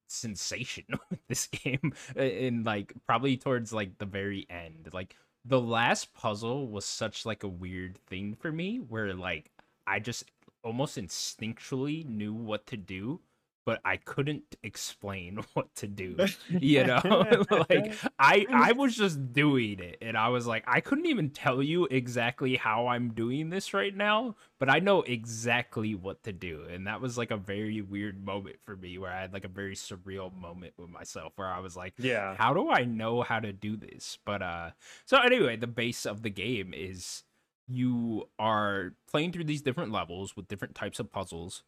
Speaker 1: sensation with this game uh, in like probably towards like the very end like the last puzzle was such like a weird thing for me where like i just almost instinctually knew what to do but i couldn't explain what to do you know like i i was just doing it and i was like i couldn't even tell you exactly how i'm doing this right now but i know exactly what to do and that was like a very weird moment for me where i had like a very surreal moment with myself where i was like
Speaker 2: Yeah.
Speaker 1: how do i know how to do this but uh so anyway the base of the game is you are playing through these different levels with different types of puzzles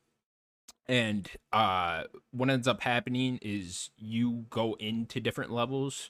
Speaker 1: and uh what ends up happening is you go into different levels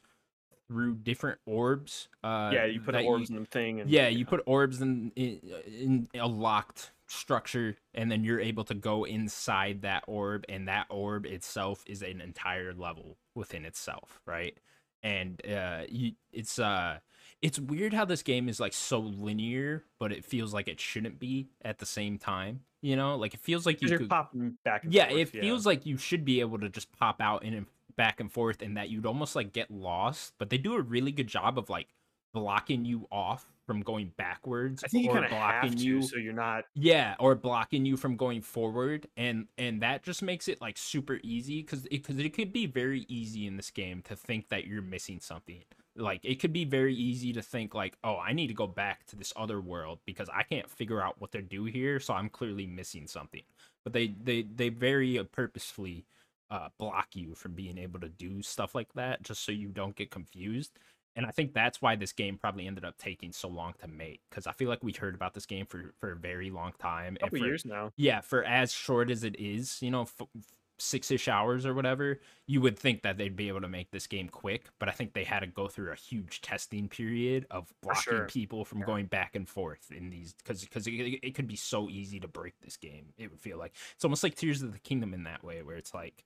Speaker 1: through different orbs uh
Speaker 2: yeah, you put orbs in the thing. And,
Speaker 1: yeah, you put orbs in, in in a locked structure, and then you're able to go inside that orb, and that orb itself is an entire level within itself, right? And uh, you, it's uh, it's weird how this game is like so linear, but it feels like it shouldn't be at the same time. You know, like it feels like you
Speaker 2: you're
Speaker 1: could
Speaker 2: popping back and
Speaker 1: yeah
Speaker 2: forth.
Speaker 1: it feels like you should be able to just pop out and back and forth and that you'd almost like get lost but they do a really good job of like blocking you off from going backwards
Speaker 2: I think you
Speaker 1: or
Speaker 2: kind of have
Speaker 1: blocking
Speaker 2: to,
Speaker 1: you
Speaker 2: so you're not.
Speaker 1: yeah or blocking you from going forward and and that just makes it like super easy because because it, could be very easy in this game to think that you're missing something like it could be very easy to think like oh i need to go back to this other world because i can't figure out what they do here so i'm clearly missing something but they they they very uh, purposefully uh, block you from being able to do stuff like that just so you don't get confused and I think that's why this game probably ended up taking so long to make because I feel like we heard about this game for for a very long time.
Speaker 2: a Couple
Speaker 1: for,
Speaker 2: years now.
Speaker 1: Yeah, for as short as it is, you know, f- six ish hours or whatever, you would think that they'd be able to make this game quick. But I think they had to go through a huge testing period of blocking
Speaker 2: sure.
Speaker 1: people from
Speaker 2: Yeah.
Speaker 1: going back and forth in these because because it, it could be so easy to break this game. It would feel like it's almost like Tears of the Kingdom in that way, where it's like.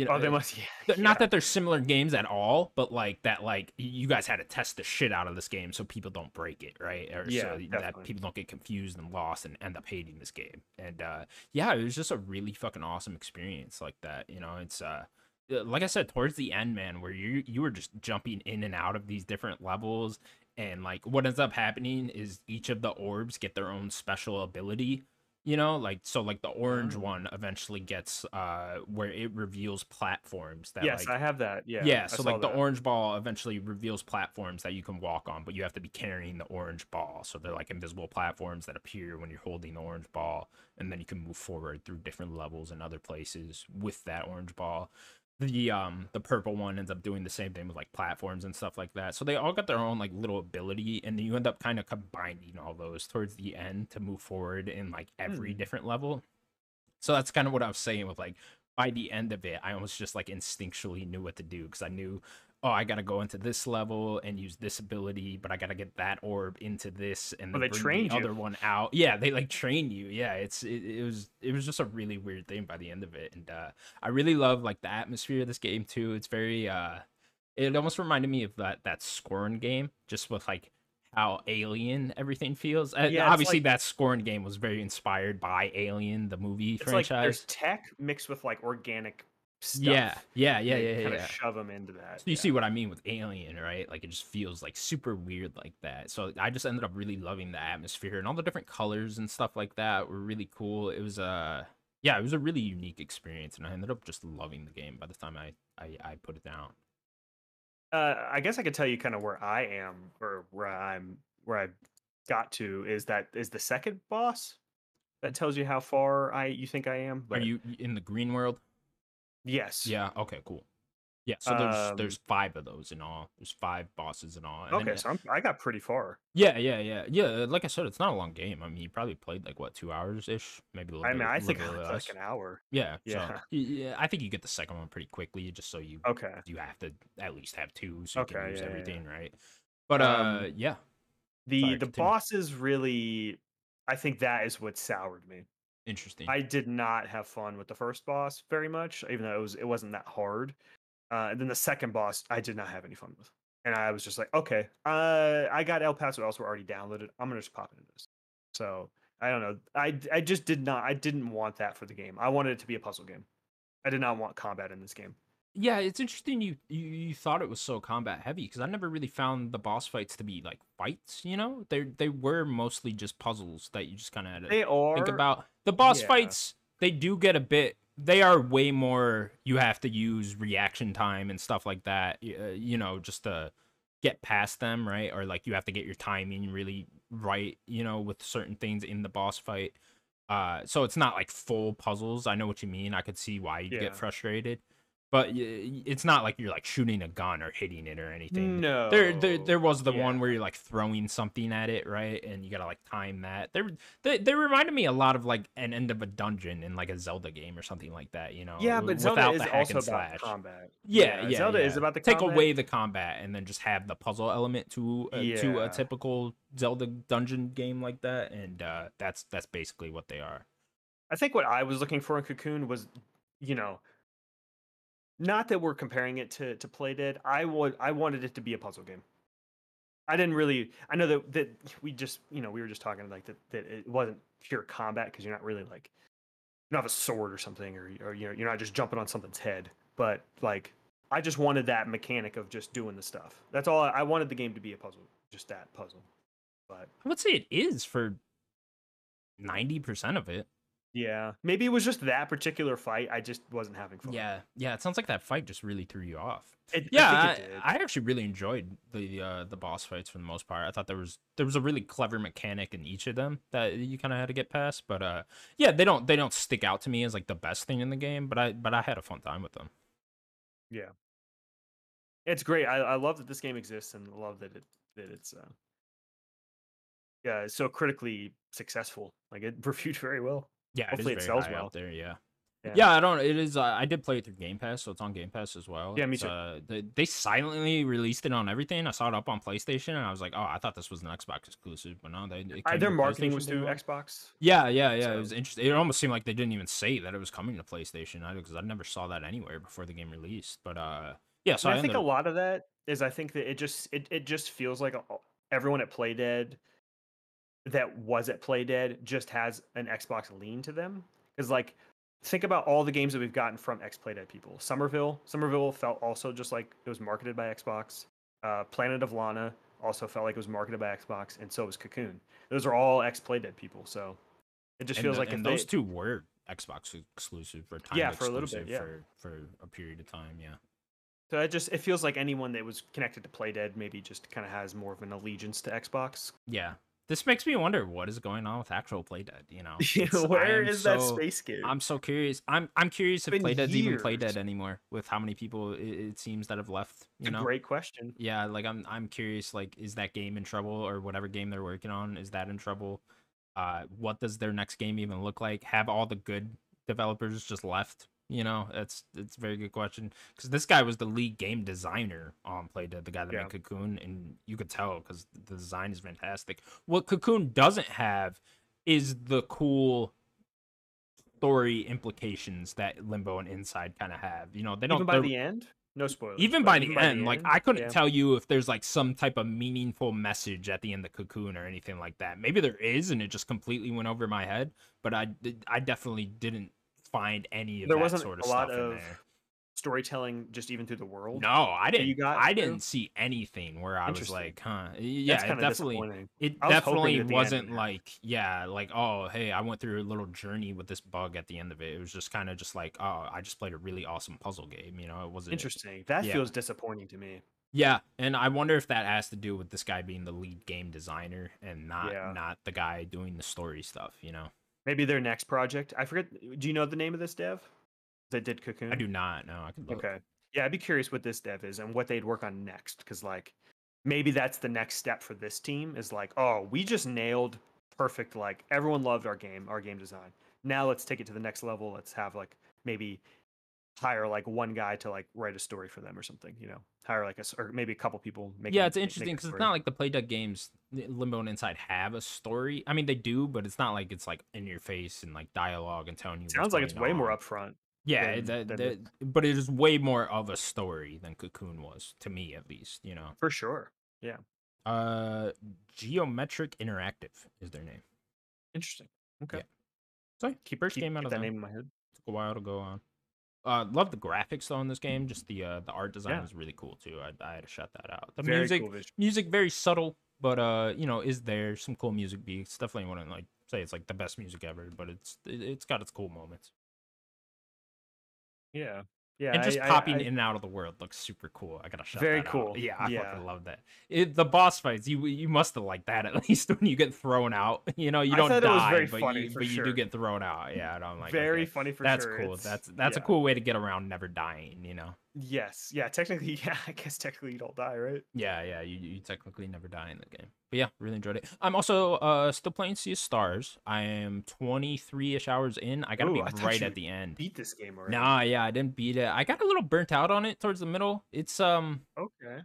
Speaker 1: You know,
Speaker 2: Oh, they must. Yeah,
Speaker 1: th-
Speaker 2: yeah.
Speaker 1: not that they're similar games at all, but like that, like you guys had to test the shit out of this game so people don't break it, right? Or
Speaker 2: Yeah,
Speaker 1: so that people don't get confused and lost and end up hating this game. And uh, yeah, it was just a really fucking awesome experience like that. You know, it's uh, uh, like I said, towards the end, man, where you you were just jumping in and out of these different levels, and like what ends up happening is each of the orbs get their own special ability you know like so like the orange
Speaker 2: Oh.
Speaker 1: one eventually gets uh where it reveals platforms that
Speaker 2: yes,
Speaker 1: like
Speaker 2: I have that. Yeah.
Speaker 1: yeah,
Speaker 2: I
Speaker 1: so like the
Speaker 2: that.
Speaker 1: orange ball eventually reveals platforms that you can walk on, but you have to be carrying the orange ball. So they're like invisible platforms that appear when you're holding the orange ball, and then you can move forward through different levels and other places with that orange ball. The um the purple one ends up doing the same thing with like platforms and stuff like that. So they all got their own like little ability, and then you end up kind of combining all those towards the end to move forward in like every
Speaker 2: Hmm.
Speaker 1: different level. So that's kind of what I was saying with like by the end of it, I almost just like instinctually knew what to do because I knew, oh, I gotta go into this level and use this ability, but I gotta get that orb into this and then
Speaker 2: they
Speaker 1: bring the
Speaker 2: you.
Speaker 1: other one out. Yeah, they like train you. Yeah, it's it, it was it was just a really weird thing by the end of it, and uh, I really love like the atmosphere of this game too. It's very uh, it almost reminded me of that that Scorn game, just with like how alien everything feels. Uh,
Speaker 2: Yeah,
Speaker 1: obviously,
Speaker 2: like-
Speaker 1: that Scorn game was very inspired by Alien, the movie
Speaker 2: It's like there's tech mixed with like organic stuff.
Speaker 1: Yeah, yeah, yeah, yeah, yeah.
Speaker 2: Kind
Speaker 1: yeah.
Speaker 2: of shove them into that.
Speaker 1: So you
Speaker 2: yeah.
Speaker 1: see what I mean with Alien, right? Like it just feels like super weird like that. So I just ended up really loving the atmosphere and all the different colors and stuff like that were really cool. It was uh yeah, it was a really unique experience and I ended up just loving the game by the time I I, I put it down.
Speaker 2: Uh, I guess I could tell you kind of where I am or where I'm where I got to is that is the second boss that tells you how far I you think I am.
Speaker 1: Are
Speaker 2: but
Speaker 1: you in the green world?
Speaker 2: Yes.
Speaker 1: Yeah, okay, cool. Yeah, so there's
Speaker 2: Um,
Speaker 1: there's five of those in all. There's five bosses in all. and
Speaker 2: Okay,
Speaker 1: it-
Speaker 2: so I'm, I got pretty far.
Speaker 1: yeah, yeah, yeah, yeah. Like I said, it's not a long game. I mean, you probably played like what two hours ish, maybe a little bit.
Speaker 2: I
Speaker 1: bit.
Speaker 2: mean, I
Speaker 1: little
Speaker 2: think
Speaker 1: bit
Speaker 2: I played
Speaker 1: less.
Speaker 2: like an hour.
Speaker 1: Yeah,
Speaker 2: Yeah.
Speaker 1: So, yeah, I think you get the second one pretty quickly, just so you
Speaker 2: Okay.
Speaker 1: you have to at least have two, so you can use
Speaker 2: yeah, yeah, yeah.
Speaker 1: everything, right? But uh,
Speaker 2: Um,
Speaker 1: yeah,
Speaker 2: The
Speaker 1: Sorry,
Speaker 2: the
Speaker 1: continue.
Speaker 2: bosses really, I think that is what soured me.
Speaker 1: Interesting.
Speaker 2: I did not have fun with the first boss very much, even though it was it wasn't that hard. Uh, and then the second boss, I did not have any fun with, and I was just like, okay, uh, I got El Paso elsewhere already downloaded. I'm gonna just pop into this. So I don't know. I I just did not. I didn't want that for the game. I wanted it to be a puzzle game. I did not want combat in this game.
Speaker 1: Yeah, it's interesting. You, you you thought it was so combat heavy because I never really found the boss fights to be like fights. You know, they they were mostly just puzzles that you just kind of had to
Speaker 2: They are
Speaker 1: think about. The boss
Speaker 2: yeah.
Speaker 1: fights, they do get a bit. They are way more. You have to use reaction time and stuff like that. Uh, you know, just to get past them, right? Or like you have to get your timing really right. You know, with certain things in the boss fight. Uh, so it's not like full puzzles. I know what you mean. I could see why you
Speaker 2: Yeah.
Speaker 1: get frustrated, but it's not like you're like shooting a gun or hitting it or anything.
Speaker 2: no.
Speaker 1: There, there, there was the one where you're like throwing something at it, right? And you gotta like time that. They, they, they reminded me a lot of like an end of a dungeon in like a Zelda game or something like that, you know?
Speaker 2: Yeah, but Zelda
Speaker 1: without
Speaker 2: is also about
Speaker 1: slash.
Speaker 2: combat.
Speaker 1: Yeah, yeah,
Speaker 2: Zelda
Speaker 1: yeah.
Speaker 2: is about the
Speaker 1: take
Speaker 2: combat.
Speaker 1: away the combat and then just have the puzzle element to uh, to a typical Zelda dungeon game like that, and uh, that's that's basically what they are.
Speaker 2: I think what I was looking for in Cocoon was, you know, not that we're comparing it to to Playdead. I would I wanted it to be a puzzle game. I didn't really. I know that that we just you know we were just talking like that that it wasn't pure combat because you're not really like you don't have a sword or something or or you know you're not just jumping on something's head. But like I just wanted that mechanic of just doing the stuff. That's all I, wanted the game to be a puzzle, just that puzzle. But
Speaker 1: I would say it is for ninety percent of it.
Speaker 2: Yeah, maybe it was just that particular fight. I just wasn't having fun.
Speaker 1: Yeah, yeah. It sounds like that fight just really threw you off.
Speaker 2: It-
Speaker 1: Yeah,
Speaker 2: I
Speaker 1: I,
Speaker 2: think it did.
Speaker 1: I actually really enjoyed the uh, the boss fights for the most part. I thought there was there was a really clever mechanic in each of them that you kind of had to get past. But uh, yeah, they don't they don't stick out to me as like the best thing in the game. But I but I had a fun time with them.
Speaker 2: Yeah, it's great. I, I love that this game exists and love that it that it's uh, yeah it's so critically successful. Like it reviewed very well.
Speaker 1: Yeah,
Speaker 2: Hopefully
Speaker 1: it
Speaker 2: it sells well.
Speaker 1: out there. Yeah.
Speaker 2: Yeah.
Speaker 1: yeah. I don't. It is. Uh, I did play it through Game Pass, so it's on Game Pass as well.
Speaker 2: Yeah, me too.
Speaker 1: Uh, they, they silently released it on everything. I saw it up on PlayStation, and I was like, "Oh, I thought this was an Xbox exclusive," but no, they. It
Speaker 2: Uh, their marketing was through. Xbox.
Speaker 1: Yeah, yeah, yeah. It was interesting. It almost seemed like they didn't even say that it was coming to PlayStation because I never saw that anywhere before the game released. But uh, yeah. So I,
Speaker 2: I think a lot of that is I think that it just it, it just feels like a- everyone at Playdead that was at Playdead just has an Xbox lean to them. Because like think about all the games that we've gotten from ex Playdead people. Somerville, Somerville felt also just like it was marketed by Xbox. Uh, Planet of Lana also felt like it was marketed by Xbox, and so was Cocoon. Those are all ex Playdead people. So it just
Speaker 1: and
Speaker 2: feels
Speaker 1: the-
Speaker 2: like
Speaker 1: and
Speaker 2: they-
Speaker 1: those two were Xbox exclusive for time
Speaker 2: Yeah, for a little bit, yeah.
Speaker 1: for for a period of time. Yeah.
Speaker 2: So it just it feels like anyone that was connected to Playdead maybe just kind of has more of an allegiance to Xbox.
Speaker 1: Yeah. This makes me wonder what is going on with actual Playdead. You know, It's- I
Speaker 2: Where that space game?
Speaker 1: I'm so curious. I'm I'm curious if Playdead's even. Playdead anymore with how many people it, it seems that have left. You know,
Speaker 2: great question.
Speaker 1: yeah. Like I'm I'm curious. Like, is that game in trouble or whatever game they're working on? Is that in trouble? Uh, what does their next game even look like? Have all the good developers just left? You know, that's it's a very good question because this guy was the lead game designer on Playdead, the guy that
Speaker 2: Yeah.
Speaker 1: made Cocoon, and you could tell because the design is fantastic. What Cocoon doesn't have is the cool story implications that Limbo and Inside kind of have. You know, they don't
Speaker 2: Even by the end, no spoilers.
Speaker 1: even by the end, like I couldn't
Speaker 2: yeah.
Speaker 1: tell you if there's like some type of meaningful message at the end of Cocoon or anything like that. Maybe there is, and it just completely went over my head. But I, I definitely didn't find any of
Speaker 2: There
Speaker 1: that
Speaker 2: wasn't
Speaker 1: sort
Speaker 2: a
Speaker 1: of
Speaker 2: lot
Speaker 1: stuff in
Speaker 2: of
Speaker 1: there.
Speaker 2: storytelling, just even through the world.
Speaker 1: No, I didn't.
Speaker 2: you got
Speaker 1: I
Speaker 2: through?
Speaker 1: didn't see anything where I was like, huh? Yeah, it definitely. It
Speaker 2: I was hoping
Speaker 1: definitely
Speaker 2: that the end
Speaker 1: wasn't
Speaker 2: would
Speaker 1: like, yeah, like, oh, hey, I went through a little journey with this bug at the end of it. It was just kind of just like, oh, I just played a really awesome puzzle game. You know, it wasn't
Speaker 2: Interesting. That
Speaker 1: Yeah.
Speaker 2: feels disappointing to me.
Speaker 1: Yeah, and I wonder if that has to do with this guy being the lead game designer and not
Speaker 2: Yeah.
Speaker 1: not the guy doing the story stuff. You know,
Speaker 2: Maybe their next project. I forget. Do you know the name of this dev that did Cocoon?
Speaker 1: I do not know. I could look.
Speaker 2: Okay. Yeah, I'd be curious what this dev is and what they'd work on next. Because like, maybe that's the next step for this team. Is like, oh, we just nailed perfect. Like, everyone loved our game, our game design. Now let's take it to the next level. Let's have like maybe hire like one guy to like write a story for them or something. You know, hire like a or maybe a couple people. Make
Speaker 1: yeah, it's interesting because it's not like the Playdead games, Limbo and Inside have a story. I mean, they do, but it's not like it's like in your face and like dialogue and telling you. what's
Speaker 2: Sounds like it's
Speaker 1: going
Speaker 2: way more upfront.
Speaker 1: Yeah,
Speaker 2: than-
Speaker 1: that,
Speaker 2: than
Speaker 1: that- but it is way more of a story than Cocoon was to me, at least. You know,
Speaker 2: For sure. Yeah.
Speaker 1: Uh, Geometric Interactive is their name.
Speaker 2: Interesting. Okay.
Speaker 1: Yeah. So
Speaker 2: Keep,
Speaker 1: first
Speaker 2: keep,
Speaker 1: game out of
Speaker 2: that name in my head.
Speaker 1: took a while to go on. Uh, love the graphics though in this game. Just the uh, the art design
Speaker 2: Yeah.
Speaker 1: is really cool too. I, I had to shut that out. The
Speaker 2: Very
Speaker 1: music
Speaker 2: cool
Speaker 1: music very subtle, but uh, you know, is there some cool music beats. Definitely wouldn't like say it's like the best music ever, but it's it, it's got its cool moments.
Speaker 2: Yeah. Yeah.
Speaker 1: and just
Speaker 2: I- I-
Speaker 1: popping
Speaker 2: I-
Speaker 1: in and out of the world looks super cool. I gotta shut
Speaker 2: Very
Speaker 1: that out.
Speaker 2: cool.
Speaker 1: Yeah, I
Speaker 2: Yeah.
Speaker 1: fucking love that. It, the boss fights, you you must have liked that at least when you get thrown out. You know, you don't
Speaker 2: thought it was
Speaker 1: die, but you but you do get thrown out. Yeah, and I'm like,
Speaker 2: very
Speaker 1: okay,
Speaker 2: funny for
Speaker 1: that's
Speaker 2: sure.
Speaker 1: cool.
Speaker 2: It's-
Speaker 1: That's that's a cool way to get around never dying. You know.
Speaker 2: Yes. Yeah. Technically, yeah. I guess technically you don't die, right?
Speaker 1: Yeah, yeah, you, you technically never die in the game. But yeah, really enjoyed it. I'm also uh still playing Sea of Stars. I am 23ish hours in. I gotta
Speaker 2: Ooh,
Speaker 1: be
Speaker 2: I
Speaker 1: right at the end.
Speaker 2: Beat this game already.
Speaker 1: Nah, yeah, I didn't beat it. I got a little burnt out on it towards the middle. It's um
Speaker 2: Okay.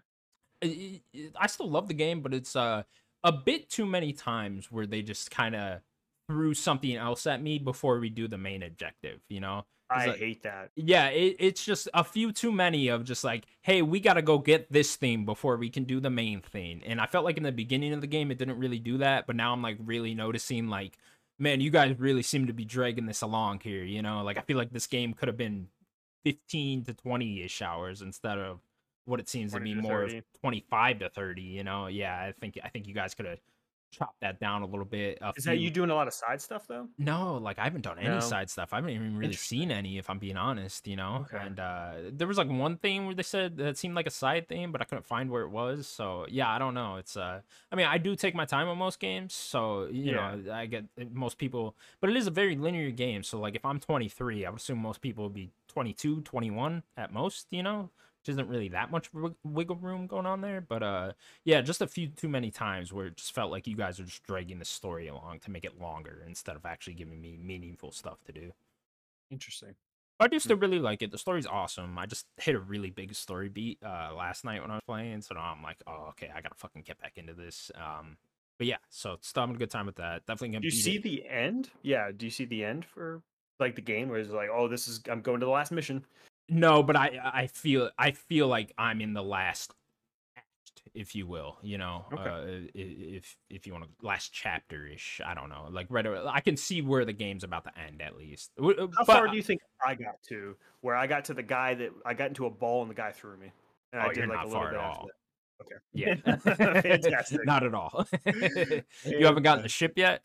Speaker 1: I- I I still love the game, but it's uh a bit too many times where they just kind of threw something else at me before we do the main objective, you know?
Speaker 2: I
Speaker 1: like,
Speaker 2: hate that.
Speaker 1: yeah, it, it's just a few too many of just like, hey, we got to go get this thing before we can do the main thing. And I felt like in the beginning of the game, it didn't really do that. But now I'm like really noticing, like, man, you guys really seem to be dragging this along here. You know, like I feel like this game could have been 15 to 20 ish hours instead of what it seems to be
Speaker 2: to
Speaker 1: more of 25 to 30. You know, yeah, I think I think you guys could have chop that down a little bit. A
Speaker 2: Is that you doing a lot of side stuff though?
Speaker 1: No, like I haven't done any
Speaker 2: No?
Speaker 1: side stuff. I haven't even really seen any, if I'm being honest. You know,
Speaker 2: Okay.
Speaker 1: and uh, there was like one thing where they said that seemed like a side thing, but I couldn't find where it was. So yeah, I don't know. It's uh, I mean, I do take my time on most games, so you
Speaker 2: Yeah.
Speaker 1: know, I get uh, most people, but it is a very linear game. So like, if I'm 23, I would assume most people would be 22, 21 at most. You know, which isn't really that much wiggle room going on there. But uh, yeah, just a few too many times where it just felt like you guys are just dragging the story along to make it longer instead of actually giving me meaningful stuff to do.
Speaker 2: Interesting.
Speaker 1: I do still really like it. The story's awesome. I just hit a really big story beat uh last night when I was playing, so now I'm like, oh okay, I gotta fucking get back into this. Um, but yeah, so still having a good time with that. Definitely gonna
Speaker 2: Do you see
Speaker 1: it.
Speaker 2: the end? Yeah. Do you see the end for like the game where it's like, oh, this is I'm going to the last mission.
Speaker 1: No, but I I feel I feel like I'm in the last act, if you will. You know,
Speaker 2: Okay.
Speaker 1: uh, if if you want to last chapter ish. I don't know. Like right, I can see where the game's about to end at least. Uh,
Speaker 2: How
Speaker 1: but-
Speaker 2: far do you think I got to? Where I got to the guy that I got into a ball and the guy threw me. And
Speaker 1: Oh,
Speaker 2: I did
Speaker 1: you're
Speaker 2: like
Speaker 1: not
Speaker 2: a little
Speaker 1: far
Speaker 2: bit
Speaker 1: at all.
Speaker 2: Okay.
Speaker 1: Yeah,
Speaker 2: Fantastic.
Speaker 1: Not at all. you haven't gotten the ship yet.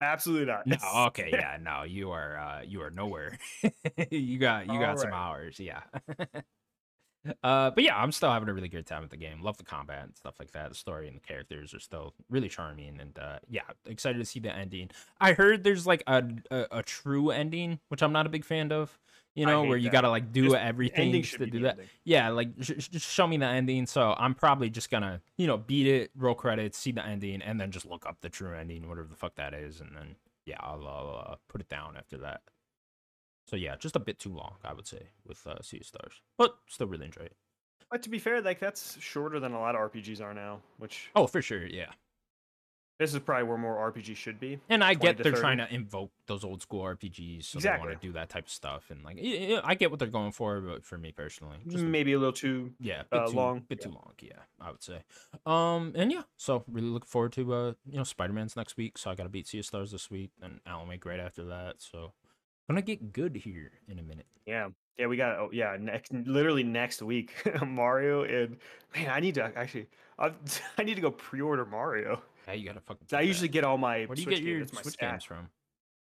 Speaker 2: Absolutely not.
Speaker 1: No, okay, yeah, no, you are uh you are nowhere. you got you got some hours, yeah. uh but yeah, I'm still having a really good time with the game. Love the combat and stuff like that. The story and the characters are still really charming and uh yeah, excited to see the ending. I heard there's like a a, a true ending, which I'm not a big fan of. You know, where you
Speaker 2: that.
Speaker 1: got to like do
Speaker 2: Just-
Speaker 1: everything
Speaker 2: ending
Speaker 1: just
Speaker 2: should
Speaker 1: to do that.
Speaker 2: ending.
Speaker 1: Yeah, like sh- just show me the ending. So I'm probably just gonna, you know, beat it, roll credits, see the ending, and then just look up the true ending, whatever the fuck that is, and then yeah, I'll, I'll uh, put it down after that. So yeah, just a bit too long, I would say, with uh, Sea of Stars, but still really enjoy it.
Speaker 2: But to be fair, like that's shorter than a lot of RPGs are now, which
Speaker 1: Oh, for sure, yeah.
Speaker 2: This is probably where more RPG should be.
Speaker 1: And I get they're
Speaker 2: 30.
Speaker 1: trying to invoke those old school RPGs, so they want to do that type of stuff, and like, I get what they're going for, but for me personally, just
Speaker 2: Maybe a little too
Speaker 1: Yeah, bit
Speaker 2: uh,
Speaker 1: too
Speaker 2: long,
Speaker 1: bit
Speaker 2: yeah.
Speaker 1: too long. Yeah, I would say. Um, and yeah, so really looking forward to uh, you know, Spider Man's next week. So I got to beat Sea of Stars this week, and Alan Wake right after that. So gonna get good here in a minute.
Speaker 2: Yeah. Yeah, we got oh yeah, next literally next week Mario and man, I need to actually i I need to go pre-order Mario.
Speaker 1: Yeah, you gotta fucking.
Speaker 2: I usually get all my
Speaker 1: Where do you
Speaker 2: Switch
Speaker 1: get
Speaker 2: games,
Speaker 1: your
Speaker 2: my
Speaker 1: Switch games from?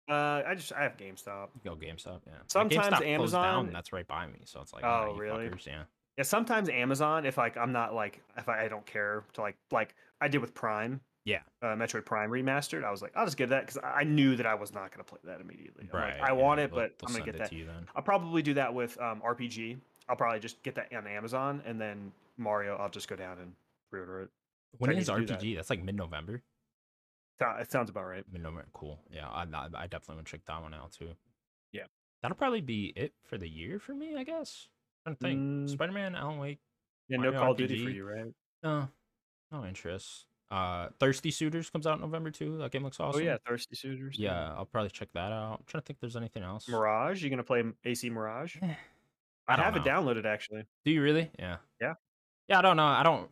Speaker 2: Uh I just I have GameStop.
Speaker 1: You go GameStop. Yeah.
Speaker 2: Sometimes
Speaker 1: GameStop
Speaker 2: Amazon-
Speaker 1: Down, that's right by me, so it's like, oh,
Speaker 2: really?
Speaker 1: fuckers, yeah.
Speaker 2: Yeah, sometimes Amazon if like I'm not like if I, I don't care to like like I did with Prime.
Speaker 1: Yeah.
Speaker 2: Uh, Metroid Prime remastered. I was like, I'll just get that because I knew that I was not going to play that immediately. I'm like,
Speaker 1: Right.
Speaker 2: I
Speaker 1: yeah,
Speaker 2: want it, but I'm going to
Speaker 1: send
Speaker 2: get that.
Speaker 1: to you then.
Speaker 2: I'll probably do that with um, RPG. I'll probably just get that on Amazon, and then Mario, I'll just go down and pre-order it.
Speaker 1: When
Speaker 2: I
Speaker 1: is
Speaker 2: do that.
Speaker 1: RPG? That's like mid-November.
Speaker 2: It sounds about right.
Speaker 1: Mid-November. Cool. Yeah, I, I I definitely want to check that one out too.
Speaker 2: Yeah.
Speaker 1: That'll probably be it for the year for me, I guess. Trying to think.
Speaker 2: Mm.
Speaker 1: Spider-Man, Alan Wake.
Speaker 2: Yeah, no Call of Duty for you, right?
Speaker 1: No, no interest. Uh, Thirsty Suitors comes out in November too. That game looks awesome.
Speaker 2: Oh yeah, Thirsty Suitors.
Speaker 1: Yeah, I'll probably check that out. I'm trying to think if there's anything else.
Speaker 2: Mirage. You gonna play AC Mirage?
Speaker 1: Eh,
Speaker 2: I,
Speaker 1: I don't
Speaker 2: have it downloaded actually.
Speaker 1: Do you really? Yeah.
Speaker 2: Yeah.
Speaker 1: Yeah, I don't know. I don't.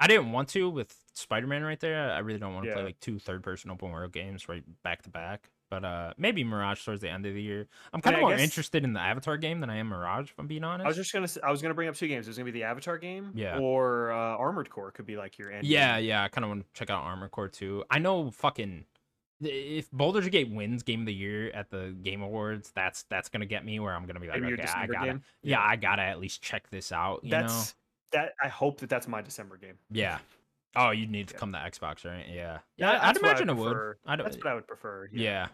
Speaker 1: I didn't want to with Spider-Man right there. I really don't want to play like two third-person open world games right back to back. But uh, maybe Mirage towards the end of the year. I'm kind of more
Speaker 2: guess-
Speaker 1: interested in the Avatar game than I am Mirage. If I'm being honest.
Speaker 2: I was just gonna. I was gonna bring up two games. There's gonna be the Avatar game,
Speaker 1: Yeah.
Speaker 2: or uh, Armored Core could be like your end.
Speaker 1: Yeah,
Speaker 2: game.
Speaker 1: yeah. I kind of want to check out Armored Core too. I know fucking if Baldur's Gate wins Game of the Year at the Game Awards, that's that's gonna get me where I'm gonna be like, okay, I gotta, yeah,
Speaker 2: Yeah.
Speaker 1: I gotta at least check this out. You know,
Speaker 2: That's that. I hope that that's my December game.
Speaker 1: yeah. Oh, you'd need to
Speaker 2: Yeah.
Speaker 1: come to Xbox, right? Yeah,
Speaker 2: Yeah,
Speaker 1: yeah. I'd
Speaker 2: I
Speaker 1: imagine it would. I.
Speaker 2: That's what I would prefer.
Speaker 1: yeah.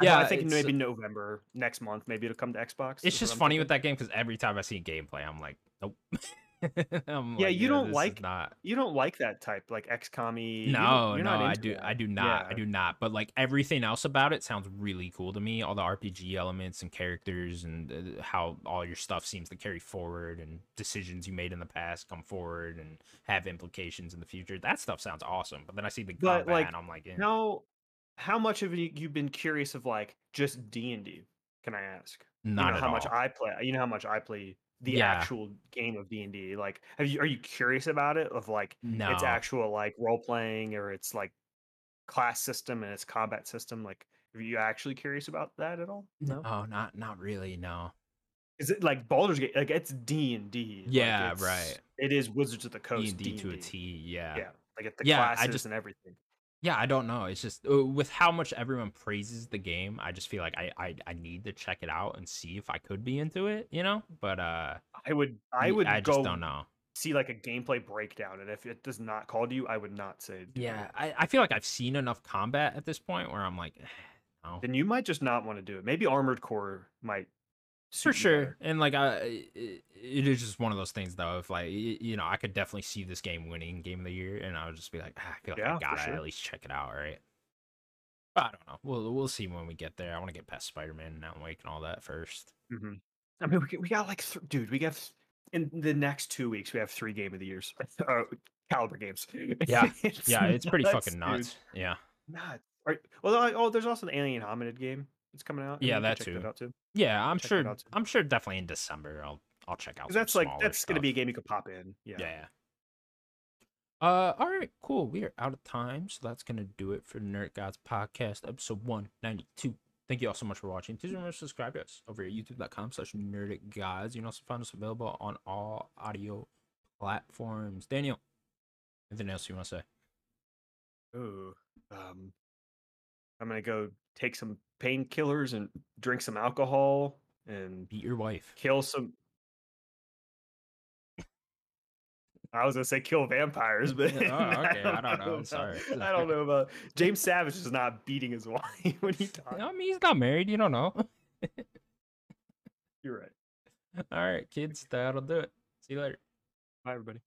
Speaker 2: I-
Speaker 1: Yeah,
Speaker 2: I think maybe November next month. Maybe it'll come to Xbox.
Speaker 1: It's just funny with that game because every time I see gameplay, I'm like, nope.
Speaker 2: Yeah,
Speaker 1: like,
Speaker 2: you don't like-
Speaker 1: not.
Speaker 2: You don't like that type, like XCOM-y.
Speaker 1: No,
Speaker 2: you're
Speaker 1: no,
Speaker 2: not
Speaker 1: I do,
Speaker 2: that.
Speaker 1: I do not, I do not. But like everything else about it sounds really cool to me. All the RPG elements and characters and uh, how all your stuff seems to carry forward and decisions you made in the past come forward and have implications in the future. That stuff sounds awesome. But then I see the
Speaker 2: But,
Speaker 1: combat
Speaker 2: like,
Speaker 1: and I'm like, eh.
Speaker 2: How how much have you you've been curious of like just D and D? Can I ask?
Speaker 1: not
Speaker 2: you know how
Speaker 1: all.
Speaker 2: much I play. You know how much I play the
Speaker 1: Yeah.
Speaker 2: actual game of D and D. Like, have you are you curious about it? Of like
Speaker 1: no,
Speaker 2: its actual like role playing or its like class system and its combat system? Like, are you actually curious about that at all? No.
Speaker 1: oh, not not really. No.
Speaker 2: Is it like Baldur's Gate? Like it's D and D.
Speaker 1: Yeah, right.
Speaker 2: It is Wizards of the
Speaker 1: D
Speaker 2: Coast.
Speaker 1: and D to a
Speaker 2: D&D.
Speaker 1: T. Yeah.
Speaker 2: Yeah, Like at the
Speaker 1: Yeah, I
Speaker 2: classes
Speaker 1: just-
Speaker 2: and everything.
Speaker 1: Yeah, I don't know. It's just uh, with how much everyone praises the game, I just feel like I, I I need to check it out and see if I could be into it, you know? But uh
Speaker 2: I would I would
Speaker 1: I just
Speaker 2: go
Speaker 1: don't know.
Speaker 2: see like a gameplay breakdown, and if it does not call to you, I would not say.
Speaker 1: Yeah,
Speaker 2: it.
Speaker 1: I, I feel like I've seen enough combat at this point where I'm like, no.
Speaker 2: Then you might just not want to do it. Maybe Armored Core might.
Speaker 1: For sure.
Speaker 2: better.
Speaker 1: And like I it, it is just one of those things though, if like you know, I could definitely see this game winning game of the year and I would just be like, ah, I feel like
Speaker 2: Yeah,
Speaker 1: I gotta
Speaker 2: sure.
Speaker 1: at least check it out, right? But I don't know. We'll we'll see when we get there. I want to get past Spider Man and Alan Wake and all that first.
Speaker 2: hmm I mean, we, got- we got like, th- dude, we got th- in the next two weeks, we have three game of the years, uh, caliber games.
Speaker 1: Yeah, Yeah, it's pretty
Speaker 2: nuts,
Speaker 1: fucking
Speaker 2: dude.
Speaker 1: nuts. Yeah.
Speaker 2: Nuts. All right. Well, oh, there's also the Alien Hominid game that's coming out.
Speaker 1: Yeah, that too.
Speaker 2: That too.
Speaker 1: Yeah, I'm
Speaker 2: Check
Speaker 1: sure
Speaker 2: too.
Speaker 1: I'm sure definitely in December I'll I'll check out.
Speaker 2: that's like that's gonna be a game you could pop in. Yeah.
Speaker 1: Yeah. Uh, all right, cool. We are out of time, so that's gonna do it for Nerdic Gods Podcast, episode one ninety two. Thank you all so much for watching. Please remember to subscribe to us over at youtube.com slash nerdic gods. You can also find us available on all audio platforms. Daniel, anything else you want to say?
Speaker 2: Ooh. Um, I'm gonna go take some painkillers and drink some alcohol and
Speaker 1: Beat your wife.
Speaker 2: kill some. I was gonna say kill vampires, but
Speaker 1: Oh, okay, I don't know, I'm sorry.
Speaker 2: I don't know about James Savage is not beating his wife when he talks.
Speaker 1: I mean, he's not married. You don't know.
Speaker 2: You're right.
Speaker 1: all right, kids, that'll do it. See you later.
Speaker 2: Bye, everybody.